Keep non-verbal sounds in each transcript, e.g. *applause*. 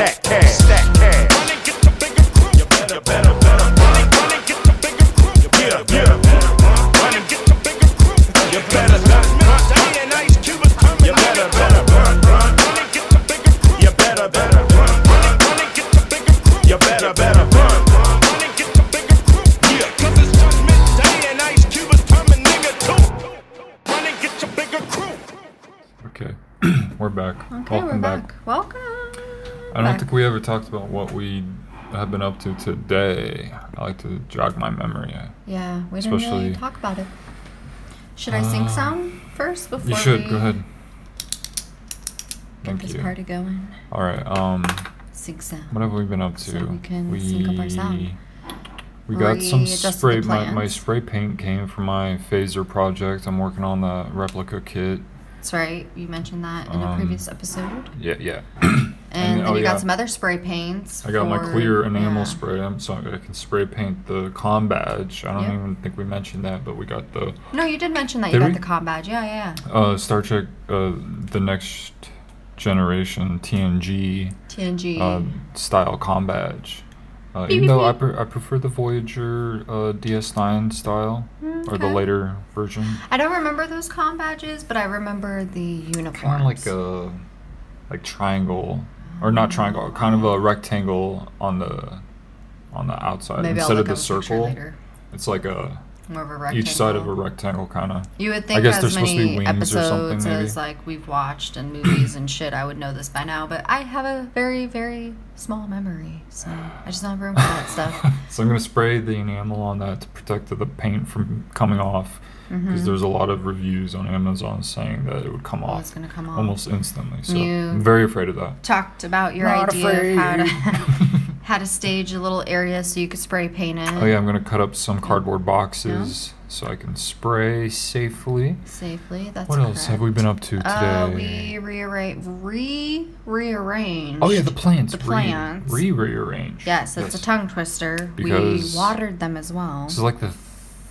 stack cash. Stack cash. Okay, *clears throat* we're back. Okay, Welcome we're back. Welcome. I don't think we ever talked about what we have been up to today. I like to jog my memory. Yeah, we didn't really talk about it. Should I sing Uh, some first before You should we go ahead. get Thank this you. party going? All right. Um, Sing sound. what have we been up to? So we can sync up our sound. We got some the spray. My, my plans. spray paint came from my phaser project. I'm working on the replica kit. That's right. You mentioned that in a Um, previous episode. Yeah, yeah. *clears throat* And, then oh, you yeah. got some other spray paints. I got my clear enamel yeah. spray. So I can spray paint the com badge. I don't Yep. even think we mentioned that, but we got the No, you did mention that Did you got we? the com badge. Yeah, yeah, yeah. uh, Star Trek, uh, the next generation TNG TNG. uh, style com badge. Uh, even though I, pre- I prefer the Voyager uh, DS9 style or the later version. I don't remember those com badges, but I remember the uniforms. Kind of like a like triangle or not triangle, kind of a rectangle on the on the outside Maybe instead of the circle. It's like a More of a rectangle. each side of a rectangle kind of. You would think guess as there's supposed to be many wings episodes as like we've watched and movies and shit, I would know this by now. But I have a very, very small memory, so I just don't have room for that stuff. *laughs* So I'm gonna spray the enamel on that to protect the paint from coming off, because Mhm. there's a lot of reviews on Amazon saying that it would come Oh, off it's gonna come off. almost instantly. So You- I'm very afraid of that. Talked about your Not idea of how to *laughs* how to stage a little area so you could spray paint it. Oh yeah, I'm gonna cut up some cardboard boxes so I can spray safely. safely. That's what else have we been up to today? Uh, we rearrange, re rearrange. oh yeah, the plants. the plants. Re rearrange. Yes, it's a tongue twister. Because we watered them as well. This is like the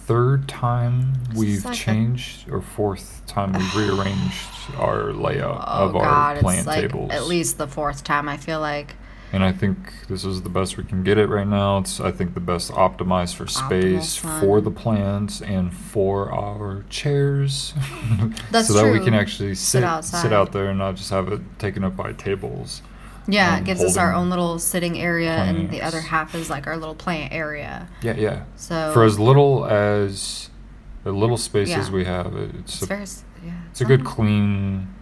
third time we've like changed, or fourth time we've *sighs* rearranged our layout oh of our plant it's like tables. at least the fourth time. I feel like And I think this is the best we can get it right now. It's I think the best optimized for space for the plants and for our chairs. *laughs* That's so that we can actually sit Sit outside. sit out there and not just have it taken up by tables. Yeah, um, it gives us our own little sitting area, and the other half is like our little plant area. Yeah, yeah. So For as little as the little spaces Yeah. we have, it's it's a, very yeah. it's a good clean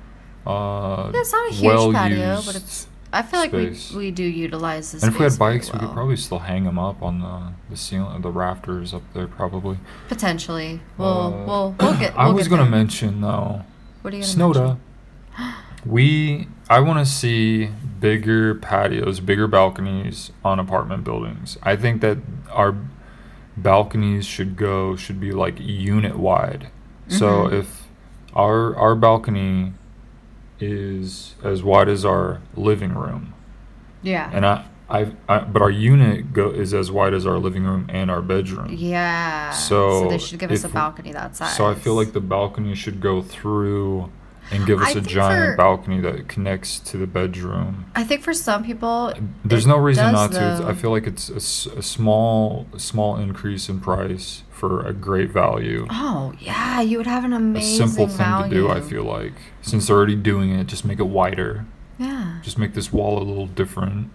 uh Yeah, it's not a huge well patio, but it's. I feel like we we do utilize this. and if we had space bikes, we could probably still hang them up on the the ceiling, the rafters up there, probably. potentially. We'll Uh, we'll we'll get. I we'll was get gonna there. mention though, What are you gonna Snowda. We, I want to see bigger patios, bigger balconies on apartment buildings. I think that our balconies should go should be like unit wide. So Mhm. if our our balcony is as wide as our living room, Yeah. and I, I, I but our unit go is as wide as our living room and our bedroom. yeah. So they should give us a balcony that size. So I feel like the balcony should go through and give us I a giant for- balcony that connects to the bedroom. I think for some people, There's no reason not to. though. I feel like it's a, a small, small increase in price for a great value. Oh yeah, you would have an amazing. A simple thing value. to do. I feel like since they're already doing it, just make it wider. Yeah. Just make this wall a little different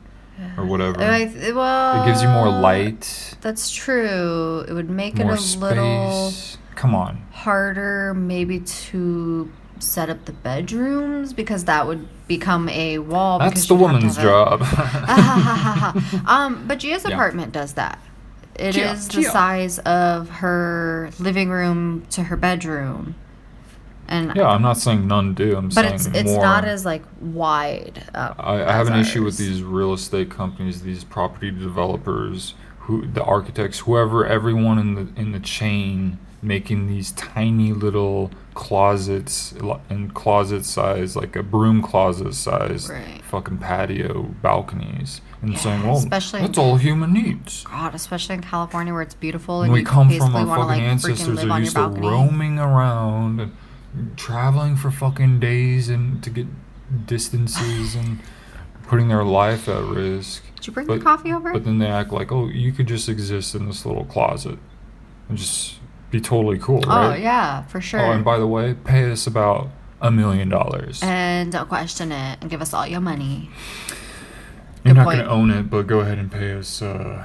or whatever. I well, it gives you more light, That's true. It would make more it a little. Come on. harder, maybe to set up the bedrooms because that would become a wall. That's the you'd have to woman's job. *laughs* *laughs* um, but Gia's Yeah. apartment does that. It is Gia, the Gia. size of her living room to her bedroom, and yeah, I'm not saying none do. I'm but saying it's it's more. not as like wide. Up I, I have as an issue with these real estate companies, these property developers, who the architects, whoever, everyone in the in the chain making these tiny little closets and closet size, like a broom closet size, Right. fucking patio balconies, and Yeah, saying, "Well, especially- that's all human needs." God, especially in California where it's beautiful And we you come from basically our want to fucking like ancestors live that on your used to roaming around and traveling for fucking days and to get distances and putting their life at risk. Did you bring But- the coffee over? But then they act like, oh, you could just exist in this little closet and just be totally cool, oh yeah, for sure. Oh, and by the way, pay us about a million dollars. and don't question it and give us all your money. You're good not going to own it, but go ahead and pay us. Uh,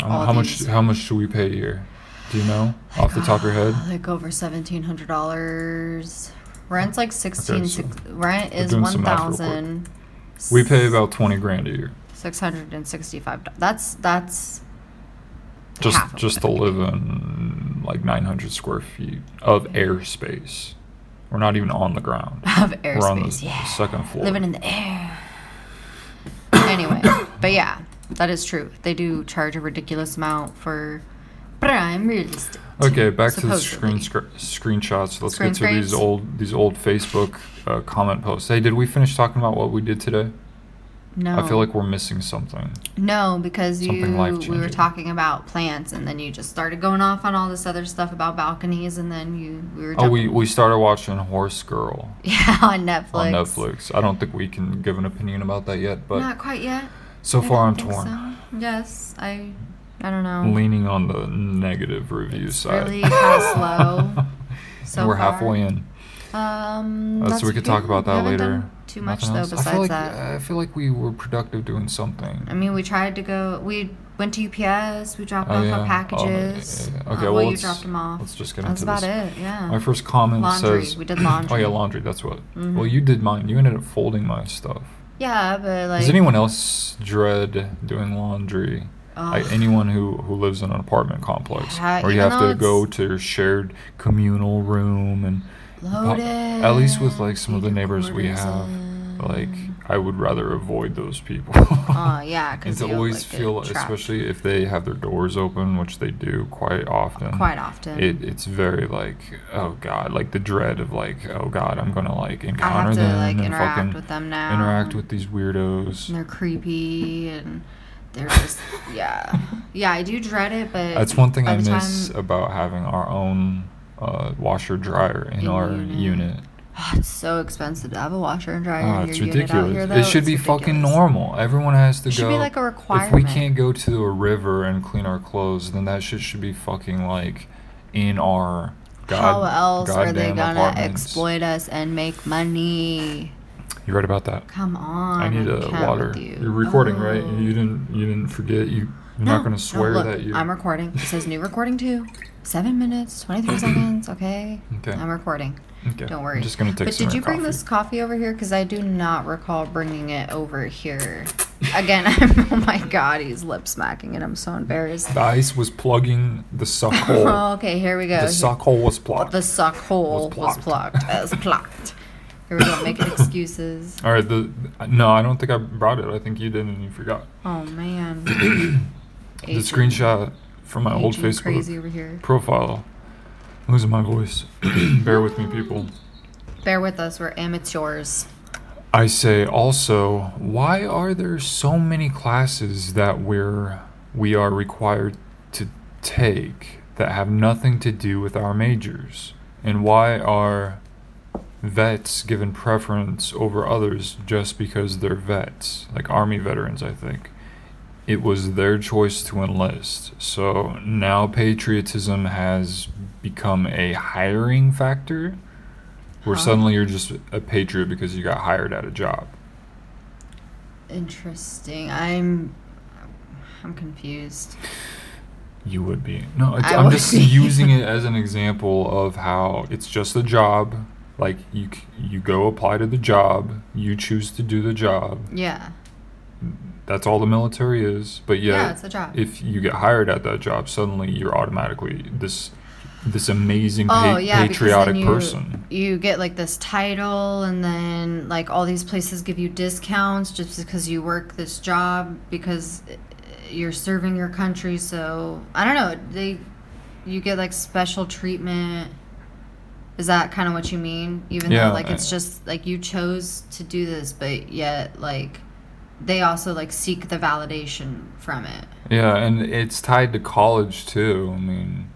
how, how much? How much should we pay a year? Do you know off the top of your head? *sighs* Like over seventeen hundred dollars. Rent's like sixteen. so six, rent is one some math real quick. thousand. We pay about twenty grand a year, six hundred and sixty-five. That's that's just just to live in like nine hundred square feet of airspace. We're not even on the ground. *laughs* have We're on the airspace. Yeah, second floor. living in the air. *coughs* anyway, but yeah, that is true. They do charge a ridiculous amount for prime real estate. Okay, back to the screen supposedly. sc- screenshots. Let's Screen get to these old these old Facebook uh, comment posts. Hey, did we finish talking about what we did today? No, I feel like we're missing something. No, because you Something we were talking about plants, and then you just started going off on all this other stuff about balconies, and then you we were. Oh, we we started watching Horse Girl *laughs* yeah on Netflix. on Netflix. I don't think we can give an opinion about that yet, but Not quite yet. so I far I'm torn. so. Yes, I. I don't know. Leaning on the negative review It's side. really slow *laughs* so We're far. halfway in. Um, Uh, so we could talk about that later. done Too much Nothing though. else? Besides I feel like that, I feel like we were productive doing something. I mean, we tried to go. We went to UPS. We dropped Oh, off yeah. our Oh, packages. yeah, yeah. Uh, Okay, well, well, you dropped them off. let's just get That's into about this. it. Yeah. My first comment Laundry. says We did laundry." *clears throat* Oh yeah, laundry. That's what. Mhm. Well, you did mine. You ended up folding my stuff. Yeah, but like. Does anyone else dread doing laundry? Like anyone who, who lives in an apartment complex, Yeah, where you have to go to your shared communal room and Loaded. at least with like some of the neighbors we have, like I would rather avoid those people. Oh yeah, *laughs* and because to always feel, especially if they have their doors open, which they do quite often. quite often. It, it's very like oh god, like the dread of like oh god, I'm gonna like I encounter have to them like and interact fucking with them now. interact with these weirdos. And they're creepy and they're just yeah, *laughs* yeah. I do dread it, but That's one thing by I the miss time- about having our own uh, washer dryer in, In our unit. unit. Oh, *sighs* it's so expensive to have a washer and dryer Oh, in it's your unit out ridiculous. here. It should It's be fucking normal. Everyone has to It should go. be like a requirement. If we can't go to a river and clean our clothes, then that shit should be fucking like in our god, How else are they gonna apartments. exploit us and make money? You right about that? Come on. I need a water. You. You're recording, right? Oh. You didn't. You didn't forget. You. You're No, not gonna no, swear look, that you. I'm recording. It says new recording too. Seven minutes, 23 *clears throat* seconds. Okay. Okay. I'm recording. okay. Don't worry. I'm just gonna take But did you your bring coffee. this coffee over here? Because I do not recall bringing it over here. Again, *laughs* I'm, oh my god, he's lip smacking and I'm so embarrassed. The ice was plugging the suck *laughs* hole. Oh, okay, here we go. the suck hole was plugged. The suck hole Was plucked. Was plucked. *laughs* Here we go, making excuses. All right. The no, I don't think I brought it. I think you did and you forgot. Oh man. *clears throat* The Aging- screenshot from my old Facebook Crazy over here. profile. I'm losing my voice. *clears throat* Bear with me, people. Bear with us, we're amateurs. I say also, why are there so many classes that we're we are required to take that have nothing to do with our majors? And why are vets given preference over others just because they're vets? Like army veterans, I think. It was their choice to enlist. So now patriotism has become a hiring factor where Huh? suddenly you're just a patriot because you got hired at a job. Interesting. I'm I'm confused. You would be. No, I'm just be. *laughs* using it as an example of how it's just a job. Like you, you go apply to the job. You choose to do the job. Yeah. That's all the military is. But yet, Yeah, it's a job. if you get hired at that job, suddenly you're automatically this, this amazing pa- Oh yeah, because patriotic you, person. you get like this title, and then like all these places give you discounts just because you work this job because uh, you're serving your country. So I don't know. They you get like special treatment. Is that kind of what you mean? Even Yeah, though like it's just like you chose to do this, but yet like they also like seek the validation from it. Yeah, and it's tied to college too. I mean,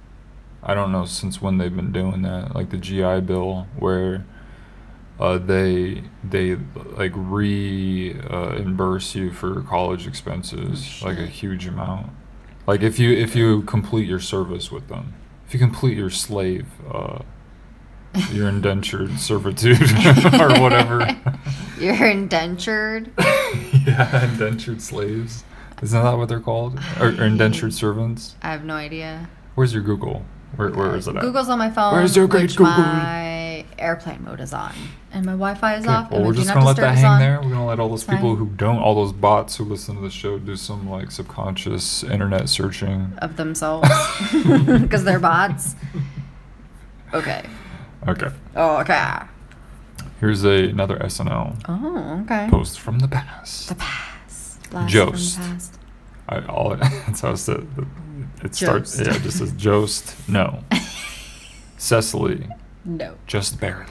I don't know since when they've been doing that, like the GI Bill, where uh, they they like reimburse you for college expenses, like a huge amount. Like if you if you complete your service with them, if you complete your slave, uh, your indentured servitude *laughs* or whatever. *laughs* You're indentured. *laughs* yeah, indentured slaves. Isn't that what they're called? Or, or indentured servants? I have no idea. Where's your Google? Where, where uh, is it at? Google's on my phone. Where's your great Google? My airplane mode is on, and my Wi-Fi is Okay, off. well, and we're just gonna let that hang on. there. We're gonna let all those people who don't, all those bots who listen to the show, do some like subconscious internet searching. of themselves because they're bots. Okay. Okay, Oh, okay. here's a, another SNL Oh, okay. post from the past. The past. Jost. From the past. I, all *laughs* that's how it said. It starts. Jost. Yeah, it just says Jost. No. *laughs* Cecily, No. just barely.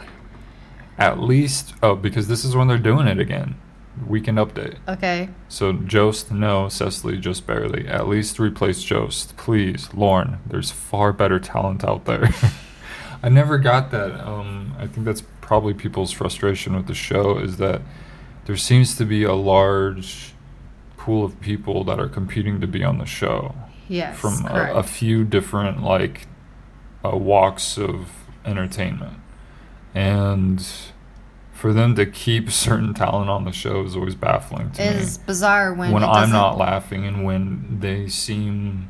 At least, oh, because this is when they're doing it again. Weekend update. Okay. So Jost, no. Cecily, just barely. At least replace Jost, please. Lorne, there's far better talent out there. *laughs* I never got that. Um, I think that's probably people's frustration with the show is that there seems to be a large pool of people that are competing to be on the show Yes. from a, a few different like uh, walks of entertainment, and for them to keep *laughs* certain talent on the show is always baffling to It me. is bizarre when, when I'm not laughing and when they seem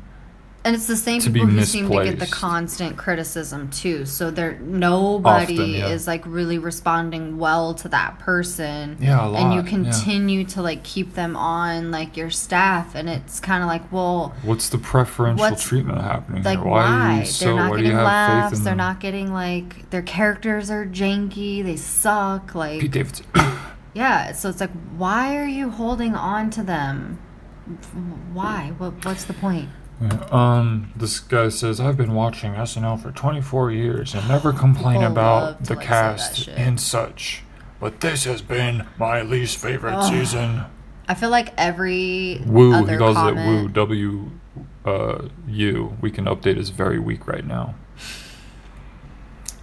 And it's the same to people who seem to get the constant criticism too. So there nobody Often, yeah. is like really responding well to that person. Yeah, a lot. And you lot, yeah. continue to like keep them on like your staff and it's kind of like, well, what's the preferential What's- treatment happening like here? why? Why are you They're so? not getting laughs. They're them? not getting like their characters are janky. They suck. Like Pete Davidson. *clears throat* yeah. So it's like, why are you holding on to them? Why? What? What's the point? Yeah, Um, this guy says I've been watching SNL for 24 years and never complain People about love to, the like, say that cast shit. and such. But this has been my least favorite Ugh. season. I feel like every Woo, other he calls comment, it Woo. W, uh, U. Weekend update is very weak right now.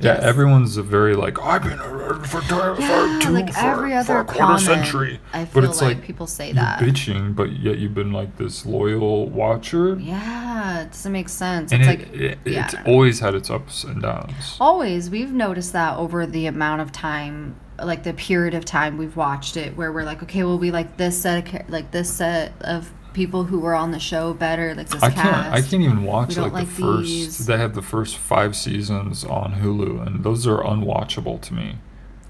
Yeah, Yes. everyone's a very like I've been uh, for, for Yeah, two like for, every for other a quarter comment, century. I but it's like, like people say you're that. bitching, but yet you've been like this loyal watcher. Yeah, it doesn't make sense. and it's it, like it, yeah, it's I don't know. always had its ups and downs. always we've noticed that over the amount of time, like the period of time we've watched it, where we're like, okay, well, we like this set of like this set of people who were on the show better, like this I cast. can't. I can't even watch like, like the first. these. They have the first five seasons on Hulu, and those are unwatchable to me.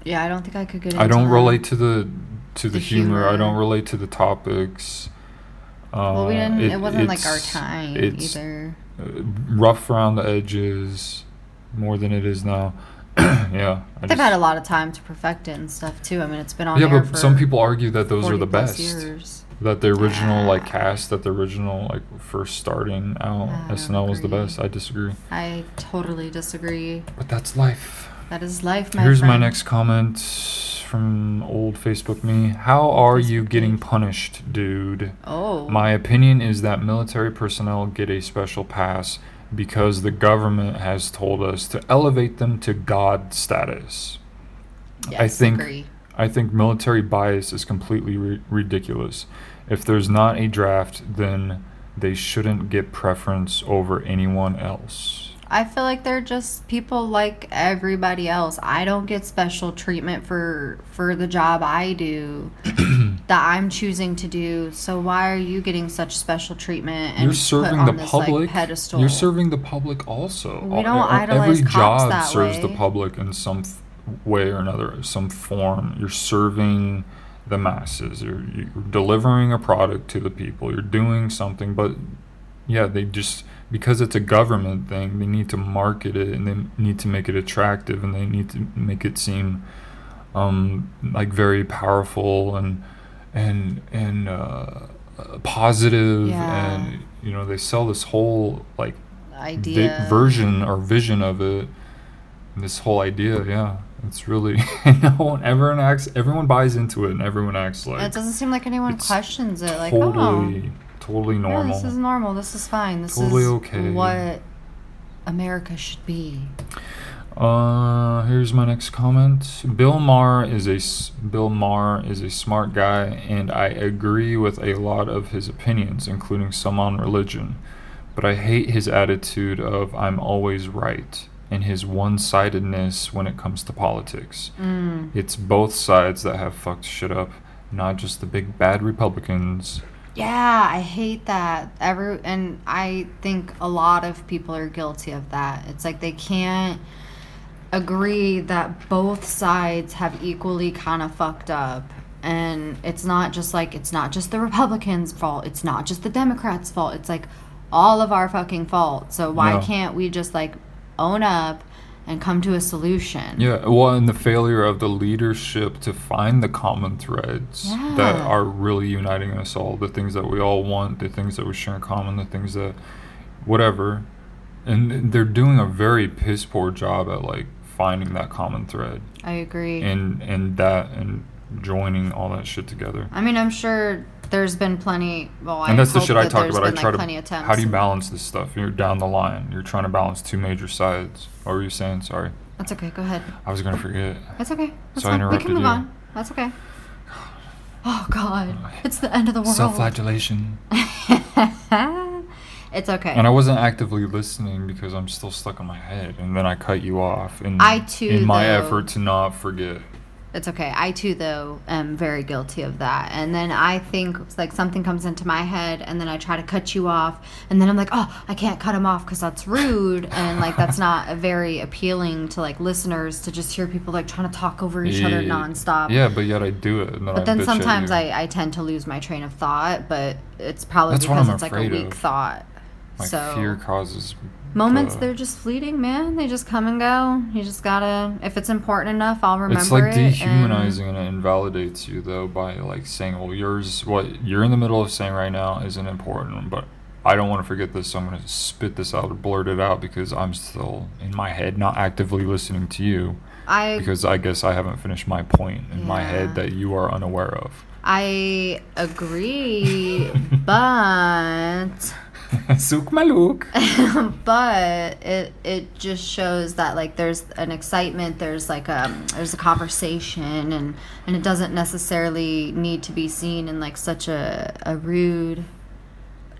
Yeah, I don't think I could get. Into I don't that. relate to the to the, The humor. I don't relate to the topics. Uh, Well, we didn't. It, wasn't like our time either. uh, rough around the edges more than it is now. *clears throat* yeah, I They've just- had a lot of time to perfect it and stuff too. I mean, it's been on yeah, but some people argue that those are the best. Years. That the original like Ah. cast, that the original like first starting out I SNL was the best. I disagree, I totally disagree. but that's life. That is life, my Here's my next comment from old Facebook me. How are you getting punished, dude? Oh, My opinion is that military personnel get a special pass because the government has told us to elevate them to God status. I think agree. I think military bias is completely ri- ridiculous. If there's not a draft, then they shouldn't get preference over anyone else. I feel like they're just people like everybody else. I don't get special treatment for for the job I do *clears throat* that I'm choosing to do. So why are you getting such special treatment and You're serving the this, like, public. pedestal? You're serving the public also. We don't idolize Every cops job that serves the public in some f- way or another, some form. You're serving the masses. You're, you're delivering a product to the people. You're doing something, but yeah, they just because it's a government thing, they need to market it and they need to make it attractive and they need to make it seem um, like very powerful and and and uh, positive Yeah. and you know they sell this whole like vi- idea version or vision of it this whole idea yeah it's really *laughs* no one everyone acts everyone buys into it and everyone acts like it doesn't seem like anyone questions it. Like, oh, totally totally yeah, normal this is normal. This is fine. This Totally is okay. what America should be. Uh, here's my next comment. Bill Maher is a Bill Maher is a smart guy, and I agree with a lot of his opinions, including some on religion. But I hate his attitude of "I'm always right" and his one-sidedness when it comes to politics. Mm. It's both sides that have fucked shit up, not just the big bad Republicans. Yeah, I hate that. Every and I think a lot of people are guilty of that. It's like they can't agree that both sides have equally kind of fucked up. And it's not just like it's not just the Republicans' fault. It's not just the Democrats' fault. It's like all of our fucking fault. So why Yeah. can't we just like own up and come to a solution? Yeah, well, and the failure of the leadership to find the common threads that are really uniting us all, the things that we all want, the things that we share in common, the things that, whatever. And they're doing a very piss poor job at like finding that common thread I agree. and and that and joining all that shit together. I mean, I'm sure there's been plenty. Well, I and that's the shit I that talk there's about. I been, try like, plenty to. How do you balance this stuff? You're down the line. You're trying to balance two major sides. What were you saying? Sorry, That's okay. Go ahead. I was gonna forget. That's okay. That's So I fine. We can move you. on. That's okay. Oh God, it's the end of the world. Self-flagellation. *laughs* it's okay. And I wasn't actively listening because I'm still stuck in my head, and then I cut you off. In, I too, in my though- effort to not forget. It's okay. I too, though, am very guilty of that. And then I think it's like something comes into my head, and then I try to cut you off, and then I'm like, oh, I can't cut him off because that's rude, and like that's not very appealing to like listeners to just hear people like trying to talk over each other Yeah. nonstop. Yeah, but yet I do it. Then I But then sometimes. I, I tend to lose my train of thought, but it's probably That's because it's like a weak of. thought. Like so fear causes moments the- they're just fleeting, man. They just come and go. You just gotta if it's important enough, I'll remember It's like it. and- dehumanizing and it invalidates you though by like saying, "Well, yours, what you're in the middle of saying right now isn't important," but I don't want to forget this, so I'm gonna spit this out or blurt it out because I'm still in my head, not actively listening to you, I because I guess I haven't finished my point in my head that you are unaware of. I agree, *laughs* but *laughs* Souk Malouk. *laughs* but it it just shows that like there's an excitement there's like a there's a conversation and and it doesn't necessarily need to be seen in like such a a rude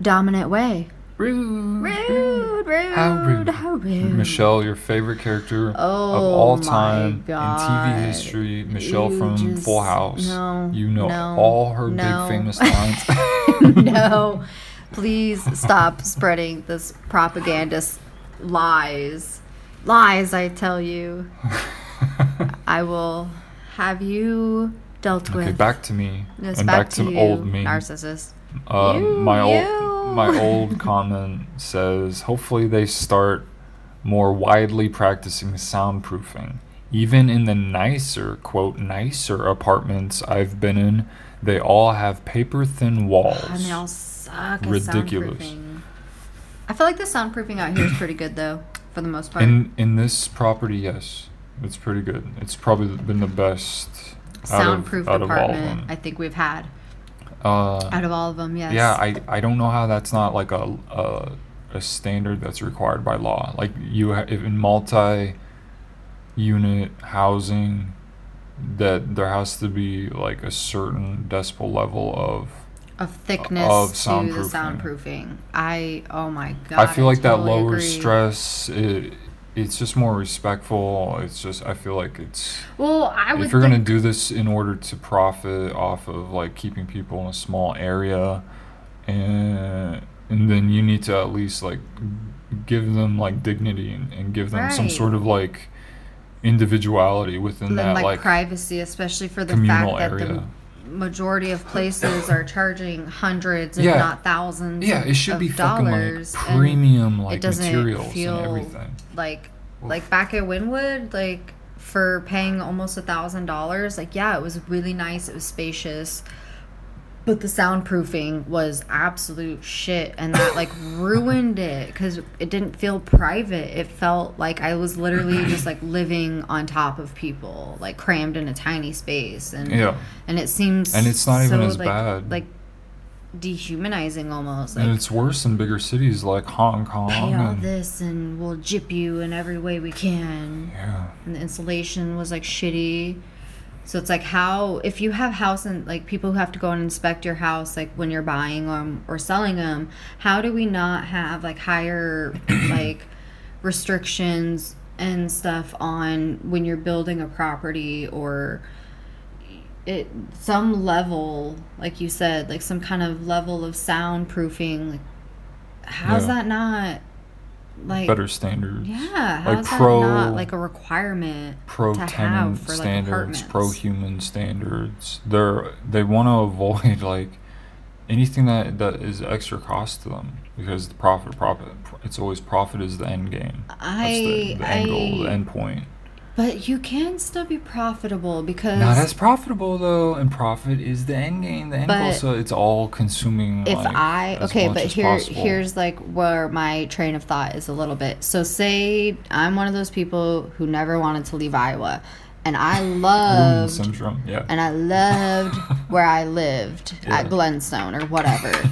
dominant way Rude. rude rude How rude. how rude Michelle, your favorite character of Oh all my time in TV history. Michelle You from just- Full House. no, you know no, all her no. big famous lines. *laughs* no please stop spreading this propagandist lies lies i tell you *laughs* i will have you dealt with okay, back to me Yes, and back, to you, old me. narcissist Uh, You, my you. old my old comment says, hopefully they start more widely practicing soundproofing. Even in the nicer, quote, nicer apartments I've been in, they all have paper thin walls. And they all suck Ridiculous. i feel like the soundproofing out here is pretty good though for the most part In in this property, yes, it's pretty good. It's probably been the best out of, soundproof out of of apartment i think we've had Uh, out of all of them yes Yeah, I, I don't know how that's not like a, a a standard that's required by law. Like you ha- if in multi unit housing that there has to be like a certain decibel level of of thickness of to the soundproofing. soundproofing. I oh my god. I feel like that totally lowers agree. stress. It, it's just more respectful. It's just I feel like it's Well, I would if you're gonna do this in order to profit off of like keeping people in a small area and and then you need to at least like give them like dignity and, and give them some sort of like individuality within and that like, like, privacy, especially for the communal fact that area. the majority of places are charging hundreds, if Yeah. not thousands. yeah it should be fucking like dollars, and premium like it doesn't materials feel and everything like like back at Winwood, like for paying almost a thousand dollars. Like yeah, it was really nice. It was spacious. But the soundproofing was absolute shit, and that like *laughs* ruined it because it didn't feel private. It felt like I was literally just like living on top of people, like crammed in a tiny space, and yeah and it seems And it's not even as like, bad. Like dehumanizing almost. Like and it's worse in bigger cities like Hong Kong. pay all and, this and we'll jip you in every way we can. Yeah. and the insulation was like shitty. So it's like how if you have house and like people who have to go and inspect your house like when you're buying them or selling them, how do we not have like higher *coughs* like restrictions and stuff on when you're building a property or it some level like you said like some kind of level of soundproofing like how's Yeah. that not like Better standards. yeah, Like pro- not like a requirement pro tenant for like standards, apartments? pro human standards. They're they want to avoid *laughs* like anything that that is extra cost to them because the profit profit it's always profit is the end game. That's the, I, the end goal, the end point. But you can still be profitable because Not as profitable though, and profit is the end game, the end goal. So it's all consuming. if like, I okay, but here possible. here's like where my train of thought is a little bit. So say I'm one of those people who never wanted to leave Iowa, and I *laughs* loved syndrome. Yeah. and I loved *laughs* where I lived Yeah. at Glenstone or whatever. *laughs*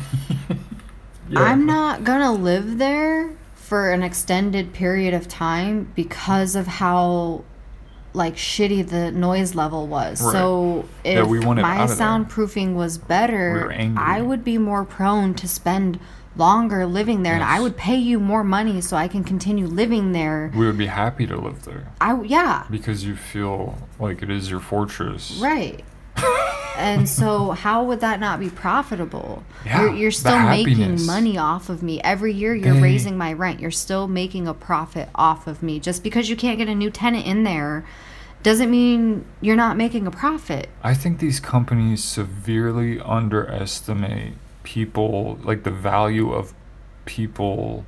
Yeah. I'm not gonna live there for an extended period of time because of how like shitty the noise level was. Right. So if Yeah, we my soundproofing was better, We. I would be more prone to spend longer living there and I would pay you more money so I can continue living there. We would be happy to live there I yeah, because you feel like it is your fortress. right. And so how would that not be profitable? Yeah, you're, you're still making money off of me. Every year you're They- raising my rent. You're still making a profit off of me. Just because you can't get a new tenant in there doesn't mean you're not making a profit. I think these companies severely underestimate people, like the value of people,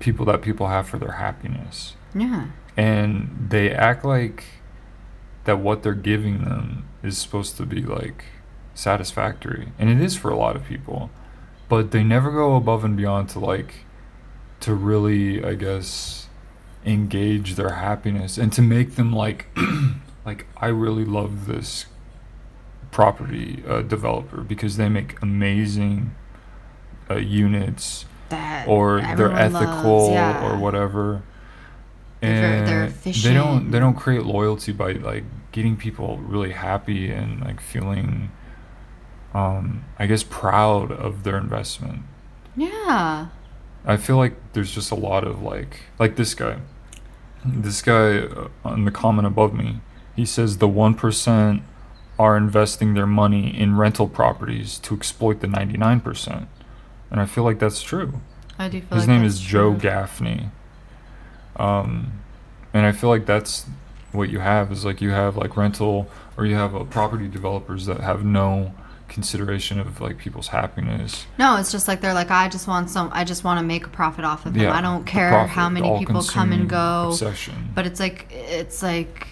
people that people have for their happiness. yeah. And they act like that what they're giving them is supposed to be like satisfactory. And it is for a lot of people. But they never go above and beyond to like, to really, I guess, engage their happiness and to make them like, *clears throat* like, I really love this property uh, developer because they make amazing uh, units that or they're ethical loves, yeah. or whatever. They're they're they don't they don't create loyalty by like getting people really happy and like feeling um I guess proud of their investment. yeah I feel like there's just a lot of like like this guy. This guy uh, on the comment above me, he says the 1% are investing their money in rental properties to exploit the 99%. And I feel like that's true. i do feel His like name is Joe true. Gaffney. Um, and I feel like that's what you have is like you have like rental or you have uh, property developers that have no consideration of like people's happiness. no it's just like they're like i just want some i just want to make a profit off of them Yeah, i don't care profit, how many people come and go Obsession. but it's like it's like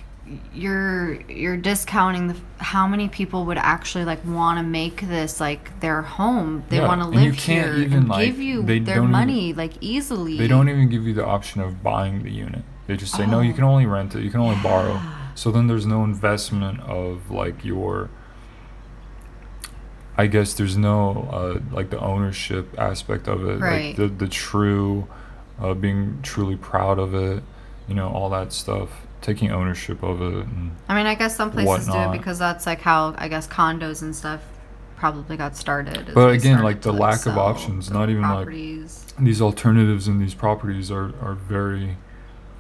you're you're discounting the how many people would actually like want to make this like their home they Yeah, want to and you live can't here even, and like, give you their don't even- money like easily They don't even give you the option of buying the unit. They just say no, you Oh. can only rent it. You can only *gasps* borrow. So then there's no investment of like your. I guess there's no uh, like the ownership aspect of it, Right. like the the true, uh, being truly proud of it, you know, all that stuff, taking ownership of it. And, i mean i guess some places do it because that's like how i guess condos and stuff probably got started But again, started like, the lack of options, not even, like, these alternatives in these properties are are very,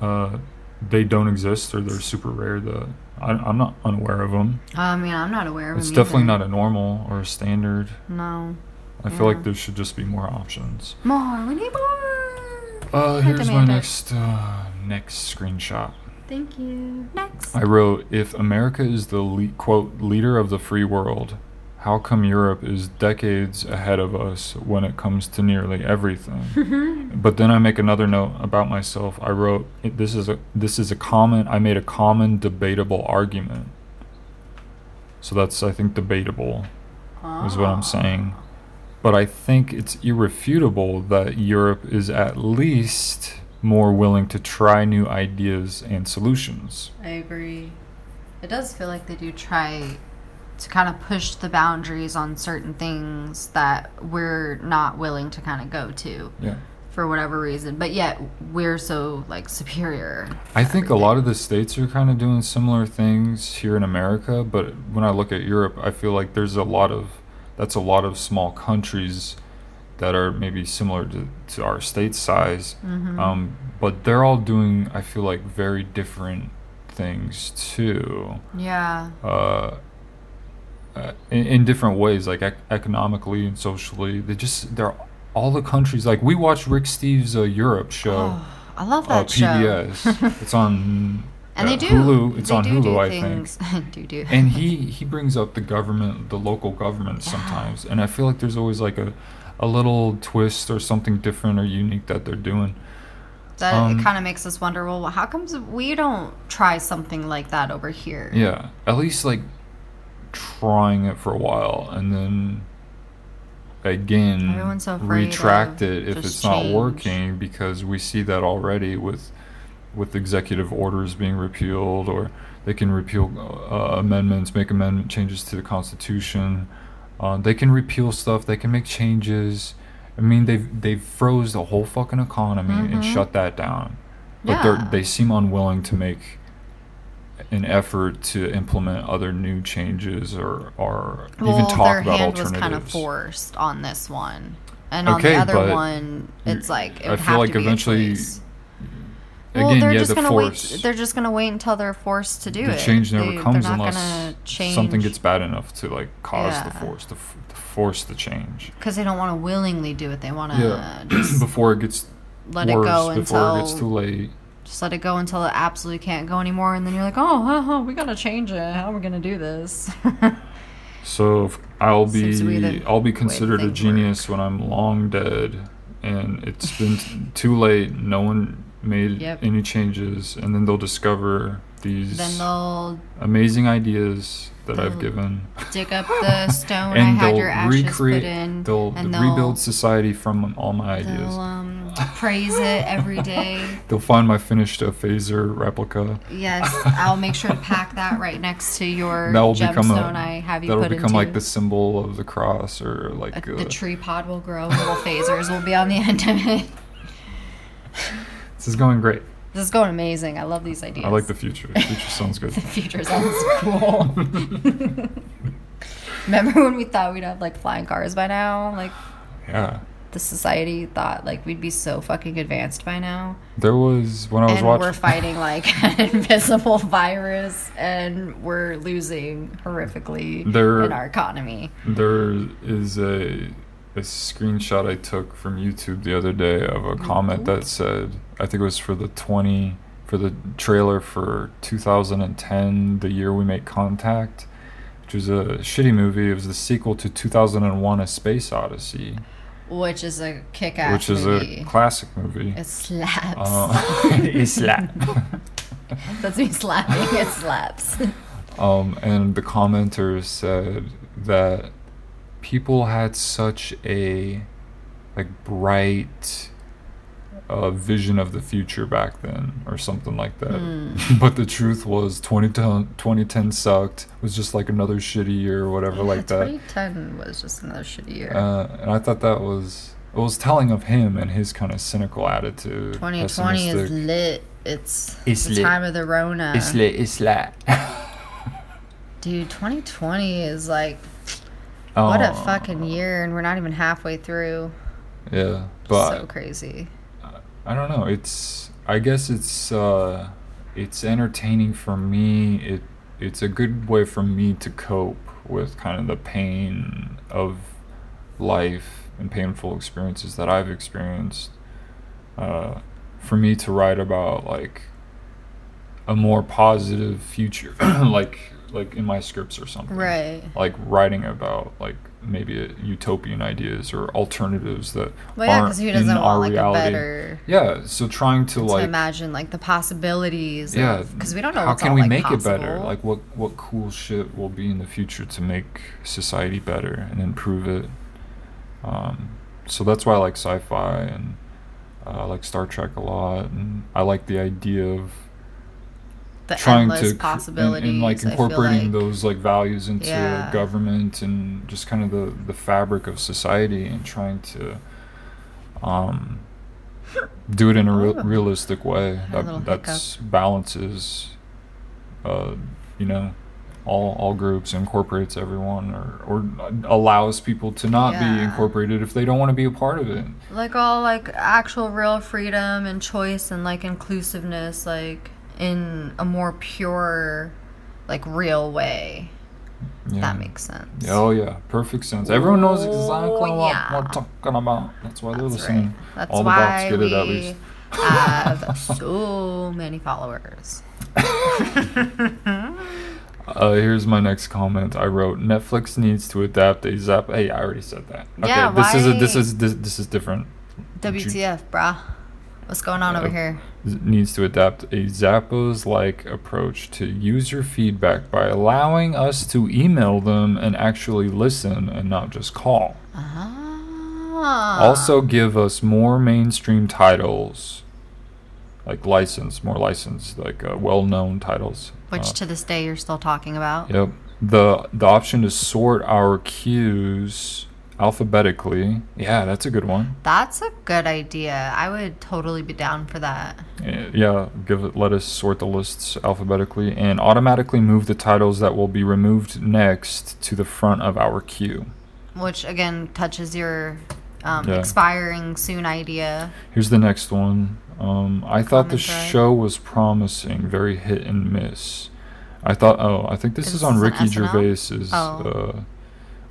uh, they don't exist or they're super rare. The I, I'm not unaware of them. i mean i'm not aware of It's them definitely either. not a normal or a standard. no I feel like there should just be more options. more we need more Uh, here's my next uh, next screenshot. thank you next I wrote, "If America is the le- quote leader of the free world, how come Europe is decades ahead of us when it comes to nearly everything?" *laughs* Mm-hmm. but then I make another note about myself. I wrote, "This is a this is a common. I made a common debatable argument." So that's I think debatable is what I'm saying. Ah. But I think it's irrefutable that Europe is at least more willing to try new ideas and solutions. I agree. It does feel like they do try to kind of push the boundaries on certain things that we're not willing to kind of go to Yeah. for whatever reason. But yet we're so like superior. I think a lot of the states are kind of doing similar things here in America, but when I look at Europe, I feel like there's a lot of that's a lot of small countries that are maybe similar to, to our state size, um, but they're all doing I feel like very different things too, Yeah. uh, uh, in, in different ways, like ec- economically and socially. They just they're all the countries like we watched Rick Steves' uh, Europe show Oh, I love uh, that show. PBS. *laughs* it's on And uh, they do. Hulu. It's they on do Hulu, do I things. think. *laughs* do do. And he he brings up the government, the local government sometimes, and I feel like there's always like a a little twist or something different or unique that they're doing. that um, it kind of makes us wonder. Well, how comes we don't try something like that over here? Yeah, at least like trying it for a while and then again so retract it if it's not change. working because we see that already with with executive orders being repealed or they can repeal uh, amendments make amendment changes to the constitution uh, they can repeal stuff they can make changes i mean they've they've froze the whole fucking economy and Mhm. shut that down but Yeah. they're they seem unwilling to make an effort to implement other new changes or or Well, even talk their about hand was kind of forced on this one, and on the other one, it's like it I feel like to be a eventually-. Well, Again, they're yeah, just the gonna force. wait. They're just gonna wait until they're forced to do the it. change never They- comes unless something gets bad enough to like cause the force, to, f- to force the change. because they don't want to willingly do it. They want to Yeah, *clears throat* before it gets let it go before until it gets too late. Just let it go until it absolutely can't go anymore, and then you're like, oh, huh, huh, we gotta change it. How are we gonna do this? *laughs* So I'll be I'll be considered a genius when I'm long dead, and it's been t- too late. No one made Yep. any changes, and then they'll discover these then they'll amazing ideas that I've given. dig up the *laughs* stone I had your ashes recreate, put in, they'll, and they'll rebuild society from all my ideas. They'll um, praise it every day. *laughs* They'll find my finished uh, phaser replica. Yes, *laughs* I'll make sure to pack that right next to your That will become gemstone a I have you that'll become into. like the symbol of the cross or like A- uh, the tree pod will grow. Little phasers will be on the end of it. this is going great. This is going amazing. I love these ideas. I like the future. The future sounds *laughs* good. The future sounds cool. *laughs* Remember when we thought we'd have like flying cars by now? Like yeah. the society thought like we'd be so fucking advanced by now. There was when I was and watching we're fighting like *laughs* an invisible virus and we're losing horrifically There- in our economy. There is a a screenshot I took from YouTube the other day of a comment that said I think it was for the 20 for the trailer for 2010 the year we make contact which was a shitty movie it was the sequel to 2001 a space odyssey Which is a kick ass movie. which is movie. a classic movie it slaps. uh, *laughs* *laughs* it slap That's me slapping. It slaps. Um, and the commenters said that people had such a like bright uh, vision of the future back then, or something like that. Hmm. *laughs* but the truth was, 2010, 2010 sucked. It was just like another shitty year, or whatever, like *laughs* that. 2010 was just another shitty year. Uh, and I thought that was it was telling of him and his kind of cynical attitude. 2020 is lit. It's, It's the lit. time of the Rona. It's lit, it's lit. *laughs* Dude, 2020 is like what a Oh, fucking year, and we're not even halfway through. Yeah, but so crazy. I don't know. It's I guess it's uh it's entertaining for me. It it's a good way for me to cope with kind of the pain of life and painful experiences that I've experienced. Uh, for me to write about like a more positive future, *clears throat* like like in my scripts or something Right. like writing about like maybe utopian ideas or alternatives that Well, yeah, aren't who in doesn't our want like reality. a better Yeah, so trying to to like imagine like the possibilities. yeah, because we don't know how can all, we like, make it better? Like what what cool shit will be in the future to make society better and improve it. Um, so that's why I like sci-fi and uh, I like Star Trek a lot, and I like the idea of the trying endless to and- possibilities. and, like incorporating like. those like values into Yeah. government and just kind of the the fabric of society and trying to um do it in a Oh. *laughs* realistic way that that's balances uh you know all all groups incorporates everyone or or allows people to not be incorporated if they don't want to be a part of it like all like actual real freedom and choice and like inclusiveness like in a more pure like real way yeah. that makes sense Oh yeah, perfect sense. Everyone knows exactly what yeah. we're talking about. That's why they're that's listening. right that's All the why bots get we it at least. have *laughs* so many followers *laughs* Uh, here's my next comment. I wrote Netflix needs to adapt a Zap. Hey, I already said that. Okay, Yeah, this is a, this is this, this is different. wtf brah what's going on over Uh, here Needs to adapt a Zappos like approach to user feedback by allowing us to email them and actually listen and not just call. ah. Also, give us more mainstream titles, like license, more licensed, like uh, well-known titles. which Uh, to this day you're still talking about Yep. The the option to sort our cues alphabetically. Yeah, that's a good one. that's a good idea i would totally be down for that Yeah, give it. Let us sort the lists alphabetically and automatically move the titles that will be removed next to the front of our queue. which again touches your um, Yeah. expiring soon idea. Here's the next one. Um, I thought the thread. show was promising, very hit and miss. I thought. Oh, I think this Is on Ricky SNL? Gervais's. Oh. Uh,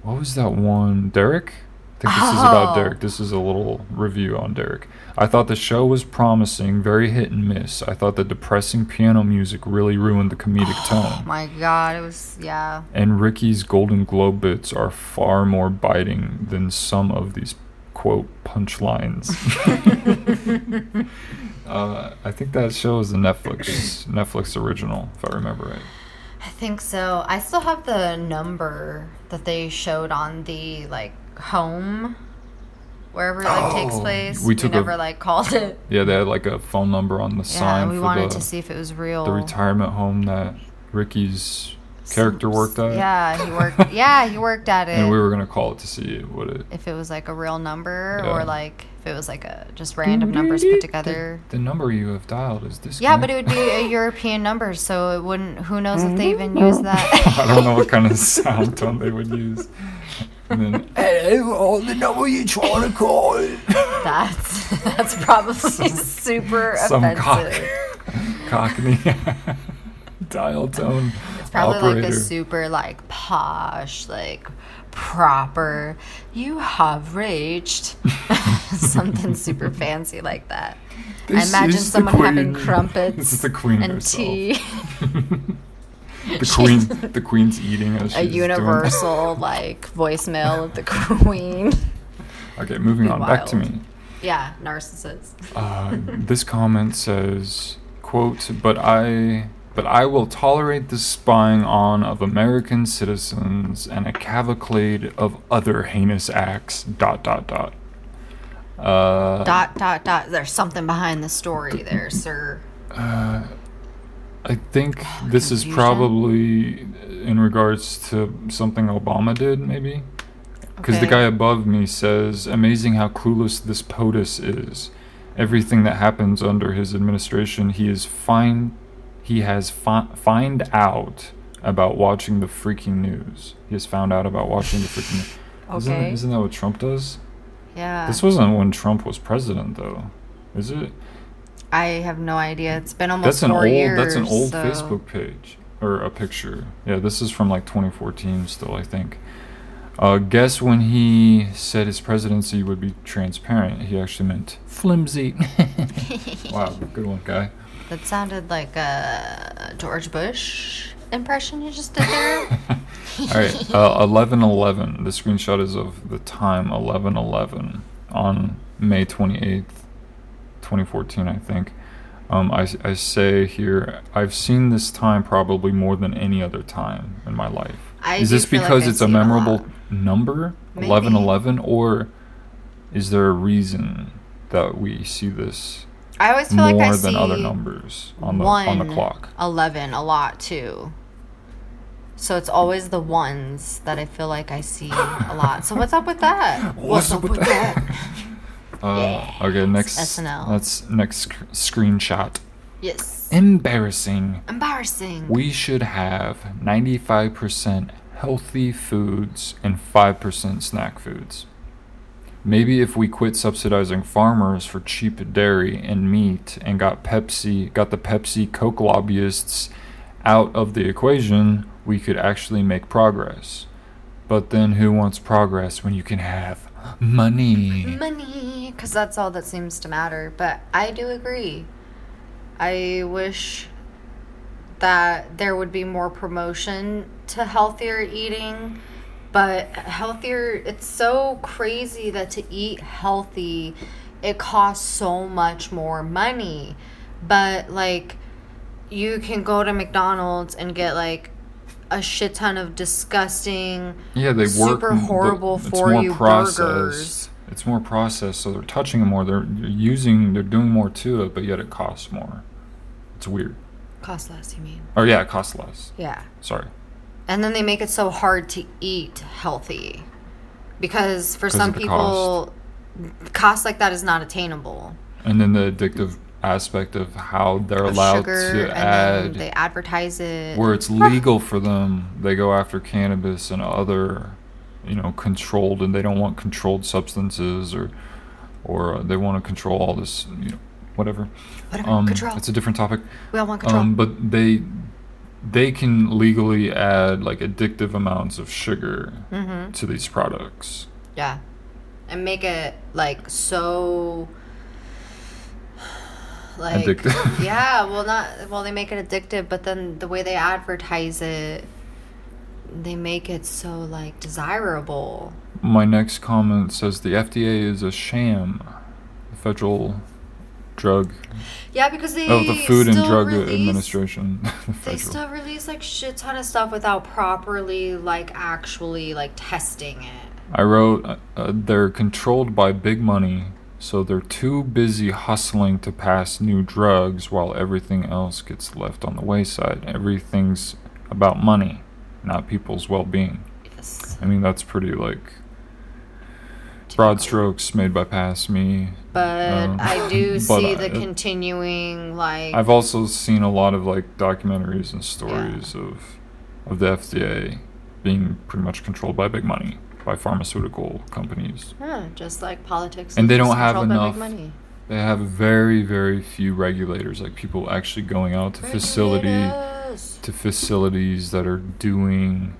what was that one? Derek. I think this is about Oh. Derek. This is a little review on Derek. I thought the show was promising, very hit and miss. I thought the depressing piano music really ruined the comedic Oh tone. my god, it was yeah. And Ricky's Golden Globe bits are far more biting than some of these quote punchlines. *laughs* *laughs* uh, I think that show is a Netflix Netflix original, if I remember right. I think so. I still have the number that they showed on the like home wherever it like takes Oh, place. we took a- never like called it. Yeah, they had like a phone number on the Yeah, sign we for wanted the, to see if it was real. the retirement home that Ricky's character worked at. Yeah, he worked. *laughs* yeah, he worked at it. And we were gonna call it to see what it. if it was like a real number Yeah. or like if it was like a just random numbers put together. The, the number you have dialed is this. Yeah, but it would be a *laughs* European number, so it wouldn't. Who knows if they even use *laughs* that? I don't know what kind of sound tone they would use. And then, hello, the number you trying to call. That's that's probably super Some cock, offensive. cockney dial tone Probably like a super like posh, like proper. You have reached *laughs* something super fancy like that. This I imagine someone having crumpets This is the queen and tea. *laughs* *laughs* the queen, the queen's eating as a universal like voicemail of the queen. Okay, moving on. Back to me. Yeah, narcissist. Uh, this comment says, "quote But I, but I will tolerate the spying on of American citizens and a cavalcade of other heinous acts." Dot dot dot. Uh, Dot dot dot. There's something behind the story there, sir. I think this is probably in regards to something Obama did, maybe. Because the guy above me says, "Amazing how clueless this POTUS is. Everything that happens under his administration, he is fine. He has fi- find out about watching the freaking news. He has found out about watching the freaking. news. *sighs* Isn't, Okay. isn't that what Trump does? Yeah. This wasn't when Trump was president, though, is it? I have no idea. It's been almost That's an four old. years. that's an old so- Facebook page or a picture. Yeah, this is from like 2014 still, I think. Uh, guess when he said his presidency would be transparent, he actually meant flimsy. *laughs* *laughs* wow, good one, guy. That sounded like a George Bush impression you just did there. *laughs* All right, uh, 1111. The screenshot is of the time 1111 on May 28th, 2014, I think. Um, I, I say here, I've seen this time probably more than any other time in my life. I is this feel like because it's a it a memorable number, 1111, or is there a reason that we see this I always feel more like I than see other numbers on the one, on the clock. 11 a lot too. So it's always the ones that I feel like I see a lot. So what's up with that? *laughs* What's up with that? *laughs* Uh, okay, next. SNL. That's next sc- screenshot. Yes. Embarrassing. Embarrassing. We should have 95% healthy foods and 5% snack foods. Maybe if we quit subsidizing farmers for cheap dairy and meat and got Pepsi, got the Pepsi Coke lobbyists out of the equation, we could actually make progress. But then who wants progress when you can have money? money because that's all that seems to matter but i do agree i wish that there would be more promotion to healthier eating but healthier it's so crazy that to eat healthy it costs so much more money but like you can go to mcdonald's and get like a shit ton of disgusting Yeah, they work. super horrible it's for more you processed. burgers. It's more processed, so they're touching it more. They're they're using. They're doing more to it, but yet it costs more. It's weird. cost less you mean Or yeah, it costs less. yeah Sorry. And then they make it so hard to eat healthy. Because for some people, cost. like that is not attainable. And then the addictive aspect of how they're Of allowed sugar, to add. they advertise it. where it's legal for them, they go after cannabis and other, you know, controlled, and they don't want controlled substances or, or they want to control all this, you know, whatever. Whatever, Um, control. It's a different topic. we all want control. Um, but they they can legally add like addictive amounts of sugar Mm-hmm. to these products. yeah. And make it like so. *sighs* Like, Addictive. *laughs* yeah, well, not well. They make it addictive, but then the way they advertise it, they make it so like desirable. My next comment says the FDA is a sham. The Federal Drug Yeah, because they oh the Food and Drug release- Administration. *laughs* the They still release like shit ton of stuff without properly like actually like testing it. I wrote uh, uh, they're controlled by big money, so they're too busy hustling to pass new drugs while everything else gets left on the wayside. Everything's about money, not people's well-being. Yes. I mean, that's pretty like broad strokes made by past me. But Um, I do *laughs* see the continuing like I've also seen a lot of like documentaries and stories of of the FDA being pretty much controlled by big money, by pharmaceutical companies. Huh, just like politics. And they don't have controlled by big enough money. They have very very few regulators, like people actually going out to facility to facilities that are doing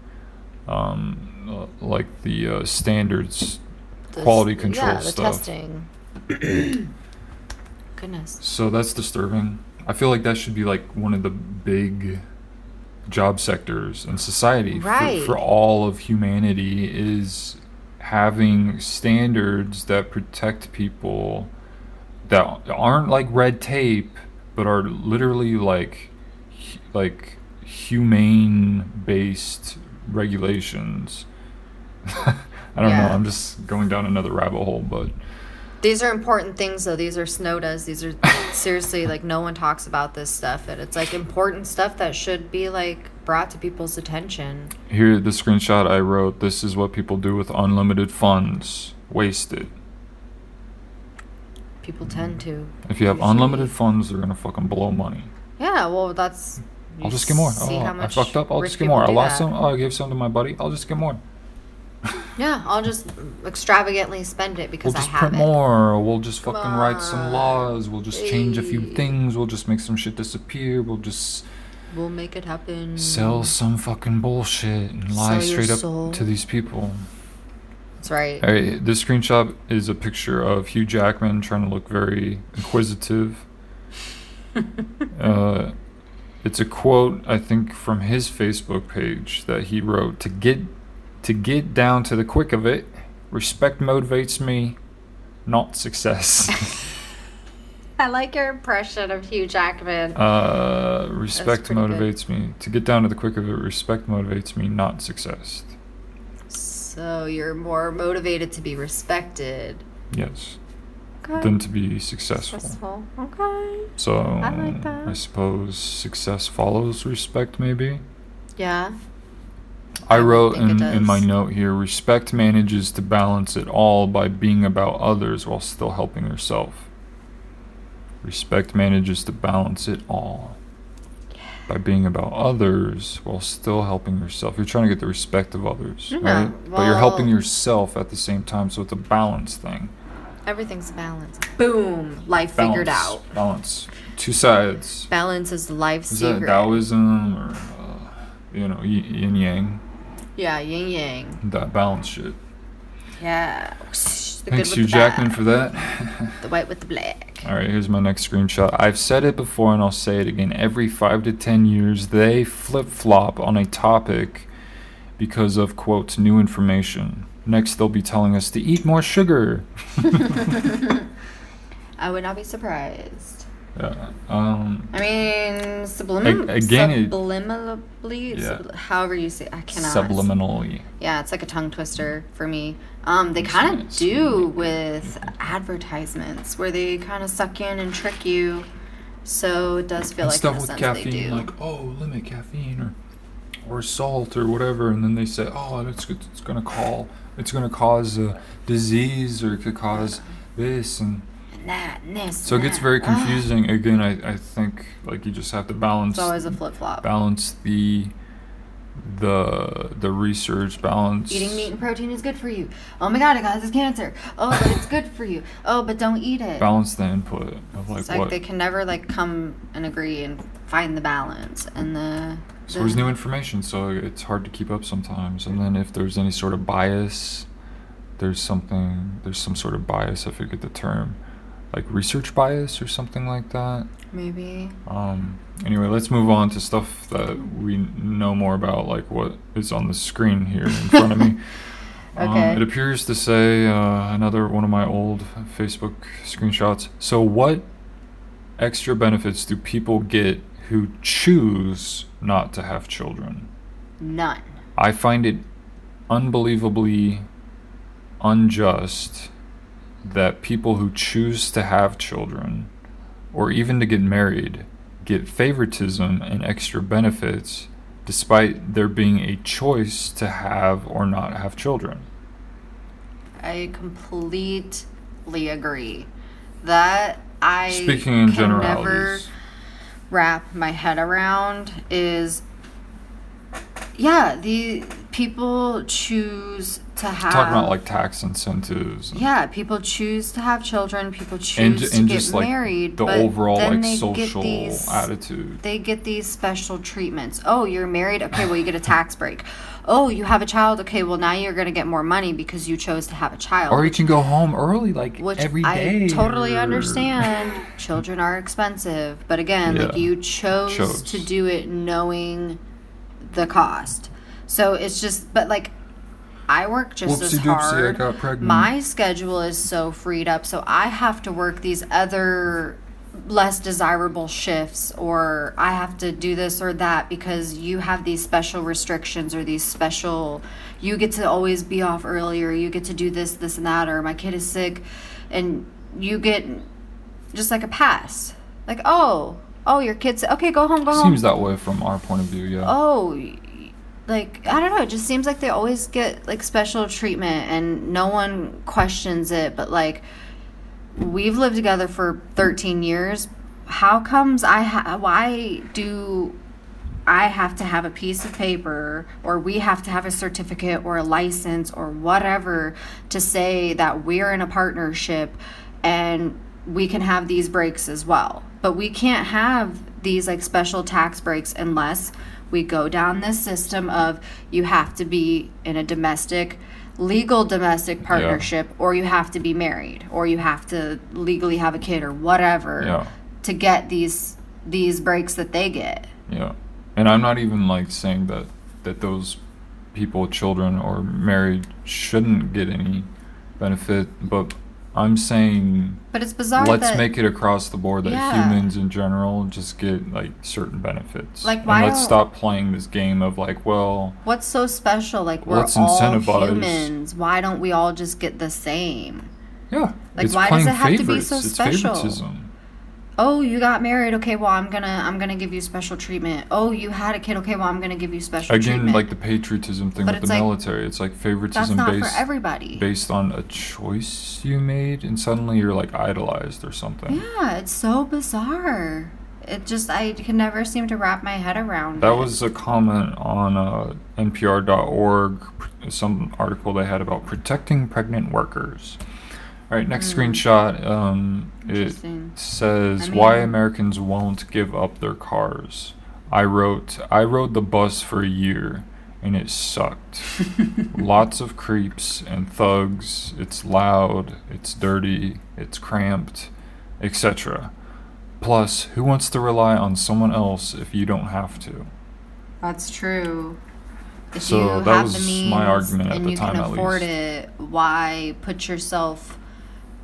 um, uh, like the uh, standards The quality control yeah, the stuff. testing. *clears throat* Goodness. So that's disturbing. I feel like that should be like one of the big job sectors in society Right. for, for all of humanity is having standards that protect people that aren't like red tape but are literally like like humane based regulations. *laughs* I don't Yeah. know. I'm just going down another rabbit hole, but These are important things, though. These are SNODAs. These are *laughs* seriously like no one talks about this stuff, and it's like important stuff that should be like brought to people's attention. Here, the screenshot I wrote. This is what people do with unlimited funds. Waste it. People tend to. If you have Usually- unlimited funds, they're gonna fucking blow money. Yeah, well, that's. I'll just get more. Oh, I fucked up. I'll just get more. I lost that. some. Oh, I gave some to my buddy. I'll just get more. Yeah, I'll just extravagantly spend it because We'll just I have print it. more. We'll just Come fucking write some on. laws. We'll just change a few Hey. things. We'll just make some shit disappear. We'll just We'll make it happen. sell some fucking bullshit and lie Sell your straight up soul. to these people. That's right. Hey, this screenshot is a picture of Hugh Jackman trying to look very inquisitive. *laughs* uh, it's a quote I think from his Facebook page that he wrote to get to get down to the quick of it. Respect motivates me, not success. *laughs* *laughs* I like your impression of Hugh Jackman. uh, respect pretty good. motivates me to get down to the quick of it. Respect motivates me, not success. So you're more motivated to be respected. Yes. Okay. than to be successful. Successful. Okay. So I like that. I suppose success follows respect, maybe. Yeah. I I wrote think it in, in my note here respect manages to balance it all by being about others while still helping yourself. Respect manages to balance it all by being about others while still helping yourself. You're trying to get the respect of others, Yeah, right? but you're helping yourself at the same time, so it's a balance thing. Everything's balanced. Boom. Life figured out. Balance. Two sides. Balance is the life Is that secret. Taoism or, uh, you know, yin yang? Yeah, yin yang. That balance shit. Yeah. Thanks, Hugh Jackman, for that. *laughs* The white with the black. All right, here's my next screenshot. I've said it before and I'll say it again. Every five to ten years, they flip flop on a topic because of, quote, new information. Next, they'll be telling us to eat more sugar. *laughs* *laughs* I would not be surprised. Yeah. Um, I mean, subliminal, again, subliminally, Yeah. subli- however you say, I cannot. subliminally. Yeah, it's like a tongue twister for me. Um, they kind of do with advertisements where they kind of suck in and trick you. So it does feel and like stuff with caffeine, they do. like, oh, limit caffeine or or salt or whatever, and then they say, oh, it's it's gonna call, it's gonna cause a disease or it could cause this and that and this. So it gets very Ah, confusing. Again, I, I think like you just have to balance it's always a flip flop. balance the the the research balance Eating meat and protein is good for you. Oh my god, it causes cancer. Oh, but it's good for you. Oh, but don't eat it. balance the input of like it's like what they can never like come and agree and find the balance and the. so there's new information so it's hard to keep up sometimes and then if there's any sort of bias there's something there's some sort of bias I forget the term like research bias or something like that Maybe. Um, anyway, let's move on to stuff that we know more about, like what is on the screen here in front of me. *laughs* Okay. Um, it appears to say uh, another one of my old Facebook screenshots. So, what extra benefits do people get who choose not to have children? None. I find it unbelievably unjust that people who choose to have children or even to get married get favoritism and extra benefits despite there being a choice to have or not have children. I completely agree. That I Speaking in can never generalities. wrap my head around is yeah, the people choose to have Talking about like tax incentives. yeah, people choose to have children. People choose and, to and get just like married. the but overall then like they social get these, attitude. They get these special treatments. Oh, you're married. Okay, well you get a tax break. Oh, you have a child. Okay, well now you're gonna get more money because you chose to have a child. Or you can go home early like which every day. I totally understand. *laughs* Children are expensive, but again, like you chose, Chose. to do it knowing the cost. So it's just, but like, I work just as Whoopsie doopsie, I hard. got pregnant. My schedule is so freed up, so I have to work these other less desirable shifts or I have to do this or that because you have these special restrictions or these special you get to always be off earlier, you get to do this, this and that, or my kid is sick and you get just like a pass. Like, oh, oh your kid's okay, go home, go home Seems that way from our point of view, yeah. oh like i don't know it just seems like they always get like special treatment and no one questions it but like we've lived together for 13 years. How comes i ha- why do i have to have a piece of paper or we have to have a certificate or a license or whatever to say that we're in a partnership and we can have these breaks as well? But we can't have these like special tax breaks unless we go down this system of you have to be in a domestic legal domestic partnership or you have to be married or you have to legally have a kid or whatever Yeah. to get these these breaks that they get. Yeah, and I'm not even like saying that that those people, children or married, shouldn't get any benefit, but I'm saying but it's bizarre let's that, make it across the board that Yeah. humans in general just get like certain benefits. Like, why? and let's stop playing this game of like, well, what's so special like we're Let's all humans why don't we all just get the same Yeah. Like, why does it have to be so it's special? favoritism. Oh, you got married. Okay, well, I'm gonna I'm gonna give you special treatment. Oh, you had a kid. Okay, well, I'm gonna give you special treatment. Again, treatment. like the patriotism thing But with the like- military. It's like That's favoritism not based for everybody. based on a choice you made, and suddenly you're like idolized or something. Yeah, it's so bizarre. It just I can never seem to wrap my head around. That it. was a comment on uh, NPR.org, some article they had about protecting pregnant workers. All right, next screenshot. Um, it. Says I why Americans won't give up their cars. I wrote, I rode the bus for a year, and it sucked. *laughs* Lots of creeps and thugs. It's loud. It's dirty. It's cramped, etc. Plus, who wants to rely on someone else if you don't have to? That's true. If So you that have was the my argument at and the you time, can at afford least. it, why put yourself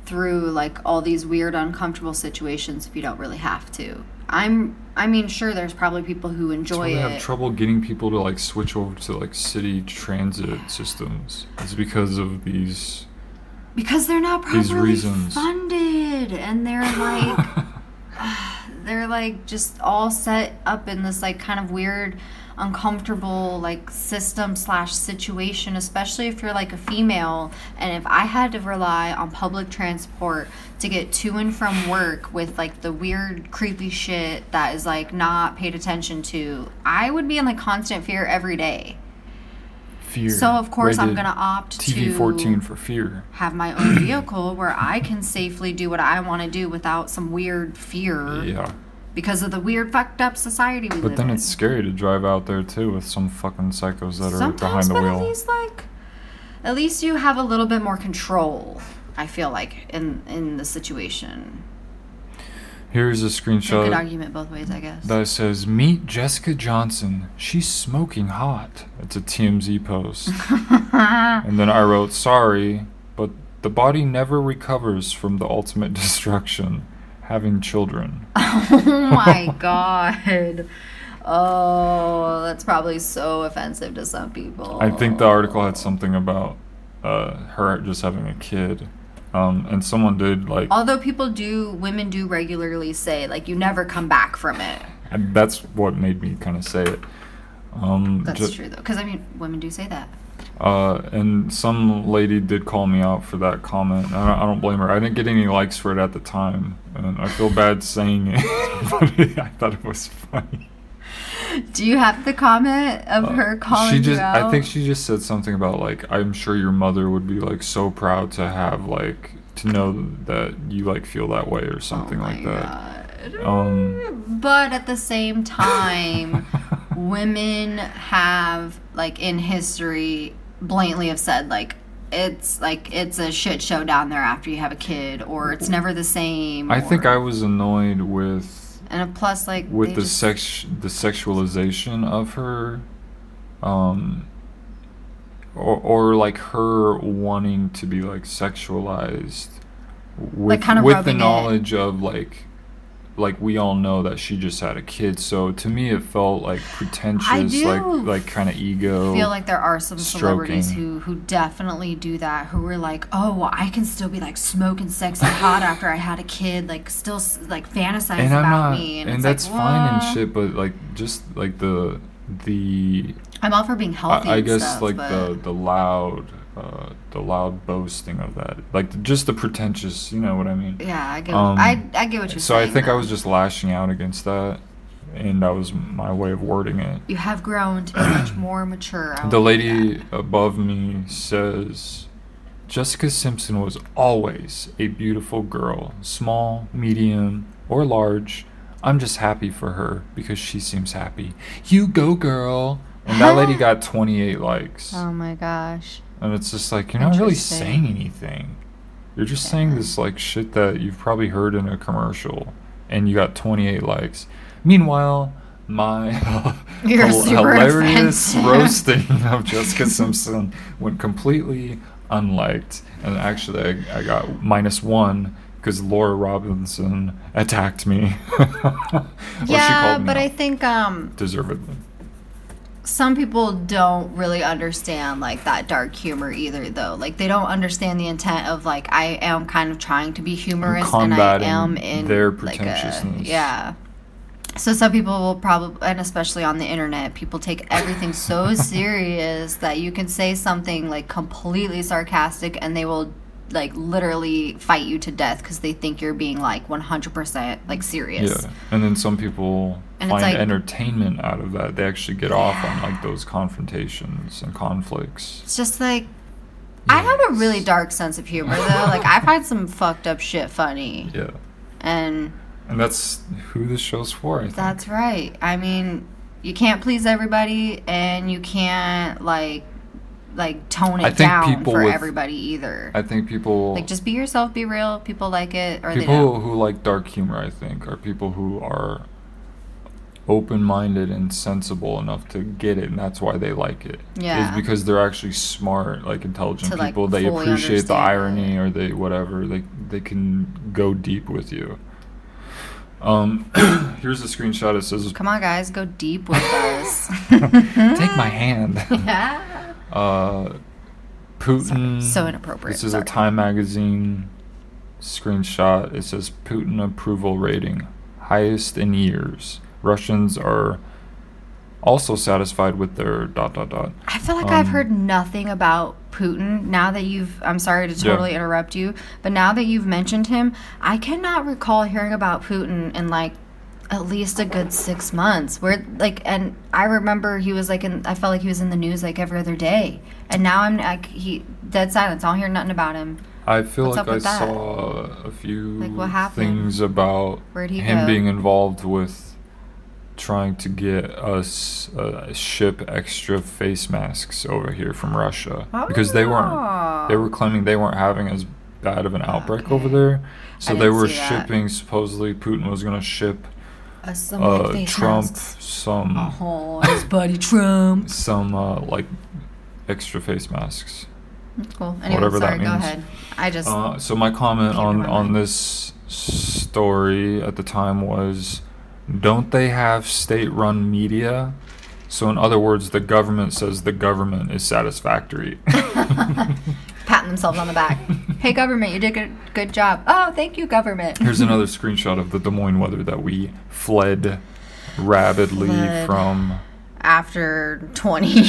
through like all these weird, uncomfortable situations if you don't really have to? I'm. I mean, sure, there's probably people who enjoy it. have trouble getting people to like switch over to like city transit systems. It's because of these. because they're not properly reasons. funded and they're like *laughs* *sighs* they're like just all set up in this like kind of weird uncomfortable like system slash situation especially if you're like a female and if i had to rely on public transport to get to and from work with like the weird creepy shit that is like not paid attention to i would be in like constant fear every day fear. so of course i'm gonna opt TV to fourteen for fear. have my own vehicle where I can safely do what I want to do without some weird fear Yeah, because of the weird fucked up society we live in. but live then in. it's scary to drive out there too with some fucking psychos that are behind the but wheel. at least like, at least you have a little bit more control. I feel like in in the situation. Here's a a good screenshot argument both ways, I guess. that says, "Meet Jessica Johnson. She's smoking hot." It's a TMZ post. *laughs* and then I wrote, "Sorry, but the body never recovers from the ultimate *laughs* destruction, having children." *laughs* oh my god. Oh, that's probably so offensive to some people. I think the article had something about uh, her just having a kid, um, and someone did like Although people do, women do regularly say like you never come back from it. and that's what made me kind of say it. Um, That's ju- true though, because I mean, women do say that. Uh, and some lady did call me out for that comment. I don't, I don't blame her. I didn't get any likes for it at the time, and I feel bad *laughs* saying it, *laughs* but I thought it was funny. Do you have the comment of her calling Uh, she just, you out? I think she just said something about like, I'm sure your mother would be like so proud to have like to know that you like feel that way or something oh like my that. God. Um, but at the same time, *laughs* women have like in history blatantly have said like it's like it's a shit show down there after you have a kid, or it's never the same. I think I was annoyed with and plus like with the just- sex the sexualization of her um or, or like her wanting to be like sexualized with, kinda with the rubbing it. knowledge of like like we all know that she just had a kid so to me it felt like pretentious like like kind of ego i feel like there are some celebrities who who definitely do that who are like oh well, i can still be like smoking sexy *laughs* hot after i had a kid like still like fantasize and about not me and, it's that's like, fine and shit but like just like the the i'm all for being healthy I, I guess stuff, like the the loud uh, the loud boasting of that, like just the pretentious. You know what I mean? yeah i get Um, I, I get what you're So saying So I think I was just lashing out against that, and that was my way of wording it. you have grown to be much more mature The lady above me says, Jessica Simpson was always a beautiful girl, small, medium, or large. I'm just happy for her because she seems happy. You go, girl. And that lady got 28 likes. oh my gosh And it's just like you're not really saying anything. You're just saying this like shit that you've probably heard in a commercial, and you got 28 likes. Meanwhile, my *laughs* You're hil- super hilarious roasting *laughs* of Jessica *laughs* Simpson went completely unliked, and actually I, I got minus one because Laura Robinson attacked me. Yeah me but i think um deservedly. Some people don't really understand like that dark humor either though. Like they don't understand the intent of like i am kind of trying to be humorous and i am in their like a, yeah. So some people will probably and especially on the internet people take everything so *laughs* serious that you can say something like completely sarcastic and they will like literally fight you to death because they think you're being like 100% like serious Yeah, and then some people And find like- entertainment out of that. They actually get off on like those confrontations and conflicts. It's just like I have a really dark sense of humor though. *laughs* Like I find some fucked up shit funny. Yeah, And and that's who this show's for. I think. that's right. I mean, you can't please everybody and you can't like like tone it down for with- everybody either. I think people like just be yourself, be real. People like it or people who like dark humor. I think are people who are open-minded and sensible enough to get it, and that's why they like it. Yeah. is because they're actually smart, like intelligent To, like, people. they appreciate the irony it. or they whatever. They they can go deep with you. Um, *clears throat* here's a screenshot. It says, Come on guys, go deep with us. *laughs* "Take my hand." *laughs* yeah. Uh, Putin. So inappropriate, This is sorry. a Time magazine screenshot. It says Putin approval rating highest in years. Russians are also satisfied with their dot dot dot. I feel like I've Um, heard nothing about Putin now that you've. I'm sorry to Yeah. totally interrupt you, but now that you've mentioned him, I cannot recall hearing about Putin in like at least a good six months. Where like, and I remember he was like in. I felt like he was in the news like every other day, and now I'm like he dead silence. I don't hear nothing about him. I feel What's like I that? saw a few Like, what happened? things about him go? being involved with trying to get us uh, ship extra face masks over here from Russia because they weren't they were claiming they weren't having as bad of an outbreak over there. So they were see that. shipping supposedly Putin was going to ship Uh, some uh, Trump masks. some Oh, his buddy Trump. *laughs* some uh, like extra face masks. Cool. Anyway, Whatever that sorry. Go means. ahead. I just. Uh, so my comment on on this story at the time was, don't they have state-run media? So in other words, the government says the government is satisfactory. *laughs* *laughs* patting themselves on the back. *laughs* hey, government, you did a good, job. Oh, thank you, government. Here's *laughs* another screenshot of the Des Moines weather that we fled rapidly Fled. from. After 20. *laughs*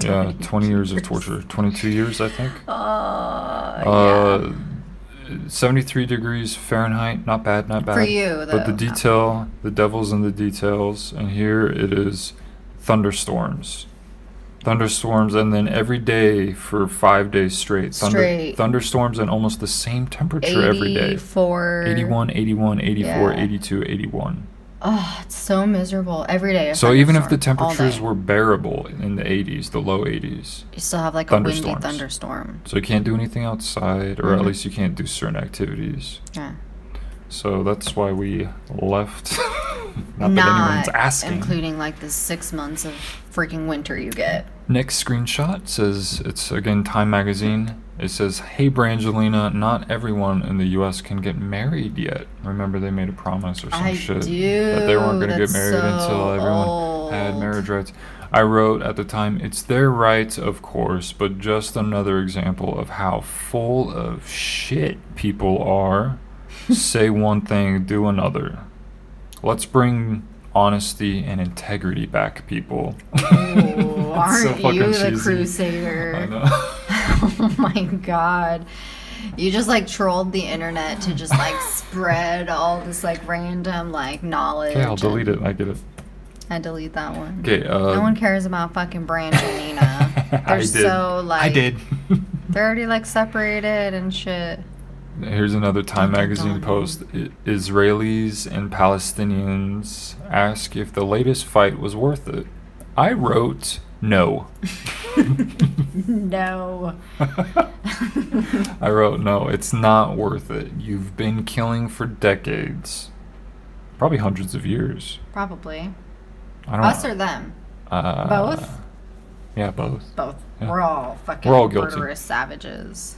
Yeah, 20 years of torture. 22 years, I think. Uh, Uh, 73 degrees Fahrenheit. Not bad, not bad. For you, But the detail, the devil's in the details. And here it is thunderstorms. Thunderstorms, and then every day for five days straight. Thunder, Straight. Thunderstorms and almost the same temperature every day. 84. 81, 81, 84, Yeah. 82, 81. Oh, it's so miserable every day. So even if the temperatures were bearable in the 80s, the low 80s, You still have like a windy thunderstorm. so you can't do anything outside, or at Mhm. least you can't do certain activities. Yeah. So that's why we left. *laughs* Not, that anyone's asking. including like the six months of freaking winter you get. Next screenshot says it's again Time Magazine. It says, "Hey Brangelina, not everyone in the U.S. can get married yet. Remember they made a promise or some I shit do. that they weren't going to get married until so everyone had marriage rights." I wrote at the time, "It's their rights, of course, but just another example of how full of shit people are. Say one thing, do another. Let's bring." Honesty and integrity back, people. *laughs* Aren't so you the cheesy. crusader? *laughs* Oh my god. You just like trolled the internet to just like *laughs* spread all this like random like knowledge. Okay, I'll delete it. I get it. I delete that one. Okay. Uh, no one cares about fucking Brangelina. They're I did. so like I did. They're already like separated and shit. Here's another Time Dun, dun, magazine dun. post. I- Israelis and Palestinians ask if the latest fight was worth it. I wrote no. *laughs* No. *laughs* I wrote no. It's not worth it. You've been killing for decades, probably hundreds of years. Probably. I don't Us know. or them? Uh, Both? Yeah, both. Both. Yeah. We're all fucking We're all guilty. murderous savages.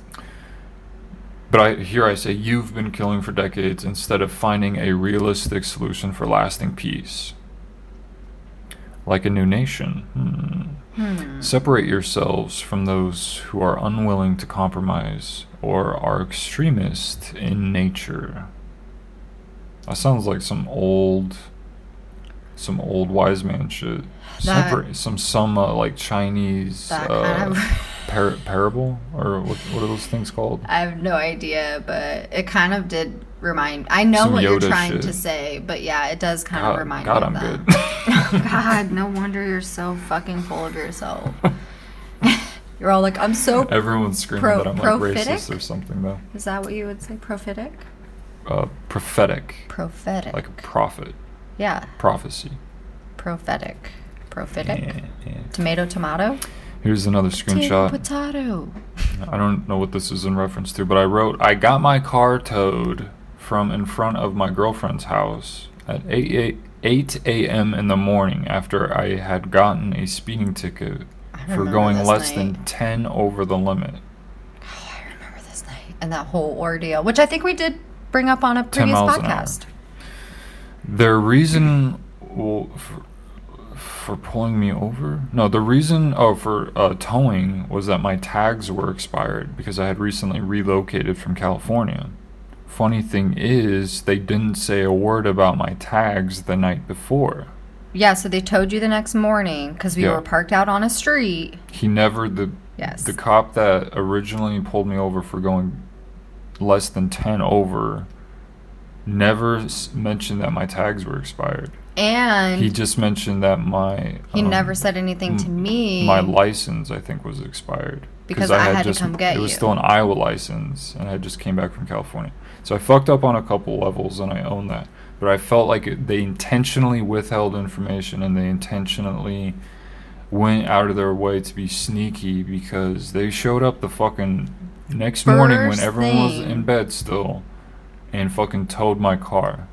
But I here I say you've been killing for decades instead of finding a realistic solution for lasting peace. like a new nation. Hmm. Separate yourselves from those who are unwilling to compromise or are extremist in nature. That sounds like some old, some old wise man shit. That- Separate some some uh, like Chinese That uh, kind of- par- parable or what what are those things called? I have no idea, but it kind of did remind. I know Some what you're trying shit. to say, but yeah, it does kind God, of remind God, me I'm of good. *laughs* God, no wonder you're so fucking full of yourself. *laughs* you're all like, I'm so. Everyone's screaming Pro- that I'm like prophetic? racist or something though. Is that what you would say? Prophetic? Uh, prophetic, Prophetic. like a prophet, yeah, prophecy. prophetic. Prophetic. Yeah, yeah. Tomato, tomato. Here's another screenshot. potato. I don't know what this is in reference to, but I wrote, I got my car towed from in front of my girlfriend's house at 8, 8, 8 a.m. in the morning after I had gotten a speeding ticket for going less night. than 10 over the limit. Oh, I remember this night and that whole ordeal, which I think we did bring up on a previous miles an hour. podcast. Their reason well, for, for pulling me over? No, the reason oh for uh, towing was that my tags were expired because I had recently relocated from California. Funny thing is, they didn't say a word about my tags the night before. Yeah, so they towed you the next morning because we Yeah. were parked out on a street. He never the Yes. the cop that originally pulled me over for going less than 10 over never s- mentioned that my tags were expired. And He he, just mentioned that my um, never said anything to me. my license I think was expired Because I had to come get it was you. still an Iowa license and I just came back from California. So I fucked up on a couple levels and I own that. But I felt like it, they intentionally withheld information and they intentionally went out of their way to be sneaky because they showed up the fucking next morning when First everyone was in bed still and fucking towed my car.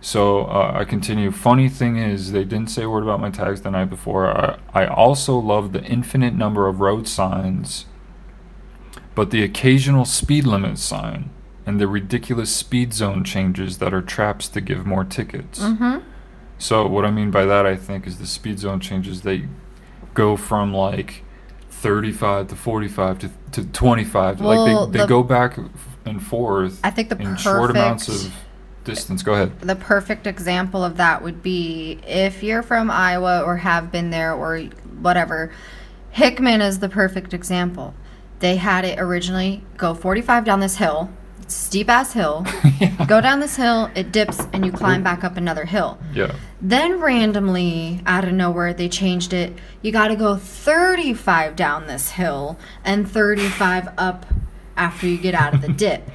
So uh, I continue. Funny thing is, they didn't say a word about my tags the night before. I, I also love the infinite number of road signs, but the occasional speed limit sign and the ridiculous speed zone changes that are traps to give more tickets. Mm-hmm. So what I mean by that, I think, is the speed zone changes. They go from like 35 to 45 to, to 25. Well, like they, they the- go back and forth I think the in short amounts of distance. Go ahead. The perfect example of that would be if you're from Iowa or have been there or whatever. Hickman is the perfect example. They had it originally go 45 down this hill, steep ass hill. *laughs* Go down this hill, it dips, and you climb back up another hill. Yeah. Then randomly, out of nowhere, they changed it. You got to go 35 down this hill and 35 up after you get out of the *laughs* dip.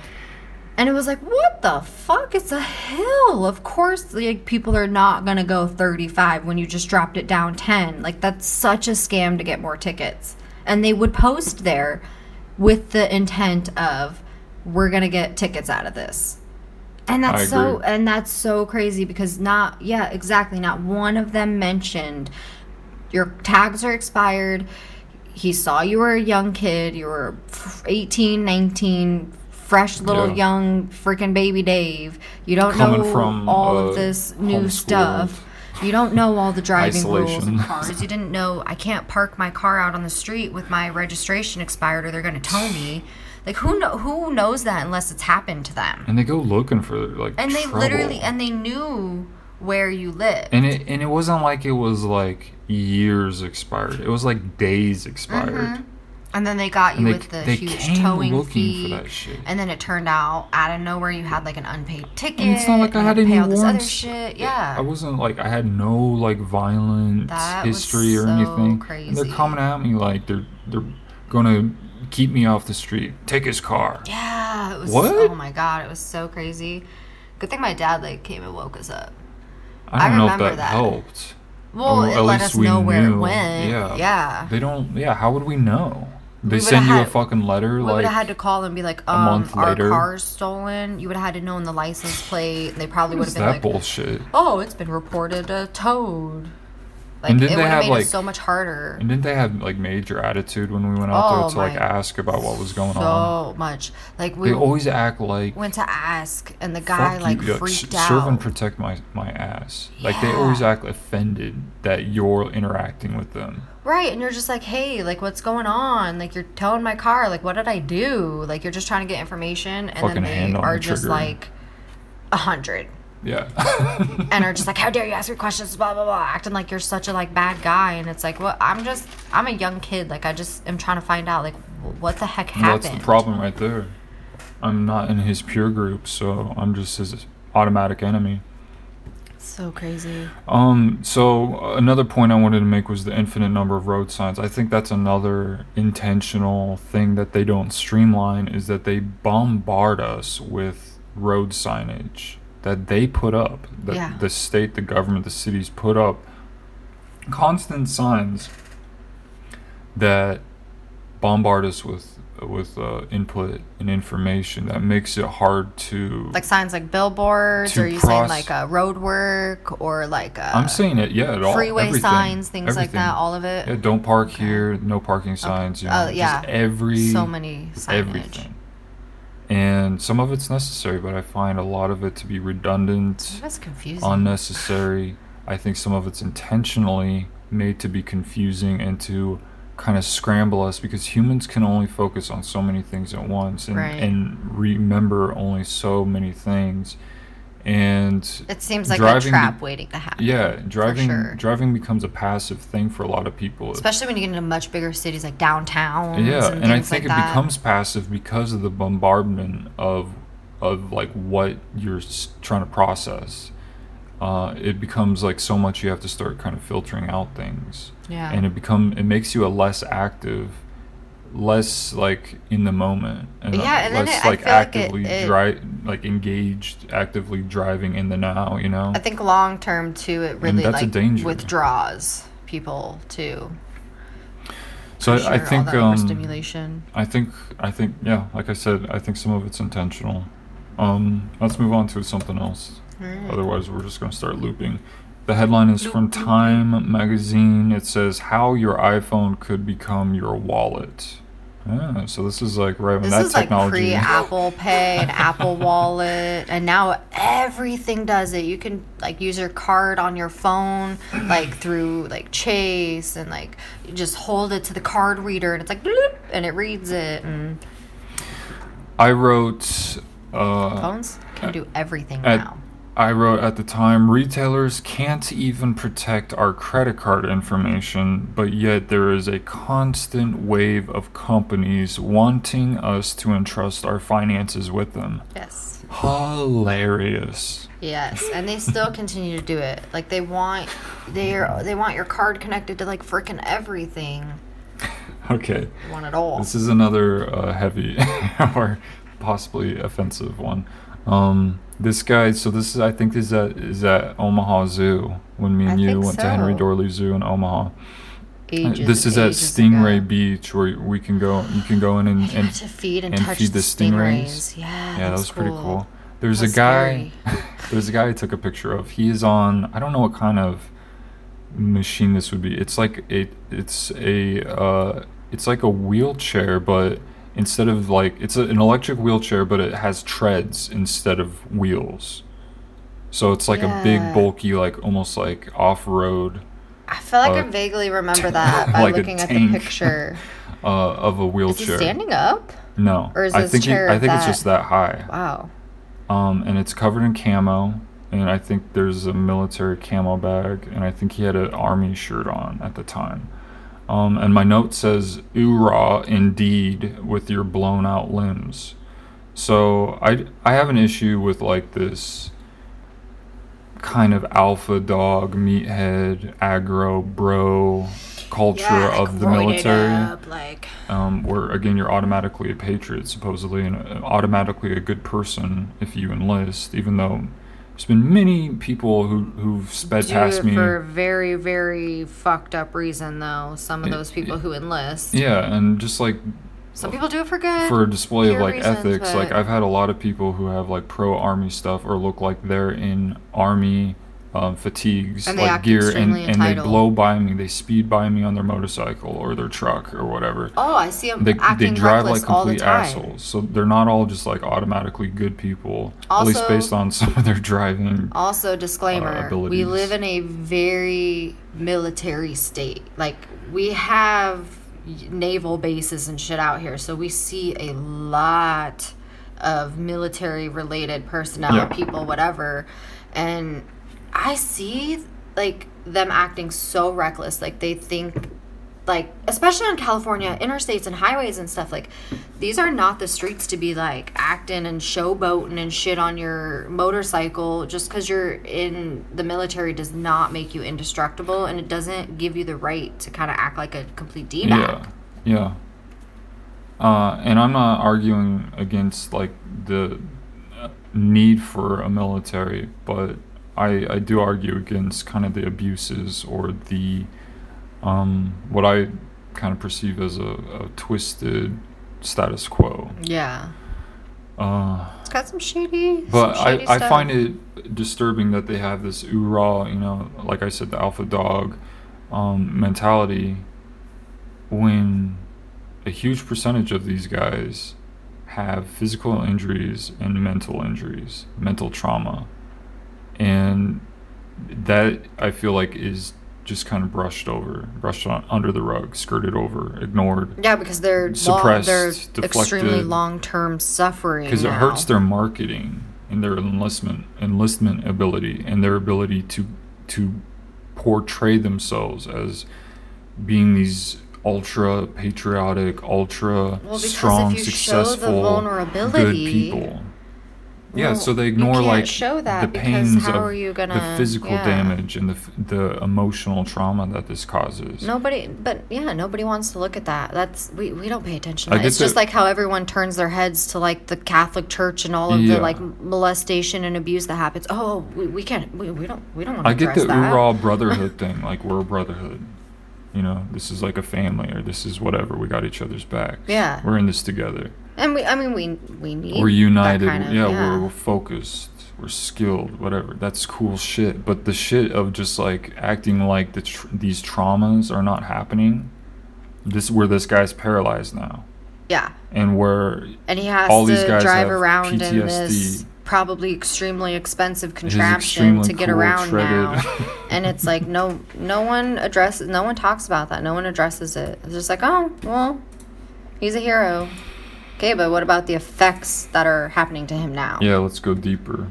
And it was like, what the fuck? It's a hill. Of course, like people are not gonna go 35 when you just dropped it down 10. Like that's such a scam to get more tickets. And they would post there with the intent of, we're gonna get tickets out of this. And that's so and that's so crazy because not yeah, exactly. Not one of them mentioned your tags are expired. He saw you were a young kid. You were f- 18, 19, fresh little Yeah. young freaking baby Dave. You don't Coming know from, all uh, of this new stuff. You don't know all the driving rules Isolation. of cars. You didn't know I can't park my car out on the street with my registration expired or they're going to tow me. Like who know who knows that unless it's happened to them. And they go looking for like And they trouble. literally and they knew where you lived. and it and it wasn't like it was like years expired. It was like days expired. And then they got you they- with the huge towing fee. And then it turned out out of nowhere you had like an unpaid ticket. And it's not like I had any all this other warrants. shit. Yeah. I wasn't like I had no like violent That history or so anything. And crazy. they're coming at me like they're they're gonna keep me off the street. Take his car. yeah. It was What? oh my god, it was so crazy. Good thing my dad like came and woke us up. I I don't know if remember that, that. helped. Well, Or it let least us we know where it knew. went. Yeah. Yeah. They don't. Yeah. How would we know? They send you a fucking letter We like. would have had to call and be like, um, month our later. car's stolen. You would have had to know in the license plate. and They probably would have been that like, bullshit? oh, it's been reported uh, towed. Like And it didn't would they have like- it so much harder. And didn't they have like major attitude when we went out Oh there to like ask about what was going so on? So much. Like we They always act like went to ask, and the guy like you, freaked s- out. serve and protect my my ass. Like they always act offended that you're interacting with them. Right, and you're just like, hey, like, what's going on? Like, you're towing my car. Like, what did I do? Like, you're just trying to get information, and Fucking then they are the just like a hundred, Yeah. and are *laughs* just like, how dare you ask me questions? Blah blah blah, acting like you're such a like bad guy, and it's like, well, I'm just, I'm a young kid. Like, I just am trying to find out, like, what the heck happened? That's the problem right there. I'm not in his peer group, so I'm just his automatic enemy. So crazy. Um, so another point I wanted to make was the infinite number of road signs. I think that's another intentional thing that they don't streamline is that they bombard us with road signage that they put up. That Yeah. the state, the government, the cities put up constant signs that bombard us with with uh, input and information that makes it hard to Like signs like billboards, or you saying like uh, road work, or like uh, I'm saying it, yeah, it all freeway everything, signs, things like that. All of it. Yeah, don't park here, no parking signs, you know, Oh, just yeah. every so many signage. everything. And some of it's necessary, but I find a lot of it to be redundant, That's confusing. unnecessary. I think some of it's intentionally made to be confusing and to kind of scramble us because humans can only focus on so many things at once and, Right. and remember only so many things. And it seems like a driving trap waiting to happen. yeah, driving sure. driving becomes a passive thing for a lot of people. especially when you get into much bigger cities like downtown. yeah, and, and I think like it that. becomes passive because of the bombardment of of like what you're trying to process. Uh, it becomes like so much you have to start kind of filtering out things, yeah. and it become it makes you a less active, less like in the moment, and Yeah, and less it- like feel like it- actively like engaged, actively driving in the now. You know, I think long term too, it really that's a like danger. withdraws people too. so for I, think um, overstimulation. I think I think yeah, like I said, I think some of it's intentional. Um, let's move on to something else. Otherwise, we're just gonna start looping. The headline is from Time magazine. It says how your iPhone could become your wallet. Yeah, so this is like right when This that is like technology. pre *laughs* Apple Pay and *laughs* Apple Wallet, and now everything does it. You can like use your card on your phone, like through like Chase, and like you just hold it to the card reader, and it's like bloop, and it reads it. And I wrote. Uh, phones can do everything at- now. I wrote at the time, retailers can't even protect our credit card information, but yet there is a constant wave of companies wanting us to entrust our finances with them. Yes. Hilarious. Yes, and they still continue to do it. Like they want, they are they want your card connected to like freaking everything. Okay, They want it all. this is another uh, heavy *laughs* or possibly offensive one. Um, this guy, so this is, I think, is at is at Omaha Zoo when me and I you went to Henry so. Doorly Zoo in Omaha. Ages this is at Stingray ago. Beach where we can go. You can go in and, and feed and, and feed the stingrays. stingrays. Yeah, yeah, that that's was pretty cool. There's a was guy. *laughs* there's a guy I took a picture of. He is on. I don't know what kind of machine this would be. It's like a. It's a. Uh, it's like a wheelchair, but instead of like it's a, an electric wheelchair, but it has treads instead of wheels. So it's like a big, bulky, like almost like off-road I feel like uh, I vaguely remember *laughs* that by like looking at the picture. *laughs* uh, of a Is wheelchair. standing up? No, Or is I think he- I think it's just that high. Wow. Um, and it's covered in camo, and I think there's a military camo bag, and I think he had an army shirt on at the time. Um, and my note says, "Oorah, indeed, with your blown out limbs." So I I have an issue with like this kind of alpha dog, meathead, aggro bro culture of the military Up, like um, where again you're automatically a patriot supposedly and uh, automatically a good person if you enlist even though there's been many people who, who've sped past me for a very very fucked up reason though. Some of those people who enlist. yeah and just like Some people do it for good. for a display of like reasons, ethics like i've had a lot of people who have like pro army stuff or look like they're in army um, fatigues, And like gear, and, and they blow by me. They speed by me on their motorcycle or their truck or whatever. Oh, I see them They, they acting drive like complete assholes. So they're not all just like automatically good people. at least based on *laughs* some of their driving. Also, disclaimer: we live in a very military state. Like we have naval bases and shit out here, so we see a lot of military-related personnel, Yeah. people, whatever, and I see like them acting so reckless. Like they think. Like, especially on California interstates and highways and stuff, like these are not the streets to be like acting and showboating and shit on your motorcycle just because you're in the military does not make you indestructible and it doesn't give you the right to kind of act like a complete d Yeah, yeah. Uh, and I'm not arguing against like the uh, need for a military, but I I do argue against kind of the abuses or the um, what I kind of perceive as a, a twisted status quo. Yeah. Uh, It's got some shady. but some I, shady I stuff. find it disturbing that they have this oorah, you know, like I said, the alpha dog um, mentality when a huge percentage of these guys have physical injuries and mental injuries, mental trauma. And that I feel like is just kind of brushed over, brushed on, under the rug, skirted over, ignored. Yeah, because they're long, suppressed, they're extremely long term suffering. because it hurts their marketing and their enlistment enlistment ability and their ability to to portray themselves as being these ultra patriotic, ultra Well, strong, if you show the successful, good people. Yeah, Well, so they ignore like show that the pains how of are you the gonna- physical yeah. damage and the the emotional trauma that this causes. Nobody, but yeah, nobody wants to look at that. That's we, we don't pay attention. To I that. get It's just like how everyone turns their heads to like the Catholic Church and all of Yeah. the like molestation and abuse that happens. Oh, we, we can't. We, we don't. We don't want to I get the that. overall brotherhood *laughs* thing. Like we're a brotherhood. You know, this is like a family, or this is whatever. We got each other's back. Yeah. we're in this together. And we, I mean, we we need. We're united. kind of- yeah, We're, we're focused. We're skilled. Whatever. That's cool shit. But the shit of just like acting like the tr- these traumas are not happening. This where this guy's paralyzed now, yeah. and where And he has all to these guys drive around in this probably extremely expensive contraption extremely to get cool, around now. and it's like no no one addresses no one talks about that. No one addresses it. It's just like, "Oh, well, he's a hero." Okay, but what about the effects that are happening to him now? Yeah, let's go deeper.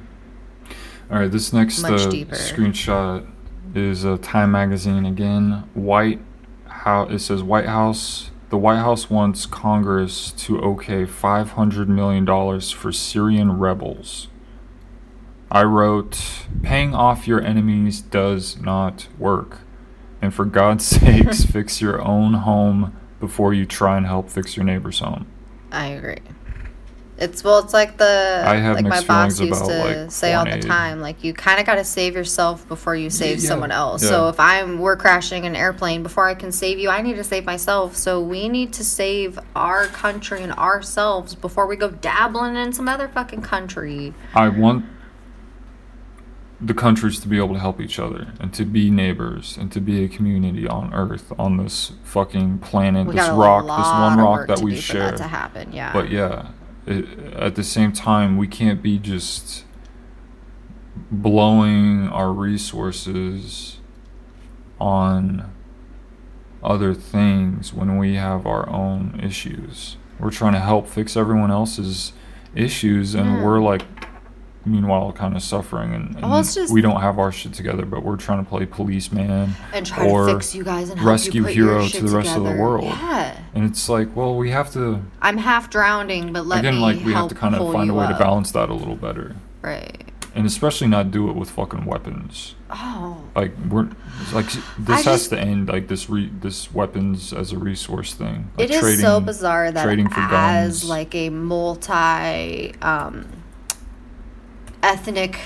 All right, this next uh, screenshot is a Time magazine again. White How it says White House. The White House wants Congress to okay 500 million dollars for Syrian rebels. I wrote, "Paying off your enemies does not work, and for God's *laughs* sakes, fix your own home before you try and help fix your neighbor's home." I agree. It's well, it's like the I have like my boss used to like, say all the time. Like you kind of got to save yourself before you save yeah, someone else. yeah. So if I'm we're crashing an airplane before I can save you, I need to save myself. So we need to save our country and ourselves before we go dabbling in some other fucking country. I want the countries to be able to help each other and to be neighbors and to be a community on Earth on this fucking planet, We this rock, this one rock that we share. that to happen. Yeah. But yeah, it, at the same time, we can't be just blowing our resources on other things when we have our own issues. We're trying to help fix everyone else's issues, and Yeah. we're like, meanwhile, kind of suffering, and, and Well, just- we don't have our shit together, but we're trying to play policeman and try or to fix you guys and rescue you hero to the rest of the world. Yeah. and it's like, well, we have to I'm half drowning, but let again, like we have to kind of find a way to balance that a little better, Right. and especially not do it with fucking weapons. Oh. Like we're like this has just- to end. Like this re this weapons as a resource thing. Like It is so bizarre that trading for as guns. like a multi um, ethnic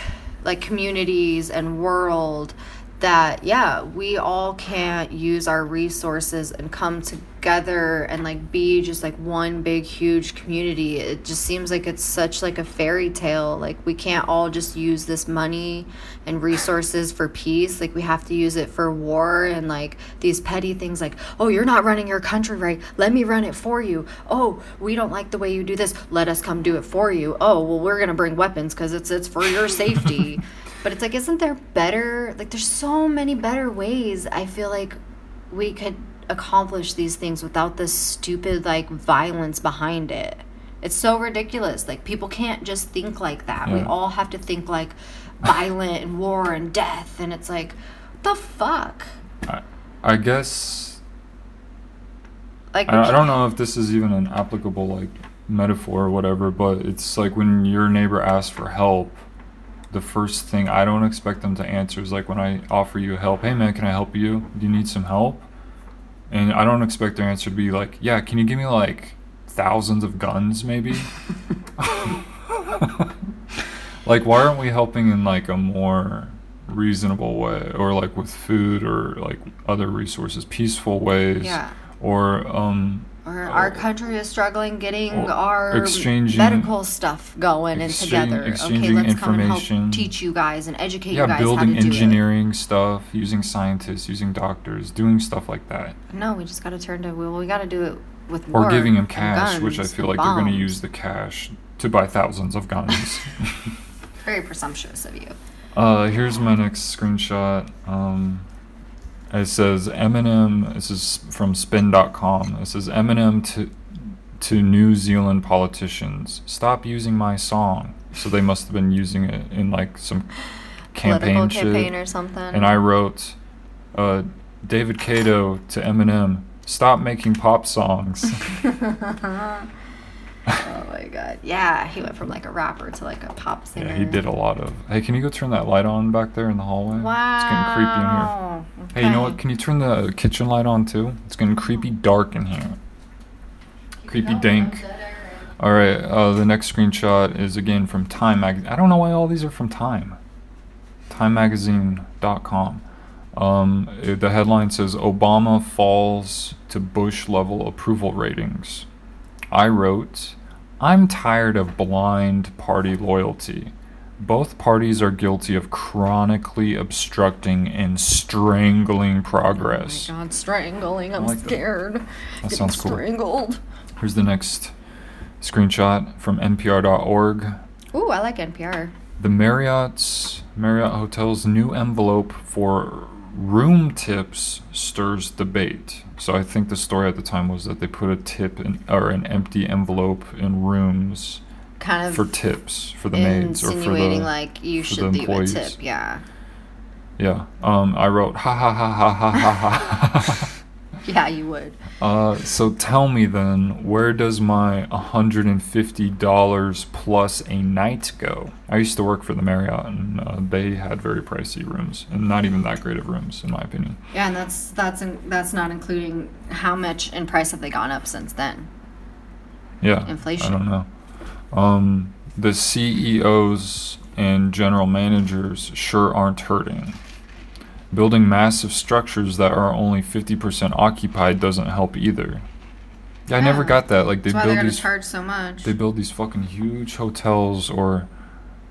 like communities and world that yeah we all can't use our resources and come together and like be just like one big huge community. It just seems like it's such like a fairy tale. Like we can't all just use this money and resources for peace. Like we have to use it for war and like these petty things like oh you're not running your country right. Let me run it for you. Oh we don't like the way you do this. Let us come do it for you. Oh well we're gonna bring weapons because it's it's for your safety *laughs* but it's like isn't there better like there's so many better ways i feel like we could accomplish these things without this stupid like violence behind it. It's so ridiculous. Like people can't just think like that. We all have to think like violent and war and death and it's like what the fuck? I, I guess like I, I don't know if this is even an applicable like metaphor or whatever, but it's like when your neighbor asks for help, the first thing I don't expect them to answer is like when I offer you help, hey man, can I help you? Do you need some help? And I don't expect their answer to be like, yeah, can you give me like thousands of guns maybe? *laughs* *laughs* like why aren't we helping in like a more reasonable way or like with food or like other resources, peaceful ways? yeah or um or our country is struggling getting our medical stuff going and together. Okay, let's come and help teach you guys and educate yeah you guys building how to do engineering stuff using scientists using doctors doing stuff like that. No, we just got to turn to well, we got to do it with or giving them cash which i feel like they're going to use the cash to buy thousands of guns *laughs* *laughs* Very presumptuous of you. uh here's my next screenshot um it says eminem this is from spin.com it says eminem to to new zealand politicians stop using my song so they must have been using it in like some campaign shit. campaign or something. and I wrote, uh, David Cato to Eminem, stop making pop songs. *laughs* *laughs* oh my god. Yeah, he went from like a rapper to like a pop singer. yeah, he did a lot of. Hey, can you go turn that light on back there in the hallway? Wow. It's getting creepy in here. Hey, you know what? Can you turn the kitchen light on too? It's getting creepy dark in here. Creepy dank. All right, uh, the next screenshot is again from Time Mag. I don't know why all these are from Time. Time TimeMagazine.com. Um, uh, the headline says Obama falls to Bush level approval ratings. I wrote, I'm tired of blind party loyalty. Both parties are guilty of chronically obstructing and strangling progress. Oh my god, strangling. I'm like that. scared. That Getting sounds cool. strangled. Here's the next screenshot from NPR.org. Ooh, I like NPR. The Marriott's Marriott Hotel's new envelope for room tips stirs debate. So I think the story at the time was that they put a tip in, or an empty envelope in rooms Kind of for tips for the maids or for the like you should the leave a tip. Yeah. yeah. Um, I wrote ha ha ha ha ha ha ha. *laughs* *laughs* Yeah, you would. Uh, so tell me then, where does my $150 plus a night go? I used to work for the Marriott, and uh, they had very pricey rooms, and not even that great of rooms, in my opinion. Yeah, and that's that's in, that's not including how much in price have they gone up since then. Yeah, Inflation. I don't know. Um, the CEOs and general managers sure aren't hurting. Building massive structures that are only 50% occupied doesn't help either. Yeah, I never got that. Like they That's why build they're gonna these charge so much. they build these fucking huge hotels or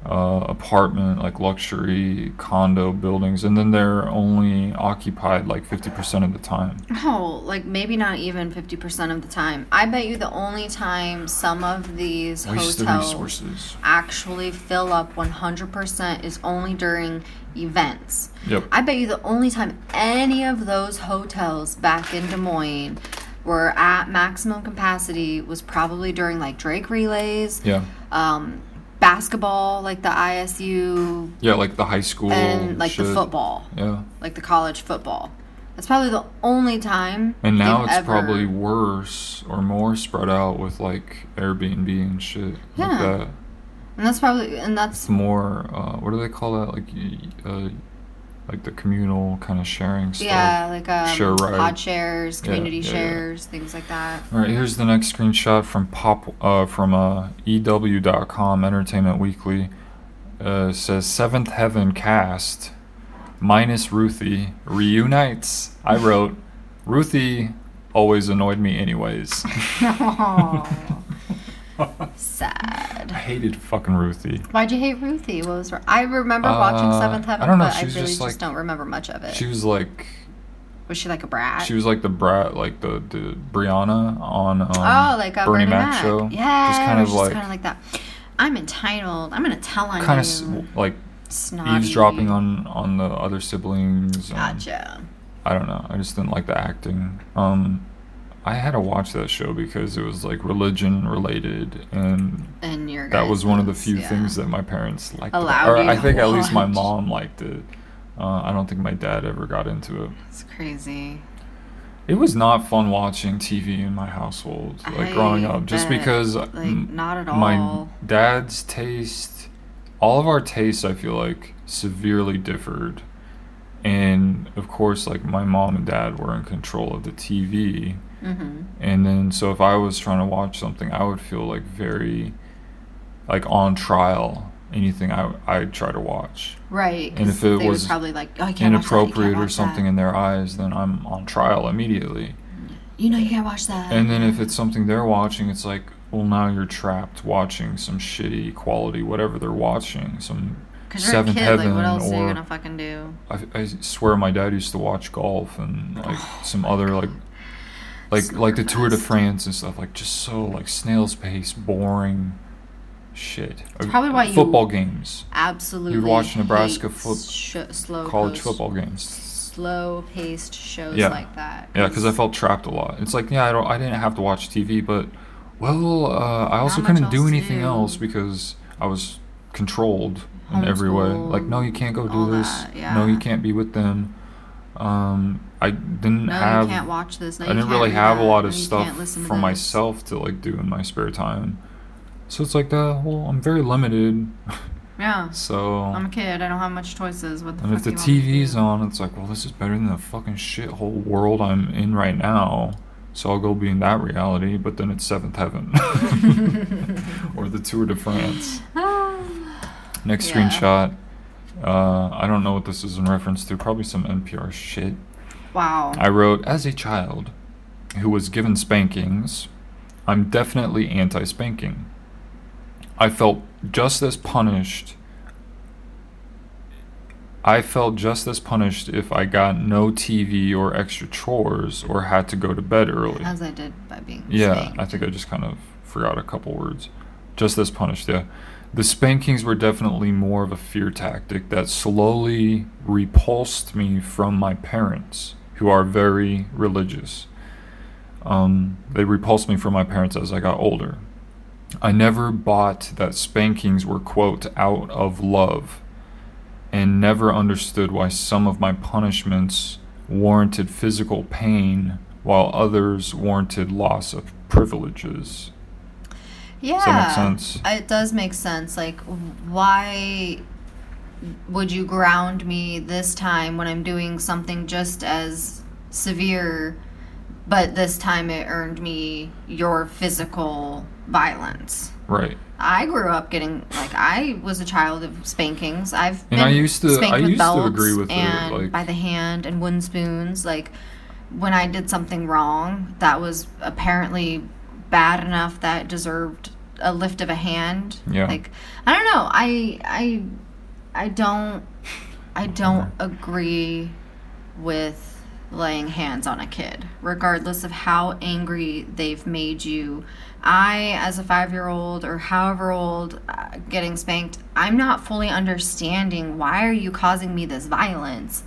uh, apartment like luxury condo buildings and then they're only occupied like 50% of the time. Oh, like maybe not even 50% of the time. I bet you the only time some of these waste the hotels resources. actually fill up 100% is only during events. yep. I bet you the only time any of those hotels back in Des Moines were at maximum capacity was probably during like Drake relays, yeah. Um, basketball, like the ISU, yeah like the high school and like the football, yeah like the college football. That's probably the only time. and now it's ever- probably worse or more spread out with like airbnb and shit like Yeah. that and that's probably and that's it's more uh, what do they call that like uh, like the communal kind of sharing stuff yeah, like um, Share ride. pod shares, community yeah, yeah. shares, things like that. All right, here's the next screenshot from pop uh, from uh, EW.com Entertainment Weekly. Uh, says Seventh Heaven cast minus Ruthie reunites. I wrote Ruthie always annoyed me anyways. *laughs* *laughs* Sad. I hated fucking Ruthie. Why'd you hate Ruthie? What was? I remember watching Uh, Seventh I Heaven, don't know, but I really just, just, don't remember much of it. She was like was she like a brat? she was like the brat like the the Brianna on um, oh, like a Bernie, Bernie, Mac, Mac. show. Yeah, Just kind of like kind of like that. I'm entitled. I'm gonna tell on kind you. of like Snotty. eavesdropping on on the other siblings. um, Gotcha. I don't know. I just didn't like the acting. Um, I had to watch that show because it was like religion related, and And your that was one of the few yeah. things that my parents liked. Allowed or I think at least my mom liked it. Uh, I don't think my dad ever got into it. It's crazy. It was not fun watching TV in my household, like I growing up, just because Like, m- not at my dad's taste, all of our tastes, I feel like severely differed, and of course, like my mom and dad were in control of the TV, Mm-hmm. and then so if I was trying to watch something, I would feel like very, like on trial. Anything I I'd try to watch Right. And if it was probably like, oh, you can't watch that, can't inappropriate or something in their eyes, then I'm on trial immediately. You know, you can't watch that. And then if it's something they're watching, it's like, well, now you're trapped watching some shitty quality, whatever they're watching, some because you're a Seventh kid, Heaven, like what else are you or gonna fucking do? I, I swear my dad used to watch golf and like *sighs* some other like like like the Tour de France and stuff, like just so like snail's pace, boring shit. It's probably why you- football games, Absolutely. You watch Nebraska hate foot- sh- college post- football games. slow paced shows Yeah. like that. Yeah, because I felt trapped a lot. It's like, yeah, I don't, I didn't have to watch TV, but well, uh, I also couldn't do anything do. else because I was controlled in every way. Like, no, you can't go do this. that, No, you can't be with them. Um, I didn't No, have. you can't watch this. No, I didn't really have a lot of stuff can't listen to for myself to like do in my spare time. So it's like, uh, well, I'm very limited. Yeah. *laughs* so I'm a kid. I don't have much choices. What the and if the do you want me to TV's on, it's like, well, this is better than the fucking shithole world I'm in right now. So I'll go be in that reality, but then it's Seventh Heaven *laughs* *laughs* or the Tour de France. *sighs* Next Yeah. screenshot. Uh, I don't know what this is in reference to. Probably some NPR shit. wow. I wrote, as a child who was given spankings, I'm definitely anti spanking. I felt just as punished. I felt just as punished if I got no TV or extra chores or had to go to bed early. As I did by being. Yeah, spanked. I think I just kind of forgot a couple words. Just as punished, yeah. The spankings were definitely more of a fear tactic that slowly repulsed me from my parents, who are very religious. Um, they repulsed me from my parents as I got older. I never bought that spankings were, quote, out of love, and never understood why some of my punishments warranted physical pain while others warranted loss of privileges. Yeah. that make sense? It does make sense. Like, why would you ground me this time when I'm doing something just as severe, but this time it earned me your physical violence? Right. I grew up getting like I was a child of spankings. I've And been I used to- spanked I with used to belts agree with it, and like- by the hand and wooden spoons. Like when I did something wrong that was apparently bad enough that deserved a lift of a hand. Yeah. Like I don't know. I I I don't I don't agree with laying hands on a kid, regardless of how angry they've made you. I, as a five year old or however old, uh, getting spanked, I'm not fully understanding why are you causing me this violence.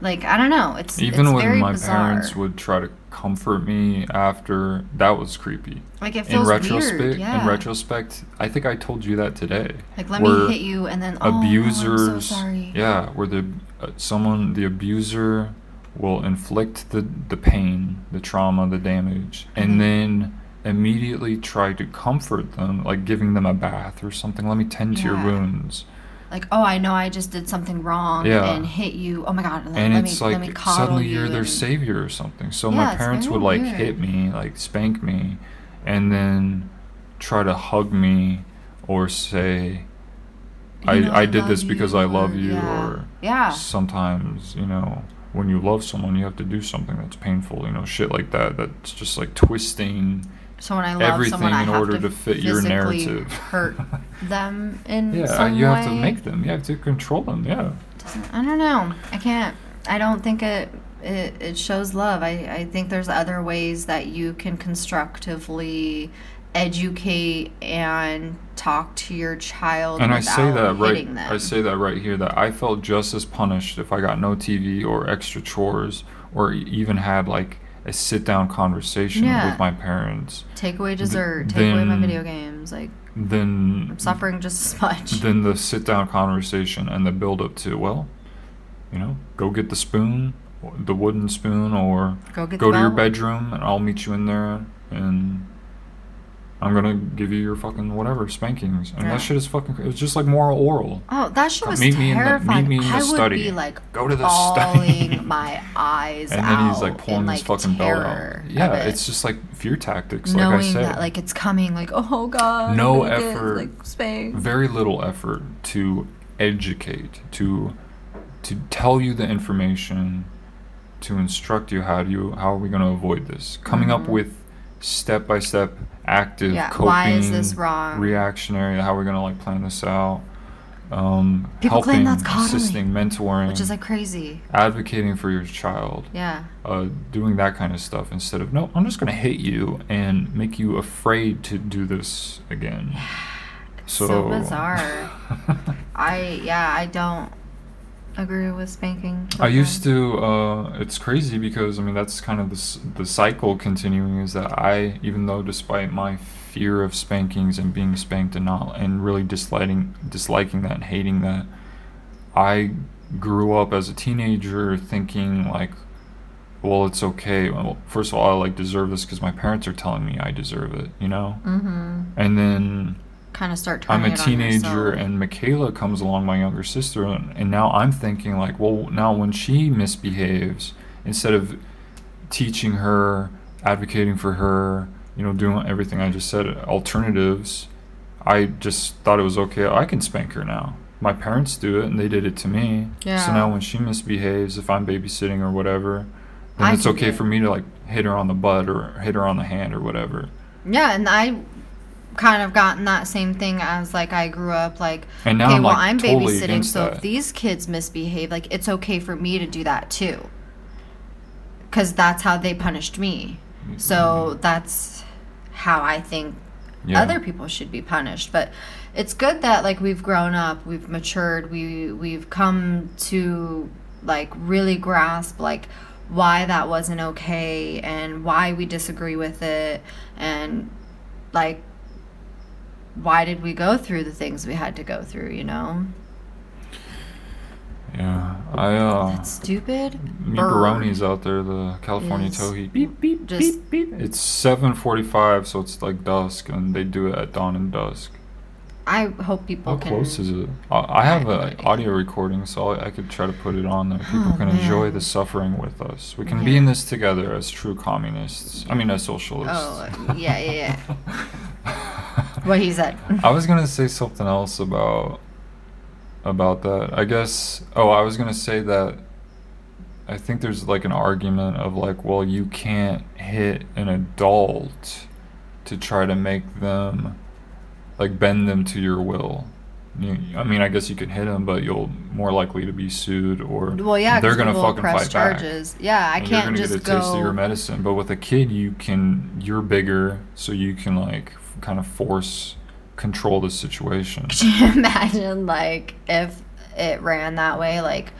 Like I don't know. It's Even it's when very my bizarre. parents would try to comfort me after, that was creepy. like it In feels retrospect, weird. Yeah. in retrospect, I think I told you that today. like let where me hit you and then oh, abusers, I'm so sorry. yeah, where the uh, someone the abuser will inflict the the pain, the trauma, the damage, and then immediately try to comfort them, like giving them a bath or something. Let me tend to your wounds. Like oh, I know I just did something wrong Yeah. and hit you. Oh my god. Let, and let it's me let me like suddenly you you're their and- savior or something. So Yeah, my parents would like weird. hit me, like spank me, and then try to hug me or say, You know, I, I did this because I love you, yeah. or yeah. sometimes, you know, when you love someone, you have to do something that's painful. You know, shit like that. That's just like twisting. So when I love everything someone, I in have order to, to fit your narrative. hurt *laughs* them in Yeah, some you have to make them. You have to control them. Yeah. Doesn't, I don't know. I can't. I don't think it it, it shows love. I, I think there's other ways that you can constructively educate and talk to your child and I say that right. them. I say that right here that I felt just as punished if I got no TV or extra chores or even had like a sit down conversation Yeah. with my parents. take away dessert. take away my video games. Like Then I'm suffering just as much. then the sit down conversation and the build up to well, you know, go get the spoon, the wooden spoon, or Go get go to your bedroom and I'll meet you in there and I'm gonna give you your fucking whatever spankings. And Yeah. that shit is fucking. It's just like moral oral. Oh, that shit was Meet me in the- meet terrifying. me in the I would study. be like Go to the study. my eyes *laughs* and out then he's like pulling in, his fucking belt out. Yeah, it. it's just like fear tactics. knowing like I said, that like it's coming. Like oh god, No I'm get, effort. like spanked. very little effort to educate, to to tell you the information, to instruct you how do you how are we going to avoid this? Coming up mm-hmm. with step by step active. Yeah, coping why is this wrong? reactionary how are we going to like plan this out um People helping that's coddling, assisting mentoring Which is like crazy. advocating for your child Yeah. uh, doing that kind of stuff instead of no i'm just going to hate you and make you afraid to do this again *sighs* so, So, bizarre. *laughs* I yeah, I don't agree with spanking. I used to. Uh, it's crazy because I mean that's kind of the the cycle continuing. Is that I, even though despite my fear of spankings and being spanked and not and really disliking disliking that and hating that, I grew up as a teenager thinking like, well, it's okay. Well, first of all, I like deserve this because my parents are telling me I deserve it. You know. Mm-hmm. And then Kind of start I'm a teenager, and Michaela comes along, my younger sister, and, and now I'm thinking like, well, now when she misbehaves, instead of teaching her, advocating for her, you know, doing everything I just said, alternatives, I just thought it was okay. I can spank her now. My parents do it, and they did it to me. Yeah. So now when she misbehaves, if I'm babysitting or whatever, then I it's okay it. for me to like hit her on the butt or hit her on the hand or whatever. Yeah, and I kind of gotten that same thing as like I grew up like And now okay, I'm, well like, I'm totally babysitting, so that. if these kids misbehave, like it's okay for me to do that too. Cuz that's how they punished me. So that's how I think Mm-hmm. Yeah. other people should be punished, but it's good that like we've grown up, we've matured, we we've come to like really grasp like why that wasn't okay and why we disagree with it and like why did we go through the things we had to go through, you know? Yeah, I uh, That's stupid. meet bird out there, the California is Towhee. Beep beep just- beep beep. It's seven forty-five, so it's like dusk, and they do it at dawn and dusk. I hope people How can close is it? I, I have I no an audio recording, so I, I could try to put it on there. People Oh, can enjoy the suffering with us. We can be in this together as true communists. I mean, as socialists. Oh, yeah, yeah, yeah. *laughs* what he said. I was gonna say something else about about that. I guess. Oh, I was gonna say that. I think there's like an argument of like, well, you can't hit an adult to try to make them like bend them to your will. You, I mean, I guess you can hit them, but you'll more likely to be sued or Well, yeah, they're gonna fucking press fight back. charges. Yeah, I And can't you're gonna just get a taste of your medicine. But with a kid, you can. You're bigger, so you can like kind of force control the situation. Could you *laughs* imagine, like, if it ran that way? Like,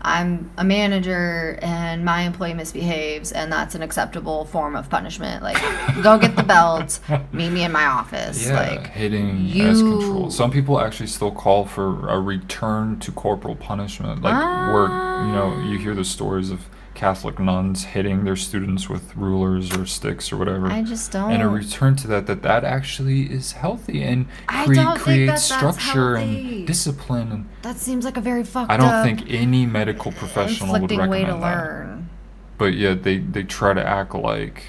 I'm a manager and my employee misbehaves, and that's an acceptable form of punishment. Like, *laughs* go get the belt, meet me in my office. Yeah, like, hitting as control. Some people actually still call for a return to corporal punishment, like where you know you hear the stories of Catholic nuns hitting their students with rulers or sticks or whatever. I just don't. and a return to that that that actually is healthy and cre- creates that structure and discipline and that seems like a very fucked I don't think any medical professional would inflicting way recommend to that. learn. But yet they they try to act like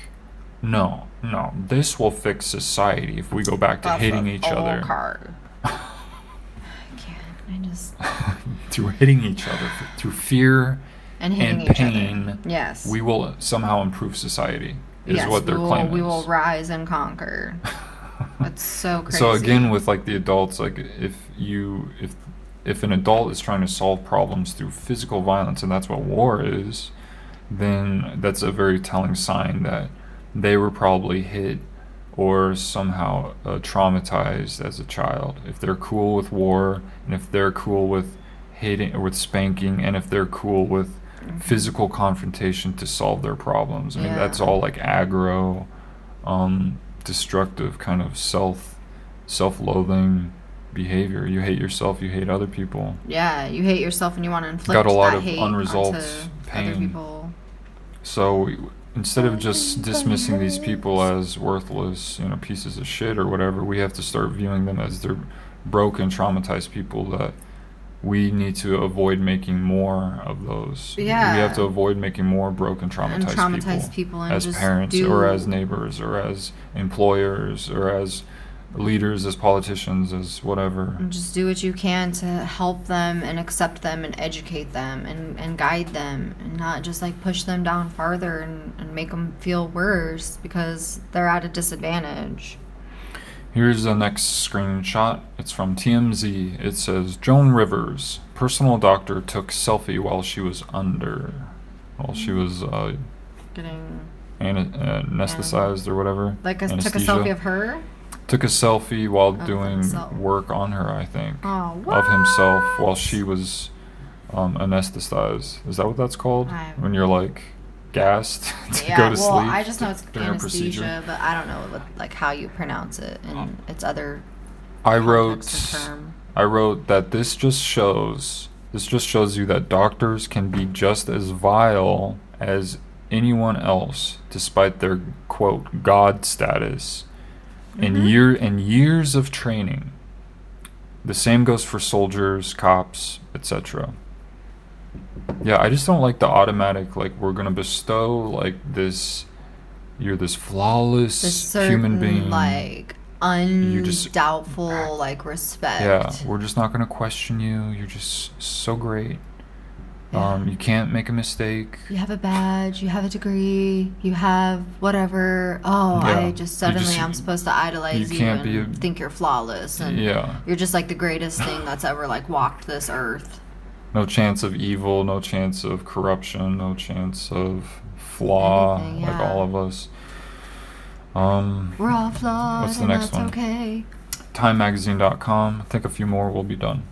no, no, this will fix society if we go back to Off hitting each other. card. *laughs* I can't. I just. *laughs* through hitting each other, through fear and and pain. Yes. we will somehow improve society. Is yes, what their we will, claim we will rise and conquer. *laughs* That's so crazy. So again, with like the adults, like if you if if an adult is trying to solve problems through physical violence, and that's what war is, then that's a very telling sign that they were probably hit or somehow uh, traumatized as a child. If they're cool with war, and if they're cool with hitting or with spanking, and if they're cool with physical confrontation to solve their problems. I mean, Yeah. that's all like aggro, um, destructive kind of self, self-loathing behavior. You hate yourself, you hate other people. yeah, you hate yourself and you want to inflict Got a lot that of hate unresolved pain. people. So instead of just dismissing these people as worthless, you know, pieces of shit or whatever, we have to start viewing them as they're broken, traumatized people that we need to avoid making more of those. Yeah. We have to avoid making more broken, traumatized, And traumatized people, people as parents do- or as neighbors or as employers or as leaders, as politicians, as whatever. And just do what you can to help them and accept them and educate them and, and guide them and not just like push them down farther and, and make them feel worse because they're at a disadvantage. Here's the next screenshot. It's from TMZ. It says Joan Rivers, personal doctor, took selfie while she was under, while she was uh, Getting ana- uh, anesthetized or whatever. like a, took a selfie of her. Took a selfie while Of doing himself. work on her, I think, Oh, of himself while she was um, anesthetized. Is that what that's called? I- When you're like gassed *laughs* to yeah, go to well, sleep. I just know it's anesthesia, but I don't know what, like how you pronounce it and its other I wrote. term. I wrote that this just shows this just shows you that doctors can be just as vile as anyone else despite their quote god status and Mhm. year and years of training. The same goes for soldiers, cops, etc. Yeah, I just don't like the automatic like we're to bestow like this you're this flawless This certain human being. like You just- undoubtful like respect. Yeah, we're just not to question you. You're just so great. Um, you can't make a mistake. You have a badge, you have a degree, you have whatever. Oh, Yeah, I just suddenly just- I'm supposed to idolize you you, and a- think you're flawless and Yeah, you're just like the greatest thing that's ever like walked this earth. No chance of evil, no chance of corruption, no chance of flaw, Anything, like all of us. Um, We're all flawed What's the and next that's one? okay. TimeMagazine.com. I think a few more will be done.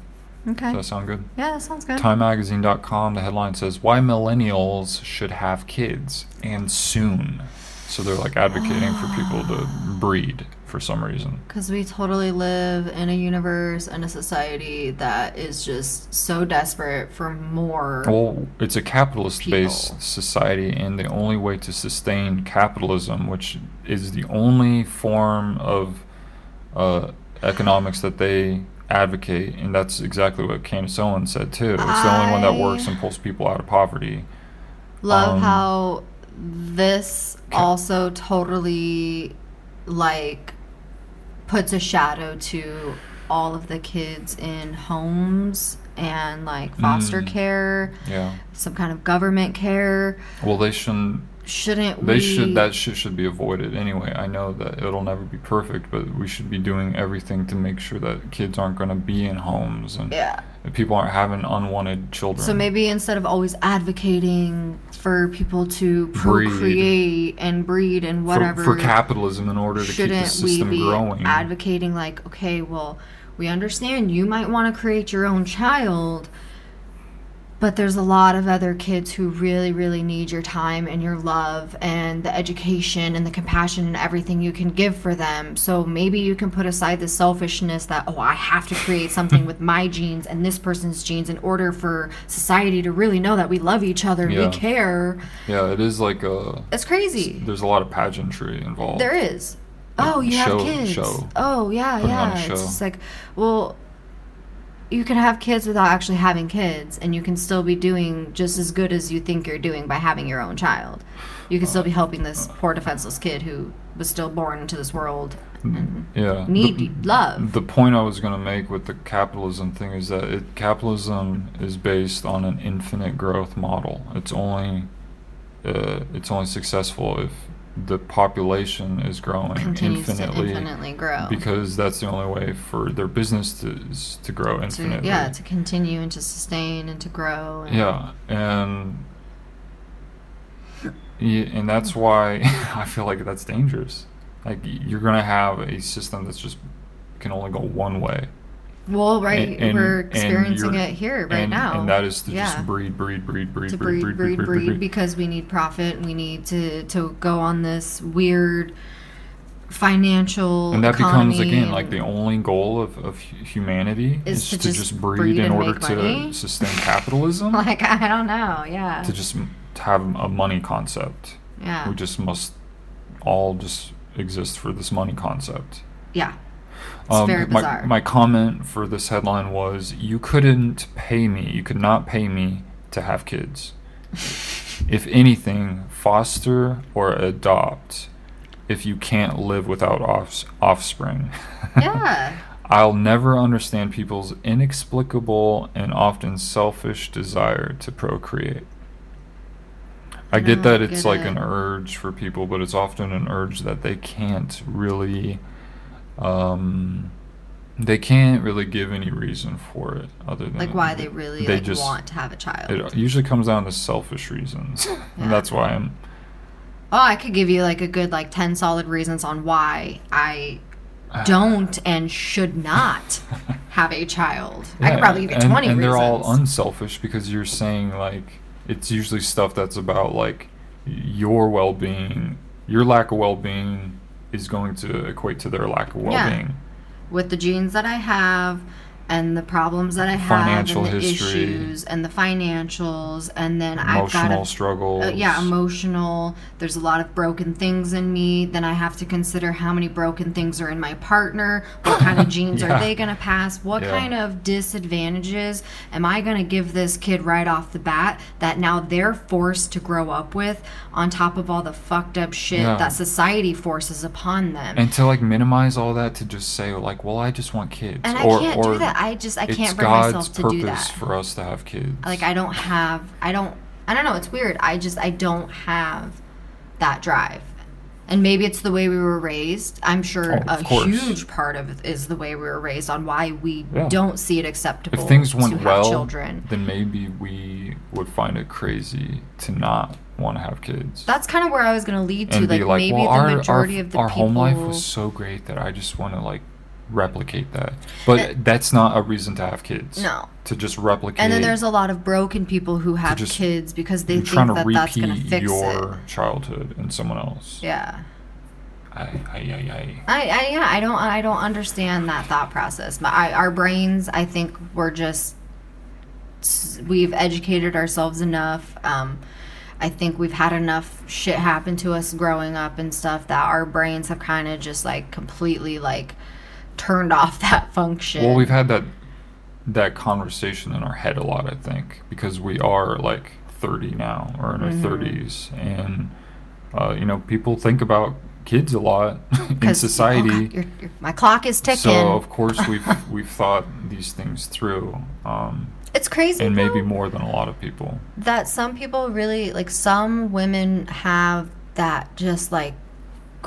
Okay. Does that sound good? Yeah, that sounds good. TimeMagazine.com. The headline says why millennials should have kids and soon. So they're like advocating for people to breed for some reason. Because we totally live in a universe and a society that is just so desperate for more. Well, it's a capitalist based society, and the only way to sustain capitalism, which is the only form of uh, economics that they advocate, and that's exactly what Candace Owens said too. It's the only one that works and pulls people out of poverty. Love Um, how this also totally like puts a shadow to all of the kids in homes and like foster Mm. care, Yeah. some kind of government care. Well, they shouldn't. Shouldn't They we? should. That shit should be avoided anyway. I know that it'll never be perfect, but we should be doing everything to make sure that kids aren't going to be in homes and yeah. people aren't having unwanted children. So maybe instead of always advocating for people to Breed. procreate and breed and whatever for, capitalism in order to keep the shouldn't we system be growing. advocating like okay well we understand you might want to create your own child but there's a lot of other kids who really really need your time and your love and the education and the compassion and everything you can give for them so maybe you can put aside the selfishness that oh i have to create something *laughs* with my genes and this person's genes in order for society to really know that we love each other and Yeah. we care yeah, it is like a. it's crazy There's a lot of pageantry involved. there is. Oh, you Show- have kids. show. Oh, yeah, Putting yeah. It's like, well, you can have kids without actually having kids, and you can still be doing just as good as you think you're doing by having your own child. You can still be helping this poor defenseless kid who was still born into this world and Yeah. need The- love. The point I was going to make with the capitalism thing is that it, capitalism is based on an infinite growth model. It's only uh, it's only successful if the population is growing continues infinitely, to infinitely grow. because that's the only way for their business to to grow to, infinitely. yeah, to continue and to sustain and to grow. And Yeah, and yeah, and that's why *laughs* I feel like that's dangerous. Like you're gonna have a system that's just can only go one way. Well, right, And- and- we're experiencing it here right and, now. and that is to yeah. just breed, breed, breed, breed, to breed, breed, breed, breed, because we need profit. We need to to go on this weird financial. and that becomes again like the only goal of, of humanity Is is, to to, just just, breed, breed in order to money? sustain capitalism. *laughs* like I don't know. Yeah. to just have a money concept. yeah. We just must all just exist for this money concept. yeah. It's very Um, my, bizarre. my comment for this headline was you couldn't pay me, you could not pay me to have kids. *laughs* if anything, foster or adopt if you can't live without offs- offspring. *laughs* yeah. I'll never understand people's inexplicable and often selfish desire to procreate. I get No, that it's get like it. an urge for people, but it's often an urge that they can't really um they can't really give any reason for it other than Like why they really they like just- want to have a child. it usually comes down to selfish reasons. Yeah. *laughs* and that's why I'm Oh, I could give you like a good like 10 solid reasons on why I don't and should not *laughs* have a child. I could probably give you and, 20 and reasons. they're all unselfish because you're saying like it's usually stuff that's about like your well-being your lack of well-being is going to equate to their lack of well-being. With the genes that I have and the problems that I have Financial and the history. issues and the financials and then I've emotional got to struggles uh, yeah, emotional. There's a lot of broken things in me. Then I have to consider how many broken things are in my partner. What *coughs* kind of genes Yeah. are they going to pass? What Yeah. kind of disadvantages am I going to give this kid right off the bat that now they're forced to grow up with on top of all the fucked up shit Yeah. that society forces upon them? and to like minimize all that to just say like well i just want kids And I or, can't or do that. I just I it's can't bring god's myself to purpose do that. for us to have kids like I don't have I don't I don't know, it's weird. I just I don't have that drive. And maybe it's the way we were raised. I'm sure Oh, a course. huge part of it is the way we were raised on why we Yeah. don't see it acceptable if things to went have well children. then maybe we would find it crazy to not want to have kids That's kind of where I was going to lead to like, like, maybe well, the our, majority our, of the our people home life was so great that I just want to like replicate that. But And- that's not a reason to have kids. No. To just replicate. and then there's a lot of broken people who have kids because they think trying to that that's going to repeat fix your it. childhood in someone else. Yeah. I, I, I, I, I yeah I don't I don't understand that thought process. I, our brains I think we're just we've educated ourselves enough. Um, I think we've had enough shit happen to us growing up and stuff that our brains have kind of just like completely like turned off *laughs* that function. Well, we've had that that conversation in our head a lot, I think, because we are like 30 now or in our Mm-hmm. 30s, and uh, you know, people think about kids a lot *laughs* in society. oh God, your- your- my clock is ticking. So of course we've *laughs* we've thought these things through, um, it's crazy. and maybe more than a lot of people. that some people really like some women have that just like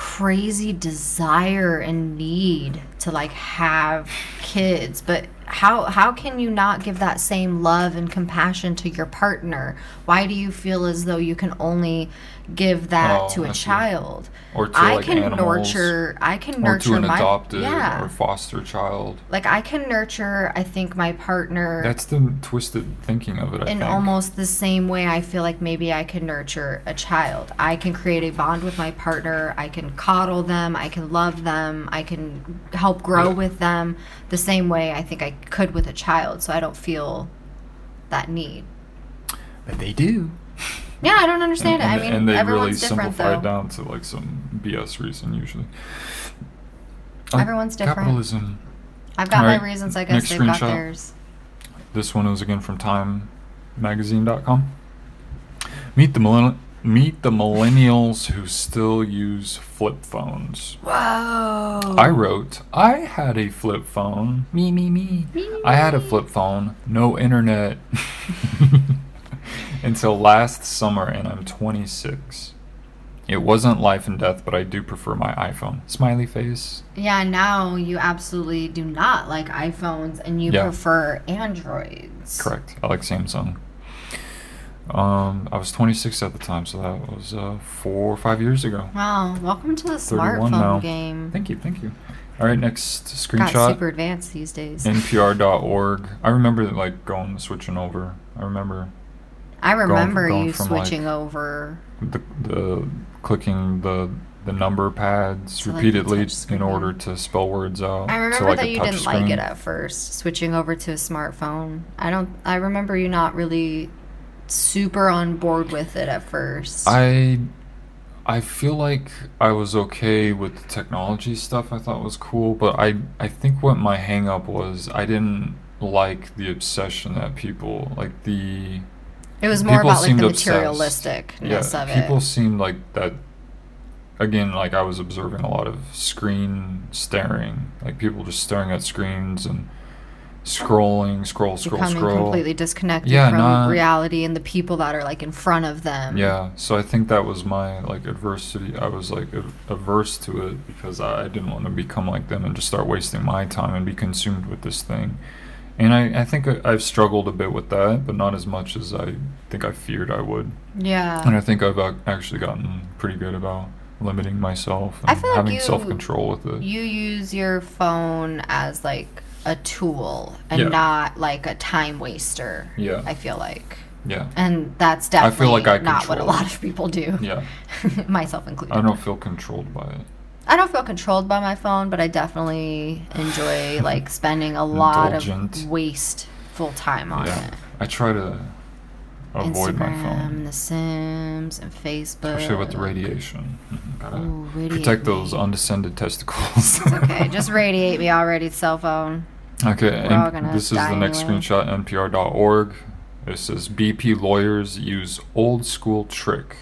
crazy desire and need to like have kids. But how how can you not give that same love and compassion to your partner? Why do you feel as though you can only give that Oh, to a child Or to i like can animals, nurture i can or nurture to an my adopted yeah or foster child. like i can nurture i think my partner That's the twisted thinking of it. I in think. almost the same way I feel like maybe I can nurture a child. I can create a bond with my partner. I can coddle them. I can love them. I can help grow Yeah. with them the same way I think I could with a child. So I don't feel that need. but they do. Yeah, I don't understand and, it. I and- mean, and they really different simplify though. it down to like some BS reason usually. Uh, Everyone's different. Capitalism. I've got my reasons. I guess next they've got theirs. this one was again from TimeMagazine.com. Meet the millenn- meet the millennials who still use flip phones. Whoa. I wrote, I had a flip phone. Me, me, me. I had a flip phone, no internet *laughs* until last summer, and I'm 26. It wasn't life and death, but I do prefer my iPhone. Smiley face. Yeah, now you absolutely do not like iPhones and you Yeah. prefer Androids. Correct. I like Samsung. Um, I was 26 at the time, so that was uh, four or five years ago. Wow, welcome to the 31 smartphone now. game. Thank you, thank you. All right, next screenshot. Got super advanced these days. NPR.org. I remember like going switching over. I remember I remember going you switching like, over. the, the clicking the the number pads like, the repeatedly screen. in order to spell words out. I remember like, that you didn't like it at first, switching over to a smartphone. I don't. I remember you not really super on board with it at first. I I feel like I was okay with the technology stuff. I thought was cool, but I I think what my hang up was I didn't like the obsession that people like the it was more people about like the materialisticness yeah of it. people seemed like that again like I was observing a lot of screen staring like people just staring at screens and scrolling scroll scroll becoming scroll completely disconnected Yeah, from not- reality and the people that are like in front of them. Yeah, so I think that was my like adversity. I was like a- averse to it because I, I didn't want to become like them and just start wasting my time and be consumed with this thing. And I, I think I, I've struggled a bit with that, but not as much as I think I feared I would. Yeah. And I think I've actually gotten pretty good about limiting myself and I feel like having you- self control with it. You use your phone as like a tool and Yeah. not like a time waster. Yeah. I feel like. yeah, And that's I definitely feel like I not what a lot of people do. yeah. *laughs* Myself included. I don't feel controlled by it. I don't feel controlled by my phone, but I definitely enjoy *sighs* like spending a lot Indulgent. of wasteful time on yeah, it. I try to avoid my phone. The Sims, and Facebook. Especially with the radiation. Mhm, Gotta Ooh, protect those undescended testicles. Okay, *laughs* just radiate me already, cell phone. okay, We're all gonna this is the next anyway. screenshot, npr.org. It says BP lawyers use old school trick,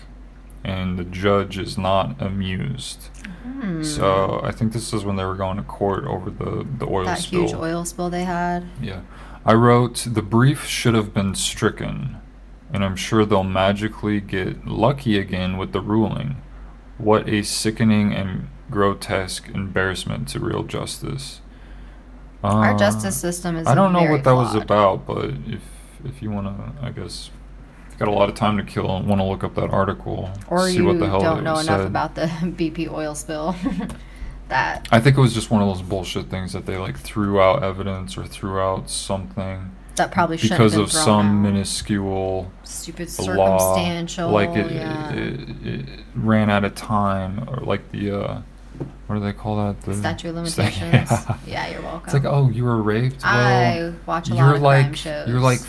and the judge is not amused. Hmm. So I think this is when they were going to court over the, the oil spill. that spill. huge oil spill they had. Yeah. I wrote, the brief should have been stricken, and I'm sure they'll magically get lucky again with the ruling. What a sickening and grotesque embarrassment to real justice. Our Uh, justice system is. I don't know what that was about, but if if you want to, I guess, got a lot of time to kill and want to look up that article, Or see you what the hell don't it know said. enough about the *laughs* BP oil spill. *laughs* that I think it was just one of those bullshit things that they like threw out evidence or threw out something that probably shouldn't because have of been thrown Because of some out. minuscule stupid law, circumstantial. like it, yeah. it, it, ran out of time, or like the uh, what do they call that? The Statute of sta- *laughs* limitations. yeah. yeah. you're welcome. It's like, oh, you were raped. Well, I watch a you're lot of like crime shows. you're like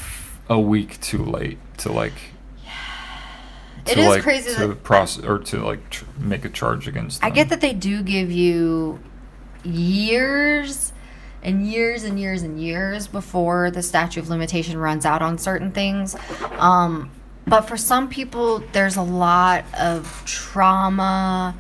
a week too late to like. It to is like, crazy to process or to like tr- make a charge against. I get that they do give you years and years and years and years before the statute of limitation runs out on certain things. Um, but for some people, there's a lot of trauma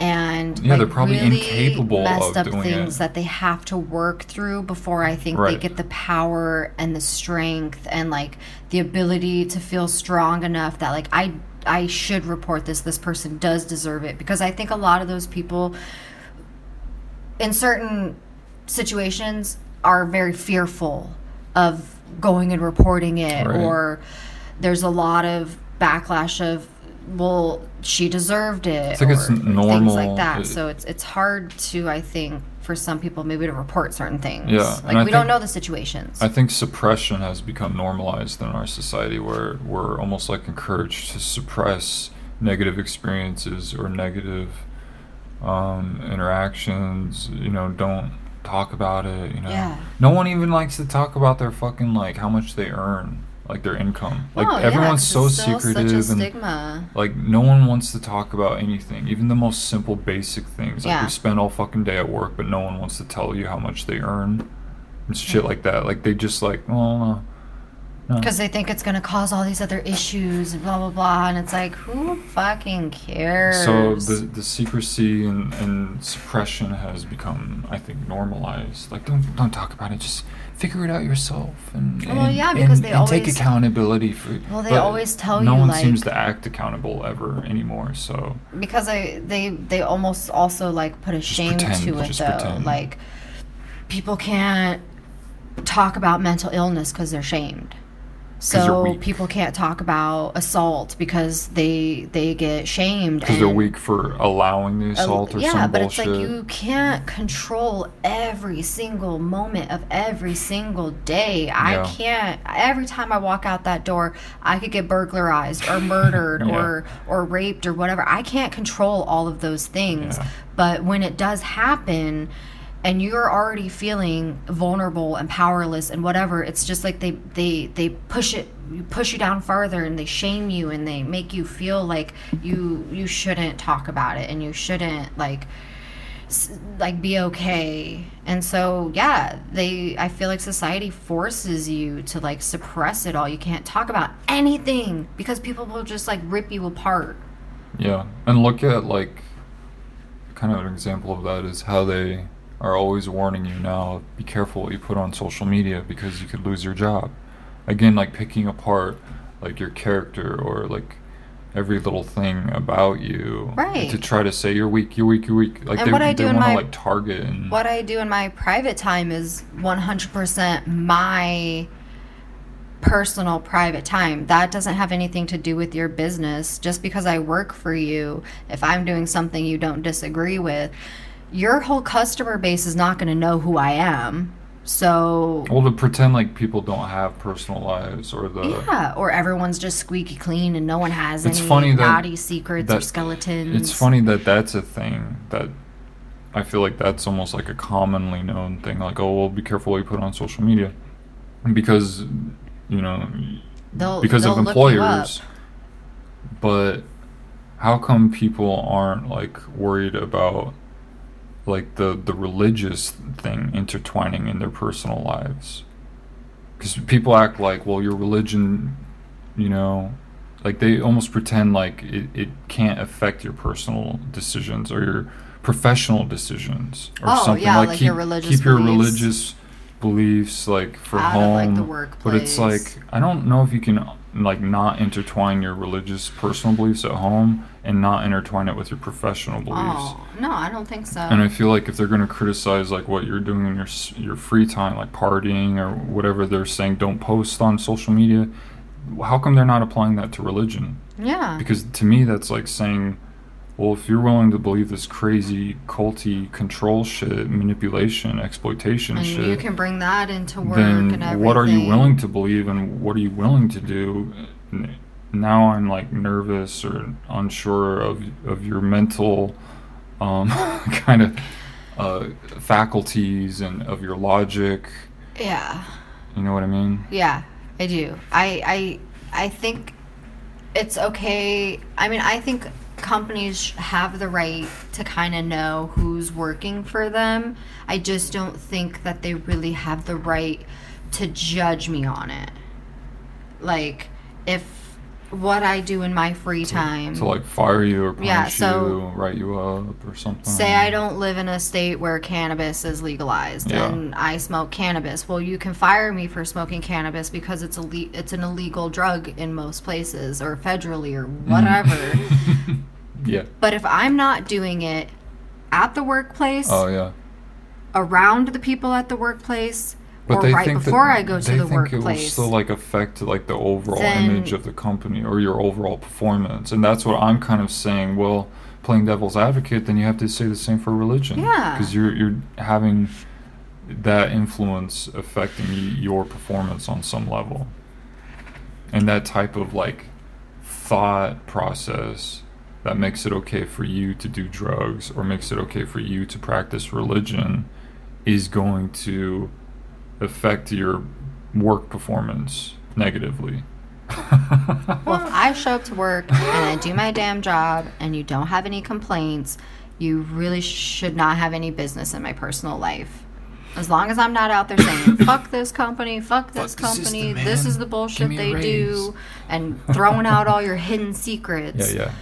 and Yeah, they're like, probably really incapable messed of up doing things it. that they have to work through before I think they get the power and the strength and like the ability to feel strong enough that like I I should report this. This person does deserve it because I think a lot of those people in certain situations are very fearful of going and reporting it Right. or there's a lot of backlash of well she deserved it It's like it's or things like that so it's it's hard to i think for some people maybe to report certain things Yeah, like we don't know the situations I think suppression has become normalized in our society where we're almost like encouraged to suppress negative experiences or negative um, interactions. You know, don't talk about it. You know, Yeah. no one even likes to talk about their fucking like how much they earn, like their income. Like Oh, yeah, so secretive and stigma like no one wants to talk about anything, even the most simple basic things. Like Yeah. we spend all fucking day at work, but no one wants to tell you how much they earn. And shit like that. Like they just like, well, No. Because they think it's going to cause all these other issues and blah blah blah and it's like who fucking cares So the the secrecy and, and suppression has become, I think, normalized. Like, don't don't talk about it. Just figure it out yourself. And, Well, and- yeah, because and- they and take accountability for. Well, they always tell no you, one like- seems to act accountable ever anymore. So because I they they almost also like put a shame pretend, to it though pretend. like people can't talk about mental illness because they're shamed so people can't talk about assault because they they get shamed because they're weak for allowing the oh, assault or something. yeah, some but bullshit. it's like you can't control every single moment of every single day. I can't. Every time I walk out that door, I could get burglarized or murdered *laughs* Yeah. or or raped or whatever. I can't control all of those things. Yeah. But when it does happen, and you're already feeling vulnerable and powerless and whatever, it's just like they they they push it you push you down farther and they shame you and they make you feel like you you shouldn't talk about it and you shouldn't like like be okay. And so yeah they i feel like society forces you to like suppress it all. You can't talk about anything because people will just like rip you apart. Yeah, and look at like kind of an example of that is how they are always warning you now be careful what you put on social media because you could lose your job. Again, like picking apart like your character or like every little thing about you Right. to try to say you're weak, you're weak, you're weak. Like And they, what I do they in want to my- like target and what I do in my private time is 100% my personal private time. That doesn't have anything to do with your business. Just because I work for you, if I'm doing something you don't disagree with, your whole customer base is not going to know who I am. So, well to pretend like people don't have personal lives or the yeah, or everyone's just squeaky clean and no one has It's any funny that- naughty secrets or skeletons. It's funny that that's a thing that I feel like that's almost like a commonly known thing. Like, oh, well, be careful what you put on social media, because you know, They'll, because they'll of employers. But how come people aren't like worried about like the the religious thing intertwining in their personal lives? Because people act like, well, your religion, you know, like they almost pretend like it, it can't affect your personal decisions or your professional decisions or Oh, something yeah, like, like keep, your religious keep your beliefs. religious beliefs like for Out of, home like, the but it's like i don't know if you can like not intertwine your religious personal beliefs at home and not intertwine it with your professional beliefs Oh, no, I don't think so. and I feel like if they're going to criticize like what you're doing in your your free time, like partying or whatever they're saying, don't post on social media. How come they're not applying that to religion? yeah. Because to me, that's like saying, well, if you're willing to believe this crazy culty control shit, manipulation, exploitation and shit, you can bring that into work and then everything. what are you willing to believe and what are you willing to do? Now I'm like nervous or unsure of of your mental um, *laughs* kind of uh, faculties and of your logic. Yeah, You know what I mean? yeah, I do. I I I think it's okay. I mean, I think companies have the right to kind of know who's working for them. I just don't think that they really have the right to judge me on it. Like if what I do in my free time To like fire you or punish Yeah, so- you, write you up or something. say I don't live in a state where cannabis is legalized Yeah. and I smoke cannabis. Well, you can fire me for smoking cannabis because it's a le- it's an illegal drug in most places or federally or Mm. whatever. *laughs* Yeah. but if I'm not doing it at the workplace, Oh yeah. around the people at the workplace, But or they right think that- before I go to they the think it will still like affect like the overall image of the company or your overall performance, and that's what I'm kind of saying. Well, playing devil's advocate, then you have to say the same for religion. Yeah. Because you're you're having that influence affecting your performance on some level, and that type of like thought process that makes it okay for you to do drugs or makes it okay for you to practice religion is going to affect your work performance negatively. *laughs* Well, if I show up to work and I do my damn job and you don't have any complaints, you really should not have any business in my personal life. As long as I'm not out there saying *laughs* "fuck this company," "fuck this the company," system, this is the Give bullshit me a they do, and throwing out all your hidden secrets. Yeah, yeah.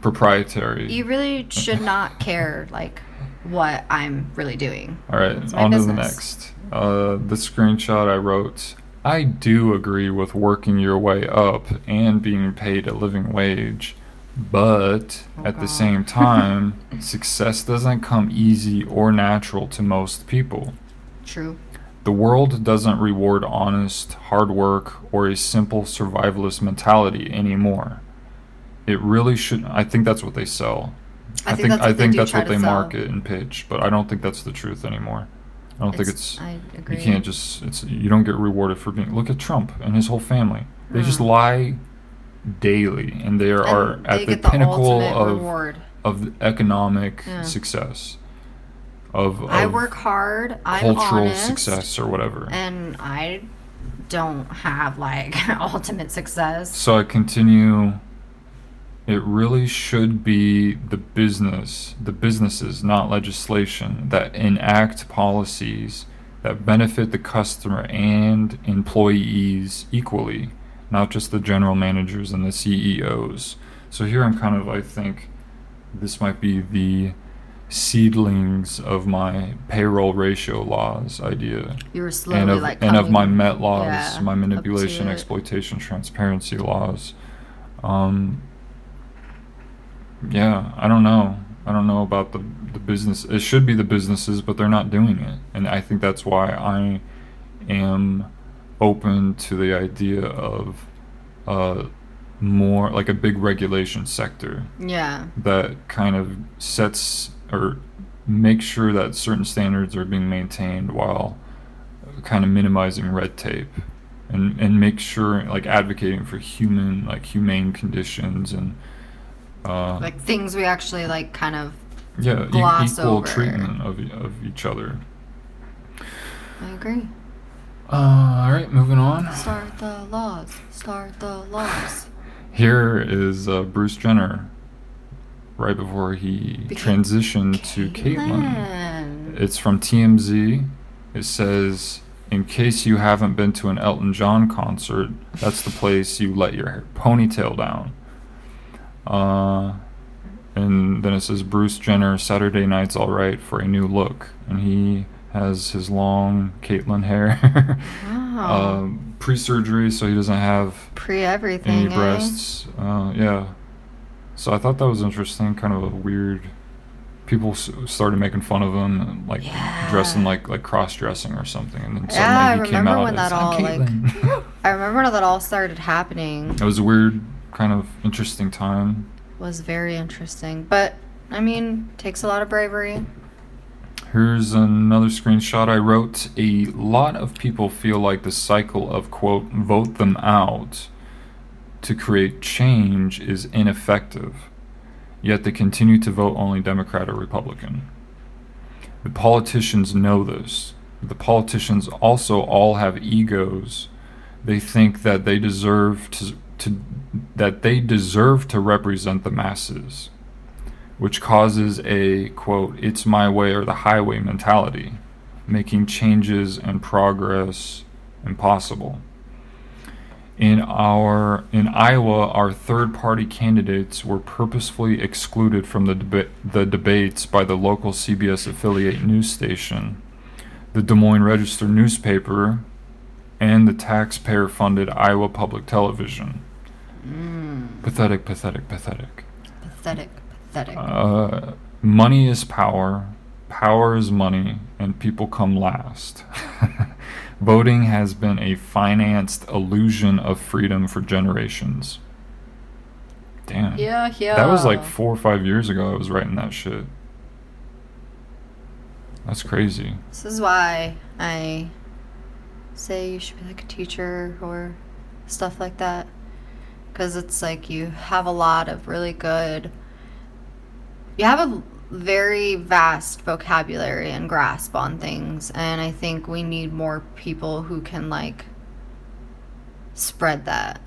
Proprietary. You really should not care like what I'm really doing. All right, It's my on to the next. Uh, the screenshot I wrote. I do agree with working your way up and being paid a living wage, but Oh, at the same *laughs* time, success doesn't come easy or natural to most people. True. The world doesn't reward honest, hard work, or a simple survivalist mentality anymore. It really shouldn't. I think that's what they sell. I think that's I what they think that's what they market and pitch, but I don't think that's the truth anymore. I don't think it's. I agree. You can't just. It's you don't get rewarded for being. Look at Trump and his whole family. They just Hmm. lie daily, and they And are they at the pinnacle of reward. of economic Yeah. success. Of, I work hard. I'm cultural honest, success or whatever. and I don't have like *laughs* ultimate success. So I continue. It really should be the business, the businesses, not legislation, that enact policies that benefit the customer and employees equally, not just the general managers and the CEOs. So here I'm kind of, I think, this might be the seedlings of my payroll ratio laws idea You were slowly and of, like and of my Met laws, yeah, my manipulation, exploitation, transparency laws. Um, yeah, I don't know. I don't know about the the business. It should be the businesses, but they're not doing it, and I think that's why I am open to the idea of uh, more like a big regulation sector Yeah. that kind of sets or makes sure that certain standards are being maintained while kind of minimizing red tape and and make sure like advocating for human like humane conditions and uh, Like things we actually like kind of yeah e- gloss equal over. treatment of of each other. I agree. Uh, all right, moving on. Start the laws. Start the laws. Here is uh, Bruce Jenner, right before he Became transitioned to Caitlyn. Caitlyn. It's from TMZ. It says, in case you haven't been to an Elton John concert, that's the place you let your ponytail down. Uh, and then it says, Bruce Jenner, Saturday night's alright for a new look. And he has his long Caitlyn hair. *laughs* Wow. um, Pre surgery, so he doesn't have Pre everything. any eh? breasts. Uh, yeah. So I thought that was interesting. Kind of a weird. People s- started making fun of him, like Yeah. dressing like like cross dressing or something, and then suddenly Yeah, he came remember out when as, that "I'm all, like- *laughs* I remember when that all started happening. it was a weird, kind of interesting time. Was very interesting, but I mean, takes a lot of bravery. Here's another screenshot I wrote. A lot of people feel like the cycle of, quote, vote them out to create change is ineffective, yet they continue to vote only Democrat or Republican. The politicians know this. The politicians also all have egos. They think that they deserve to, to that they deserve to represent the masses which causes a quote it's my way or the highway mentality making changes and progress impossible. In our in Iowa our third party candidates were purposefully excluded from the deba- the debates by the local CBS affiliate news station the Des Moines Register newspaper and the taxpayer funded Iowa Public Television pathetic pathetic pathetic Pathetic, pathetic. uh, money is power, power is money, and people come last. *laughs* Voting has been a financed illusion of freedom for generations. Damn. yeah, yeah. That was like four or five years ago I was writing that shit. That's crazy. This is why I say you should be like a teacher or stuff like that. Because it's like you have a lot of really good. You have a very vast vocabulary and grasp on things. And I think we need more people who can, like, spread that.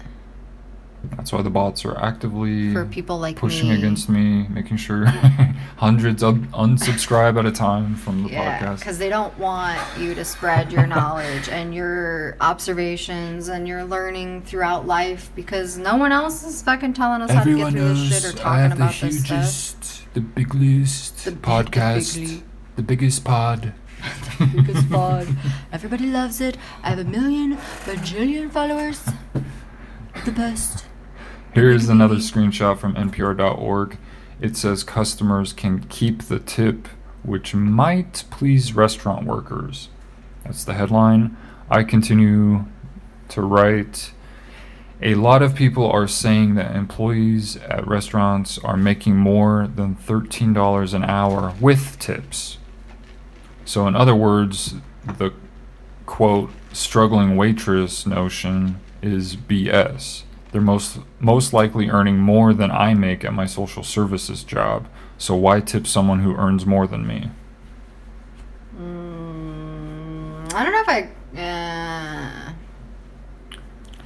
That's why the bots are actively For people like pushing me. against me, making sure *laughs* hundreds of unsubscribe at a time from the Yeah, podcast. because they don't want you to spread your knowledge and your observations and your learning throughout life because no one else is fucking telling us how to get through this shit or talking about this stuff. the biggest The big- the podcast, the biggest pod. *laughs* biggest pod. Everybody loves it. I have a million bajillion followers. The best. Here's another screenshot from NPR.org. It says customers can keep the tip, which might please restaurant workers. That's the headline. I continue to write. A lot of people are saying that employees at restaurants are making more than $13 an hour with tips. So, in other words, the quote, struggling waitress notion is BS. They're most most likely earning more than I make at my social services job. So why tip someone who earns more than me? Mm, I don't know if I. Uh,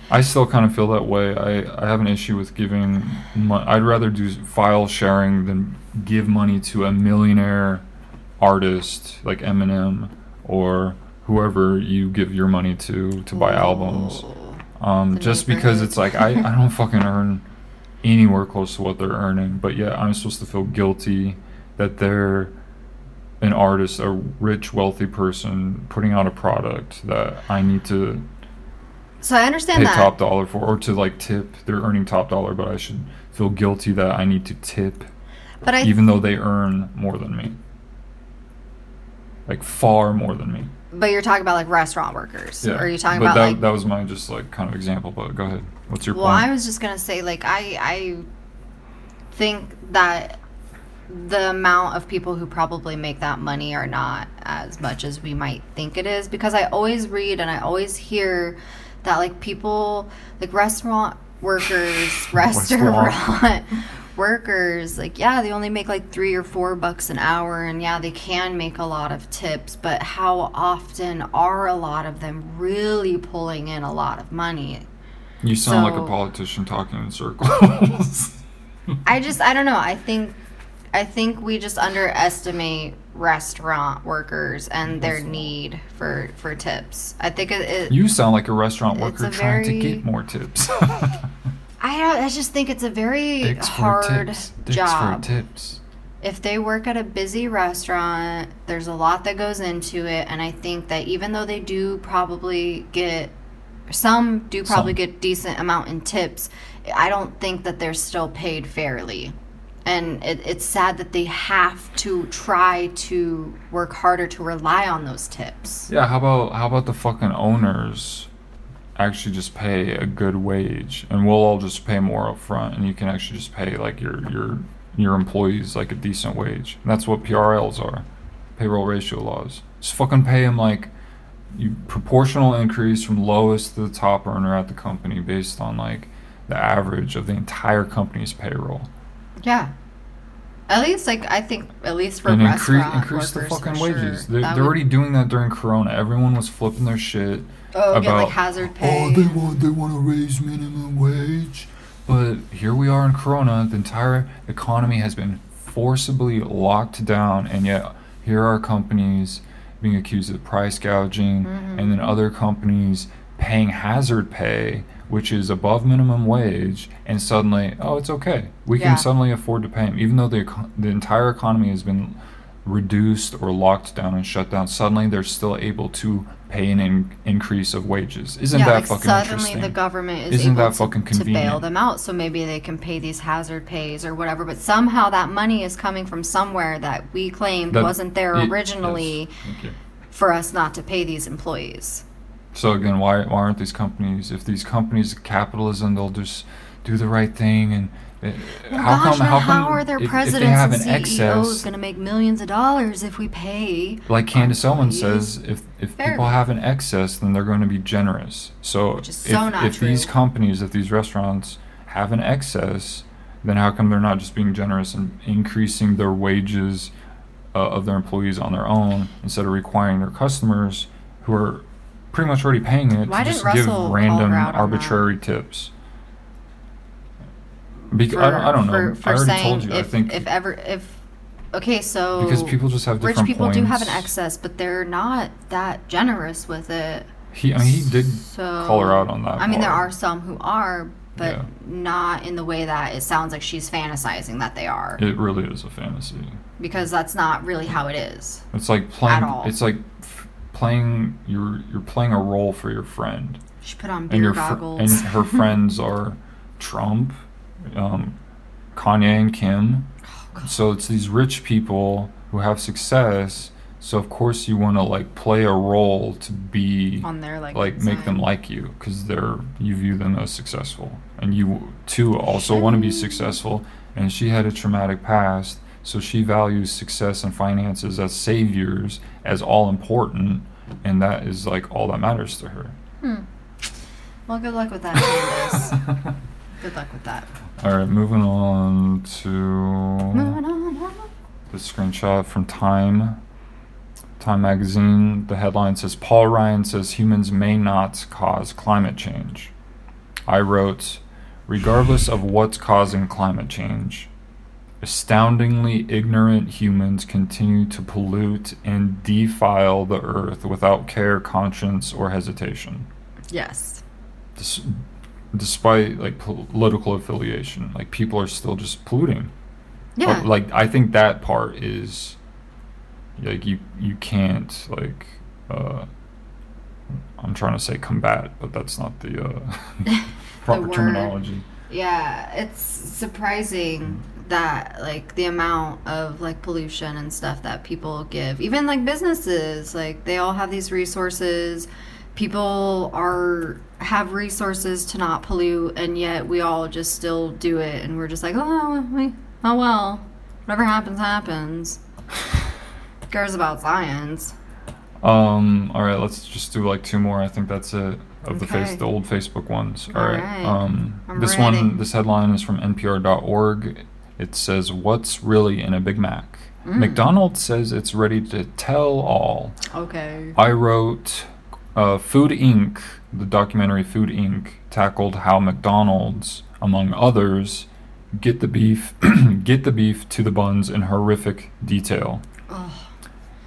I still kind of feel that way. I, I have an issue with giving. Mo- I'd rather do file sharing than give money to a millionaire artist like Eminem or whoever you give your money to to buy albums. Um, just because it's like I, I don't fucking earn anywhere close to what they're earning, but yet I'm supposed to feel guilty that they're an artist, a rich, wealthy person putting out a product that I need to so I understand pay that. top dollar for, or to like tip. They're earning top dollar, but I should feel guilty that I need to tip, but I even though they earn more than me, like far more than me. But you're talking about like restaurant workers. Yeah. Or are you talking but about that, like that was my just like kind of example. But go ahead. What's your point? Well, point? I was just gonna say, like, I I think that the amount of people who probably make that money are not as much as we might think it is because I always read and I always hear that like people like restaurant workers, *laughs* restaurant workers, like yeah, they only make like three or four bucks an hour, and yeah, they can make a lot of tips, but how often are a lot of them really pulling in a lot of money? You sound like a politician talking in circles. *laughs* I just I don't know. I think I think we just underestimate restaurant workers and their need for for tips. I think it. it you sound like a restaurant worker a trying to get more tips. *laughs* I don't, I just think it's a very Dicks hard tips. Job. for tips. if they work at a busy restaurant, there's a lot that goes into it, and I think that even though they do probably get some do probably Some. get decent amount in tips, I don't think that they're still paid fairly. And it, it's sad that they have to try to work harder to rely on those tips. Yeah, how about how about the fucking owners actually just pay a good wage and we'll all just pay more up front and you can actually just pay like your your your employees like a decent wage. And that's what PRLs are. Payroll ratio laws. Just fucking pay them like you proportional increase from lowest to the top earner at the company based on like the average of the entire company's payroll. Yeah. At least, like, I think, at least for and increase restaurant increase the workers, fucking wages. sure. They're, they're would- already doing that during Corona. Everyone was flipping their shit. Oh, get like about, hazard oh, pay. Oh, they want they want to raise minimum wage. But here we are in Corona. The entire economy has been forcibly locked down, and yet here are companies being accused of price gouging, mm-hmm. and then other companies paying hazard pay, which is above minimum wage, and suddenly, oh, it's okay. We Yeah. can suddenly afford to pay them, even though the the entire economy has been reduced or locked down and shut down. Suddenly, they're still able to pay an in- increase of wages. Isn't yeah, that like fucking suddenly interesting? the government is Isn't able that to, fucking to bail them out, so maybe they can pay these hazard pays or whatever. But somehow that money is coming from somewhere that we claimed That- wasn't there it- originally yes. For us not to pay these employees. So again, why why aren't these companies? If these companies capitalism, they'll just do the right thing and. Well, how gosh, come? How how come? are their if- if, presidents they and CEOs going to make millions of dollars if we pay? like Candace Owens says, if if Fair. people have an excess, then they're going to be generous. So if, so if these companies, if these restaurants have an excess, then how come they're not just being generous and increasing their wages uh, of their employees on their own instead of requiring their customers, who are pretty much already paying it, Why to just give random arbitrary tips? Bec- I don't- I don't know. For, I already saying told you, I if think- if ever if okay, so because people just have rich people do have an excess, but they're not that generous with it. He, I mean, he did So call her out on that. I mean, there are some who are, but Yeah. not in the way that it sounds like she's fantasizing that they are, It really is a fantasy. because that's not really how it is. It's like playing. It's like f- playing. You're you're playing a role for your friend, She put on and beer fr- goggles. and her *laughs* friends are Trump, um, Kanye, and Kim. Oh, So it's these rich people who have success. So of course you want to like play a role to be on there, like like make them like you because they're you view them as successful and you too also want to be successful and she had a traumatic past so she values success and finances as saviors as all important and that is like all that matters to her Hmm. Well, good luck with that, *laughs* good luck with that. All right moving on to the screenshot from Time. Time magazine. The headline says Paul Ryan says humans may not cause climate change. I wrote, regardless of what's causing climate change, astoundingly ignorant humans continue to pollute and defile the earth without care, conscience, or hesitation. Yes. Despite like political affiliation, like people are still just polluting. Yeah. But, like I think that part is like you you can't like uh I'm trying to say combat, but that's not the uh *laughs* proper word. terminology. Yeah, it's surprising that like the amount of like pollution and stuff that people give. Even like businesses, like they all have these resources. People are have resources to not pollute and yet we all just still do it and we're just like, "Oh, we, oh well. Whatever happens happens." Who cares about science? Um all right, let's just do like two more. I think that's it of the face the old Facebook ones. All all right. right. Um I'm this ready. one this headline is from npr.org. It says what's really in a Big Mac? Mm. McDonald's says it's ready to tell all. Okay. I wrote uh, Food Inc., the documentary Food Inc., tackled how McDonald's, among others, get the beef *clears throat* get the beef to the buns in horrific detail. Oh,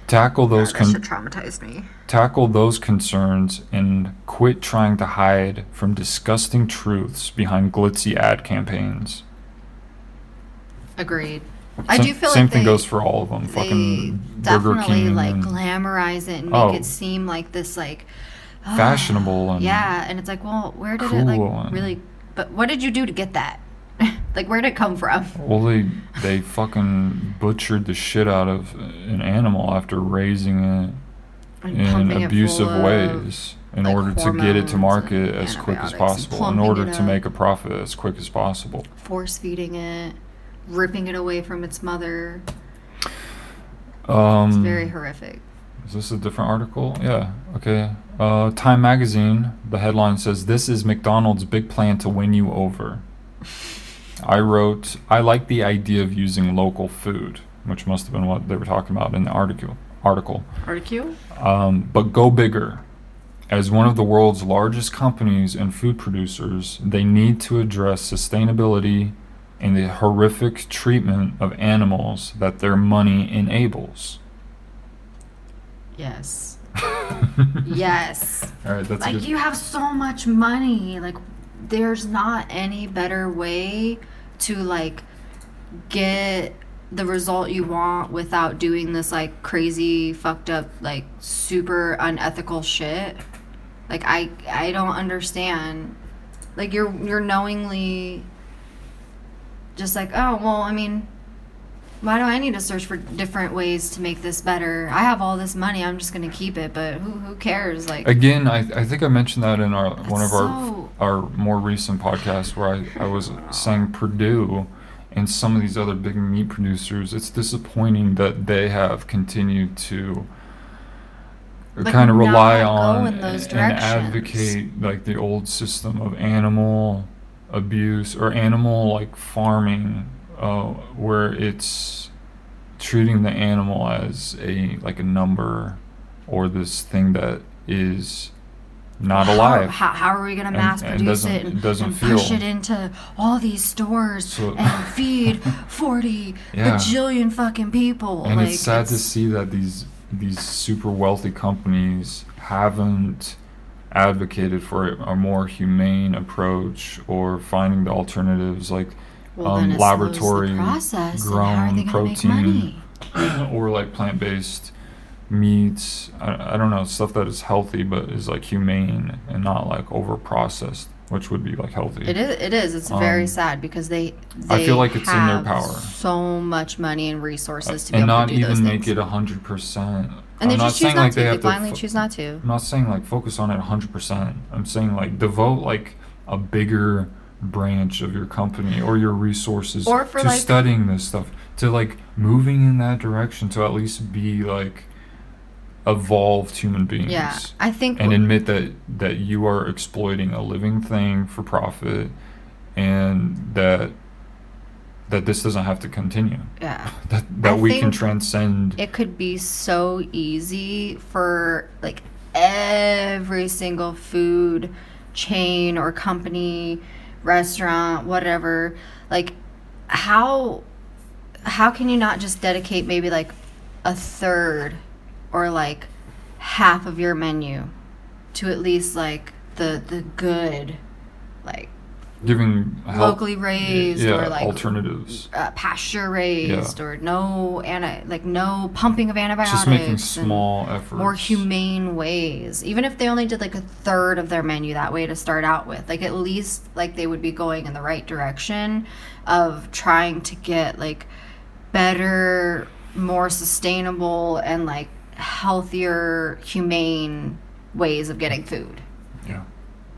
Tackle those that con- shit traumatized me. tackle those concerns and quit trying to hide from disgusting truths behind glitzy ad campaigns. Agreed. I do feel same like thing they- goes for all of them. Fucking Burger definitely King like and glamorize it and make Oh. it seem like this like *gasps* fashionable and yeah and it's like well where did it like cool really but what did you do to get that *laughs* like where did it come from Well, they *laughs* they fucking butchered the shit out of an animal after raising it And in pumping it abusive ways in like, order to get it to market as quick as possible, in order to make a profit as quick as possible. force feeding it ripping it away from its mother Um, it's very horrific Is this a different article? Yeah. Okay. Uh, Time Magazine. The headline says, "This is McDonald's big plan to win you over." I wrote, "I like the idea of using local food," which must have been what they were talking about in the article. Article. article Um, but go bigger. As one of the world's largest companies and food producers, they need to address sustainability and the horrific treatment of animals that their money enables. yes *laughs* yes. All right, that's like good. you have so much money. Like there's not any better way to like get the result you want without doing this like crazy fucked up like super unethical shit. Like i i don't understand. Like you're you're knowingly just like oh well i mean why do I need to search for different ways to make this better? I have all this money. I'm just gonna keep it, but who who cares? Like, Again, I, I think I mentioned that in our one of our so- our more recent podcasts where I, I was saying Perdue and some of these other big meat producers. It's disappointing that they have continued to Like, kind of rely on those and advocate like the old system of animal abuse or animal like farming uh, where it's treating the animal as a like a number or this thing that is not alive. How, how are we gonna mass and produce it and, it doesn't and push it into all these stores So- and feed *laughs* forty Yeah. bajillion fucking people? and like, it's sad to see that these these super wealthy companies haven't advocated for a more humane approach or finding the alternatives like well, um, laboratory process. and grown they protein *clears throat* or like plant-based meats I, I don't know stuff that is healthy but is like humane and not like over processed which would be like healthy It is. It is. It's very Um, sad because they. I feel like it's in their power. So much money and resources to be and able not to do those even make it 100% and they I'm not just choose not like to. they They, blindly fo- choose not to. I'm not saying like focus on it 100%. I'm saying like devote like a bigger branch of your company or your resources Or for, to like- studying this stuff, to like moving in that direction to at least be like evolved human beings. Yeah, I think. And admit that that you are exploiting a living thing for profit and that that this doesn't have to continue. yeah. *laughs* That that I we can transcend it could be so easy for like every single food chain or company restaurant whatever like how how can you not just dedicate maybe like a third or like half of your menu to at least like the the good like giving help, locally raised yeah, or like alternatives. uh, pasture raised or no anti like no pumping of antibiotics just making small efforts. more humane ways even if they only did like a third of their menu that way to start out with like at least like they would be going in the right direction of trying to get like better more sustainable and like healthier humane ways of getting food Yeah.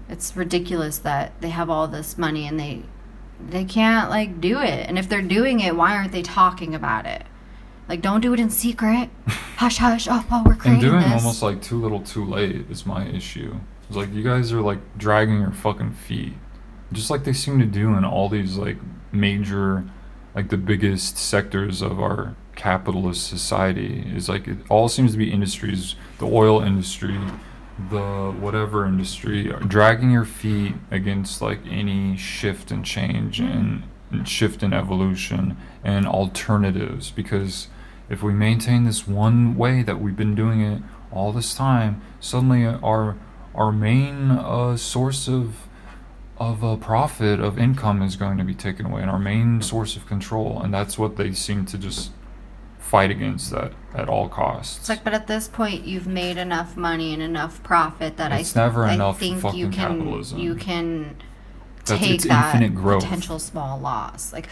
It's ridiculous that they have all this money and they they can't like do it. And if they're doing it why aren't they talking about it? Like don't do it in secret. *laughs* Hush hush. Oh, oh we're And doing this almost like too little too late is my issue. It's like you guys are like dragging your fucking feet. Just like they seem to do in all these like major like the biggest sectors of our capitalist society is like it all seems to be industries, the oil industry, the whatever industry, dragging your feet against like any shift and change and, and shift in evolution and alternatives. Because if we maintain this one way that we've been doing it all this time, suddenly our our main uh, source of of uh, profit of income is going to be taken away, and our main source of control, and that's what they seem to just fight against that at all costs. it's like but at this point you've made enough money and enough profit that It's I, never I enough think you can capitalism. you can That's- take that infinite growth. potential small loss like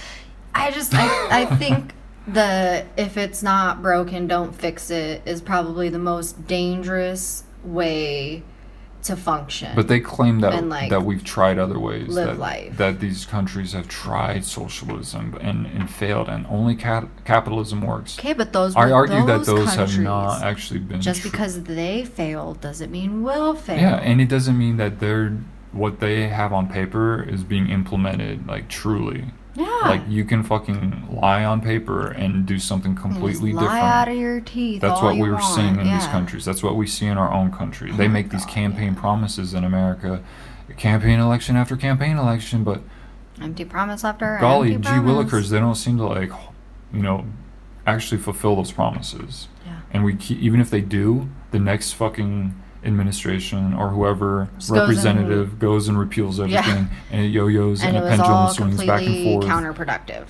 i just i, I *laughs* think the if it's not broken don't fix it is probably the most dangerous way to function But they claim that And, like, that we've tried other ways. live that, life. that these countries have tried socialism and, and failed, and only cap- capitalism works. okay but those I argue that those those have not actually been just tr- because they failed doesn't mean we'll fail Yeah, and it doesn't mean that they're what they have on paper is being implemented like truly. Yeah Like you can fucking lie on paper and do something completely lie different. out of your teeth That's what we were want. seeing in these countries. That's what we see in our own country. They Oh my make these campaign yeah. promises in America, campaign election after campaign election, but empty promise after golly, empty gee promise. willikers, they don't seem to like, you know, actually fulfill those promises. Yeah. And we keep, even if they do, the next fucking administration or whoever Just goes representative and- goes and repeals Yeah. everything, and it yo-yos and and, it a pendulum swings back and forth. counterproductive.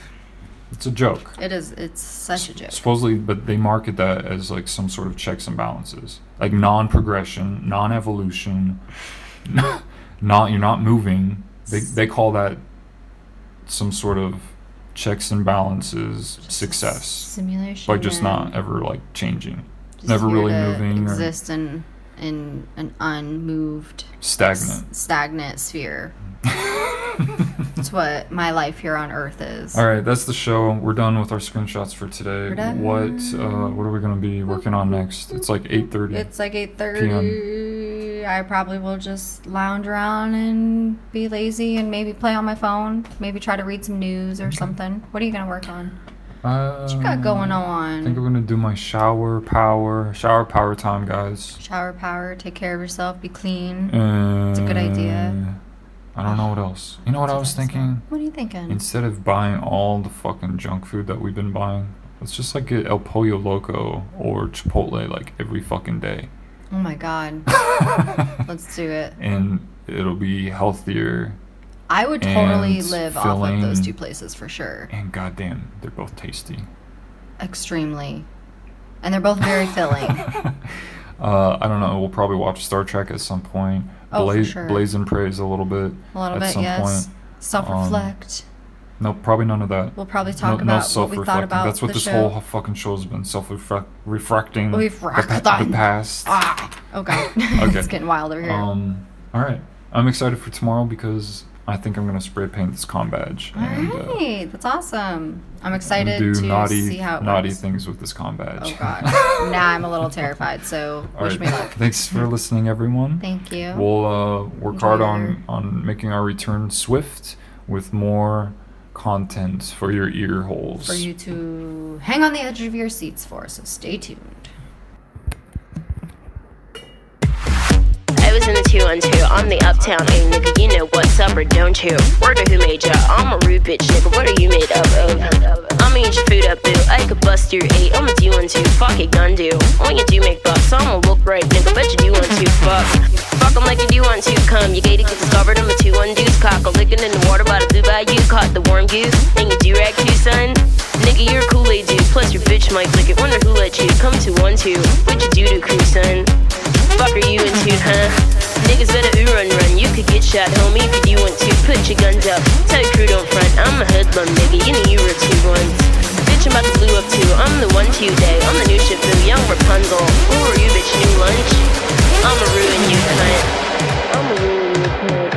It's a joke. It is. It's such a joke. Supposedly, but they market that as like some sort of checks and balances, like non-progression, non-evolution, *laughs* not you're not moving. They they call that some sort of checks and balances Just success simulation by just not ever like changing, just never really moving or Exist in an unmoved, stagnant. s- stagnant sphere. *laughs* That's what my life here on Earth is. All right, that's the show. We're done with our screenshots for today. What uh, what are we gonna be working on next? It's like eight thirty. It's like eight thirty. I probably will just lounge around and be lazy and maybe play on my phone. Maybe try to read some news or something. What are you gonna work on? Uh, What you got going on? I think I'm gonna do my shower power, shower power time, guys. Shower power. Take care of yourself. Be clean. It's a good idea. I don't know what else. You know what I was thinking? What are you thinking? Instead of buying all the fucking junk food that we've been buying, let's just like get El Pollo Loco or Chipotle like every fucking day. oh my god. *laughs* Let's do it. and it'll be healthier I would totally live off of those two places for sure. and goddamn, they're both tasty. Extremely. And they're both very filling. *laughs* Uh, I don't know. We'll probably watch Star Trek at some point. Oh, Blaze, sure. Blaze and Praise a little bit. A little at bit, some yes. point. Self reflect. No, probably none of that. We'll probably talk no about what we thought about That's what the this show. whole fucking show's been self-refracting. the, Refracting. pa- the past. Ah, oh god, *laughs* Okay. it's getting wild over here. Um, all right. I'm excited for tomorrow because I think I'm gonna spray paint this com badge All and uh, right, that's awesome. I'm excited do to naughty, see how it naughty works. things with this com badge. Oh god, *laughs* now I'm a little terrified. So All wish right. me luck. Thanks for listening, everyone. Thank you. We'll uh, work Enjoy hard on on making our return swift with more content for your ear holes. for you to hang on the edge of your seats for. So stay tuned. I was in the 212, I'm the uptown A nigga, you know what's up or don't you? Word of who made ya? I'm a rude bitch nigga, what are you made up of? I'ma eat your food up, boo. I could bust your eight, I'ma do two, fuck it, gun do. When you do make bucks, I'ma look right, nigga, bet you do one two, fuck. Fuck 'em like you do one two, come. You gated, get discovered, I'm a two one deuce, cock. a licking in the water by the blue bayou, caught the warm goose, and you do rag too, son. Nigga, you're a Kool-Aid dude, plus your bitch might lick it, wonder who let you come to one two. What you do to crew, son? fuck are you into, huh? Niggas better ooh run run, you could get shot, homie, if you want to. Put your guns up, tell your crew don't front. I'm a hoodlum, nigga, you know you were two ones. Bitch, I'm about to blew up too, I'm the one to you day. I'm the new Shifu, young Rapunzel. Who are you, bitch, new lunch? I'ma ruin you, cunt. I'ma ruin you, cunt.